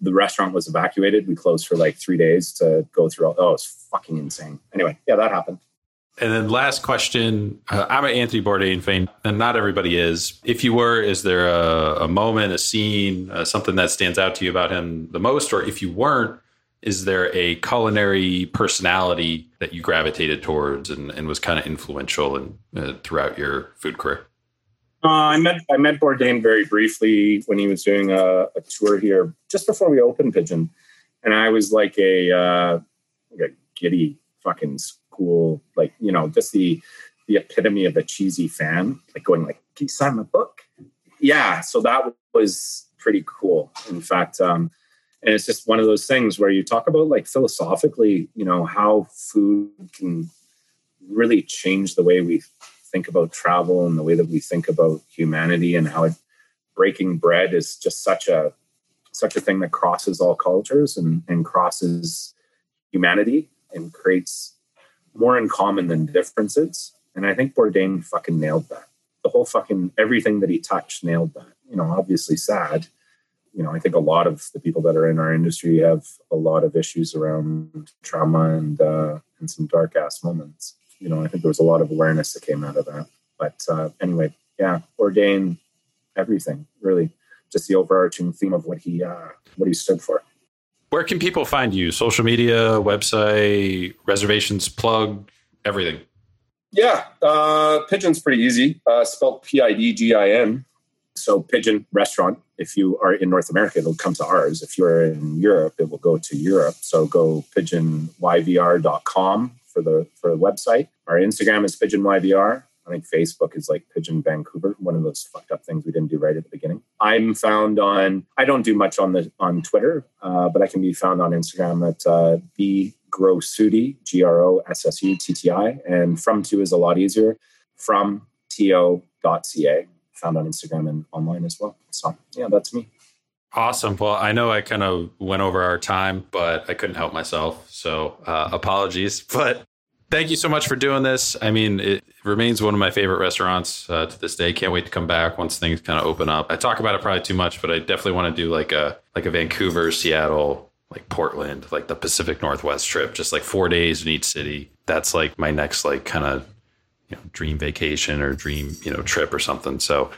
The restaurant was evacuated. We closed for like three days to go through all oh it's fucking insane. Anyway yeah that happened And then last question. Uh, I'm an Anthony Bourdain fan, and not everybody is. If you were, is there a, a moment, a scene, uh, something that stands out to you about him the most? Or if you weren't, is there a culinary personality that you gravitated towards and, and was kind of influential in, uh, throughout your food career? Uh, I met I met Bourdain very briefly when he was doing a, a tour here just before we opened Pidgin, and I was like a uh, like a giddy fucking cool, like you know, just the the epitome of a cheesy fan, like going like, "Can you sign my book?" Yeah, so that was pretty cool. In fact, um, and it's just one of those things where you talk about like philosophically, you know, how food can really change the way we think about travel and the way that we think about humanity and how it, breaking bread is just such a such a thing that crosses all cultures and, and crosses humanity and creates more in common than differences. And I think Bourdain fucking nailed that. The whole fucking everything that he touched nailed that. You know, obviously sad. You know, I think a lot of the people that are in our industry have a lot of issues around trauma and uh, and some dark ass moments. You know, I think there was a lot of awareness that came out of that. But uh, anyway, yeah, Bourdain, everything really just the overarching theme of what he uh, what he stood for. Where can people find you? Social media, website, reservations, plug, everything. Yeah, uh, Pidgin's pretty easy. Uh, spelled P I D G I N. So Pidgin restaurant. If you are in North America, it'll come to ours. If you're in Europe, it will go to Europe. So go pidginyvr.com for the for the website. Our Instagram is pidginyvr. I think Facebook is like Pidgin Vancouver, one of those fucked up things we didn't do right at the beginning. I'm found on. I don't do much on the on Twitter, uh, but I can be found on Instagram at uh, b grossutti g r o s s u t t i, and from two is a lot easier. From to.ca, found on Instagram and online as well. So yeah, that's me. Awesome. Well, I know I kind of went over our time, but I couldn't help myself. So uh, apologies. <laughs> But thank you so much for doing this. I mean, it remains one of my favorite restaurants uh, to this day. Can't wait to come back once things kind of open up. I talk about it probably too much, but I definitely want to do like a like a Vancouver, Seattle, like Portland, like the Pacific Northwest trip, just like four days in each city. That's like my next like kind of you know dream vacation or dream you know trip or something. So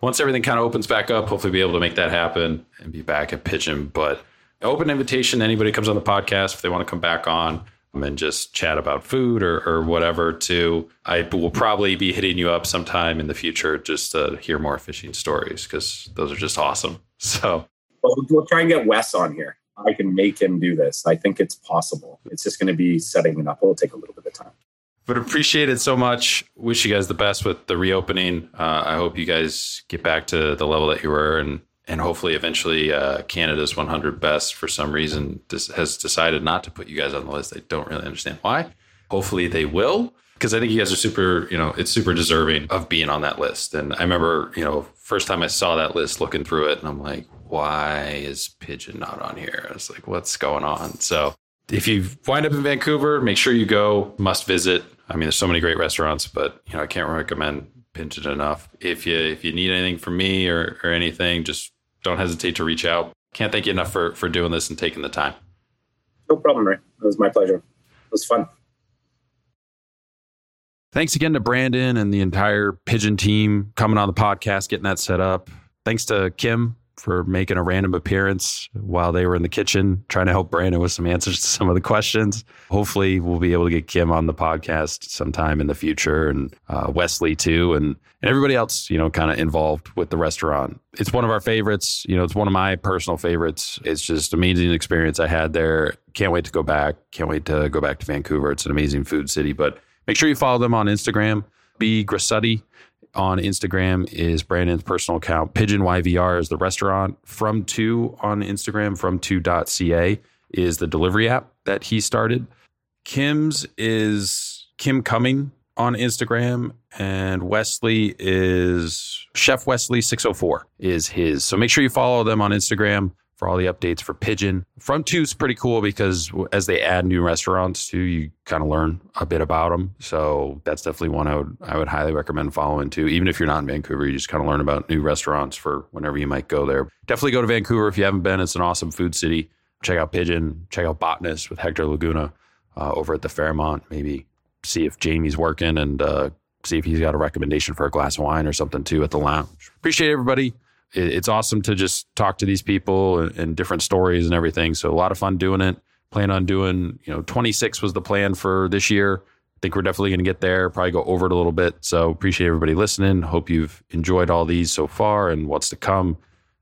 once everything kind of opens back up, hopefully be able to make that happen and be back at Pidgin. But open invitation, anybody comes on the podcast if they want to come back on and just chat about food or, or whatever too. I will probably be hitting you up sometime in the future just to hear more fishing stories because those are just awesome. <laughs> So well, we'll try and get Wes on here. I can make him do this. I think it's possible. It's just going to be setting it up. It'll take a little bit of time. But appreciate it so much. Wish you guys the best with the reopening. Uh, I hope you guys get back to the level that you were and and hopefully eventually uh, Canada's 100 best for some reason has decided not to put you guys on the list. I don't really understand why. Hopefully they will because I think you guys are super, you know, it's super deserving of being on that list. And I remember, you know, first time I saw that list looking through it and I'm like, why is Pidgin not on here? I was like, what's going on? So if you wind up in Vancouver, make sure you go, must visit. I mean, there's so many great restaurants, but you know, I can't recommend Pidgin enough. If you if you need anything from me or, or anything, just don't hesitate to reach out. Can't thank you enough for, for doing this and taking the time. No problem, Ray. It was my pleasure. It was fun. Thanks again to Brandon and the entire Pidgin team coming on the podcast, getting that set up. Thanks to Kym for making a random appearance while they were in the kitchen, trying to help Brandon with some answers to some of the questions. Hopefully, we'll be able to get Kym on the podcast sometime in the future, and uh, Wesley too, and and everybody else, you know, kind of involved with the restaurant. It's one of our favorites. You know, it's one of my personal favorites. It's just amazing experience I had there. Can't wait to go back. Can't wait to go back to Vancouver. It's an amazing food city. But make sure you follow them on Instagram. B Grossutti on Instagram is Brandon's personal account. Pidgin YVR is the restaurant. From two on Instagram, from two.ca is the delivery app that he started. Kym's is Kym Cumming on Instagram, and Wesley is Chef Wesley 604 is his. So make sure you follow them on Instagram for all the updates for Pidgin. Front Two is pretty cool because as they add new restaurants too, you kind of learn a bit about them. So that's definitely one I would I would highly recommend following too. Even if you're not in Vancouver, you just kind of learn about new restaurants for whenever you might go there. Definitely go to Vancouver if you haven't been. It's an awesome food city. Check out Pidgin. Check out Botanist with Hector Laguna uh, over at the Fairmont. Maybe see if Jamie's working and uh, see if he's got a recommendation for a glass of wine or something too at the lounge. Appreciate everybody it's awesome to just talk to these people and, and, different stories and everything. So a lot of fun doing it. Plan on doing, you know, 26 was the plan for this year. I think we're definitely going to get there, probably go over it a little bit. So appreciate everybody listening. Hope you've enjoyed all these so far and what's to come.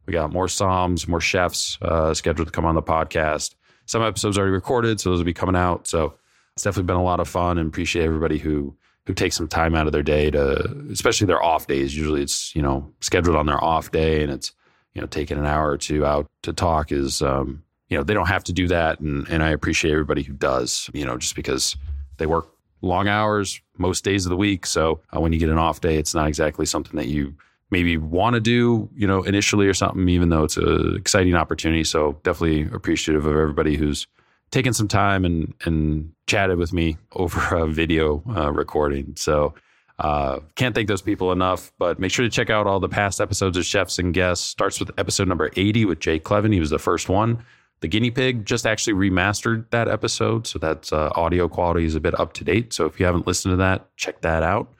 We got more Psalms, more chefs uh, scheduled to come on the podcast. Some episodes already recorded, so those will be coming out. So it's definitely been a lot of fun and appreciate everybody who who take some time out of their day to, especially their off days. Usually it's, you know, scheduled on their off day and it's, you know, taking an hour or two out to talk is, um, you know, they don't have to do that. And, and I appreciate everybody who does, you know, just because they work long hours most days of the week. So uh, when you get an off day, it's not exactly something that you maybe want to do, you know, initially or something, even though it's an exciting opportunity. So definitely appreciative of everybody who's taken some time and and chatted with me over a video uh, recording. So uh, can't thank those people enough. But make sure to check out all the past episodes of Chefs and Guests. Starts with episode number 80 with Jay Clevin. He was the first one. The Guinea Pig just actually remastered that episode. So that's uh, audio quality is a bit up to date. So if you haven't listened to that, check that out.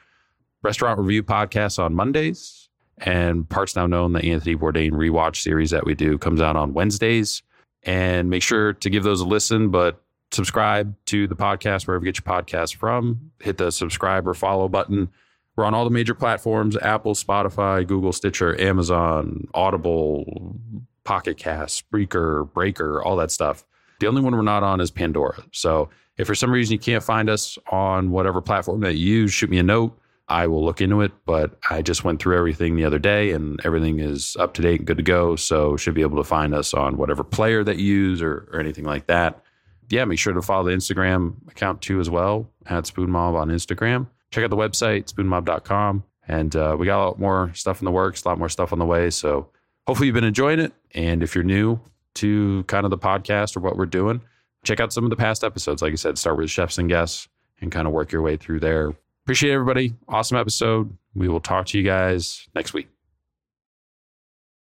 Restaurant Review Podcast on Mondays. and Parts Now Known, the Anthony Bourdain rewatch series that we do, comes out on Wednesdays. And make sure to give those a listen, but subscribe to the podcast wherever you get your podcast from. Hit the subscribe or follow button. We're on all the major platforms Apple, Spotify, Google, Stitcher, Amazon, Audible, Pocket Cast, Spreaker, Breaker, all that stuff. The only one we're not on is Pandora. So if for some reason you can't find us on whatever platform that you use, shoot me a note. I will look into it. But I just went through everything the other day and everything is up to date and good to go. So should be able to find us on whatever player that you use or, or anything like that. Yeah, make sure to follow the Instagram account too as well at Spoon Mob on Instagram. Check out the website, spoonmob.com. And uh, we got a lot more stuff in the works, a lot more stuff on the way. So hopefully you've been enjoying it. And if you're new to kind of the podcast or what we're doing, check out some of the past episodes. Like I said, start with chefs and guests and kind of work your way through there. Appreciate everybody. Awesome episode. We will talk to you guys next week.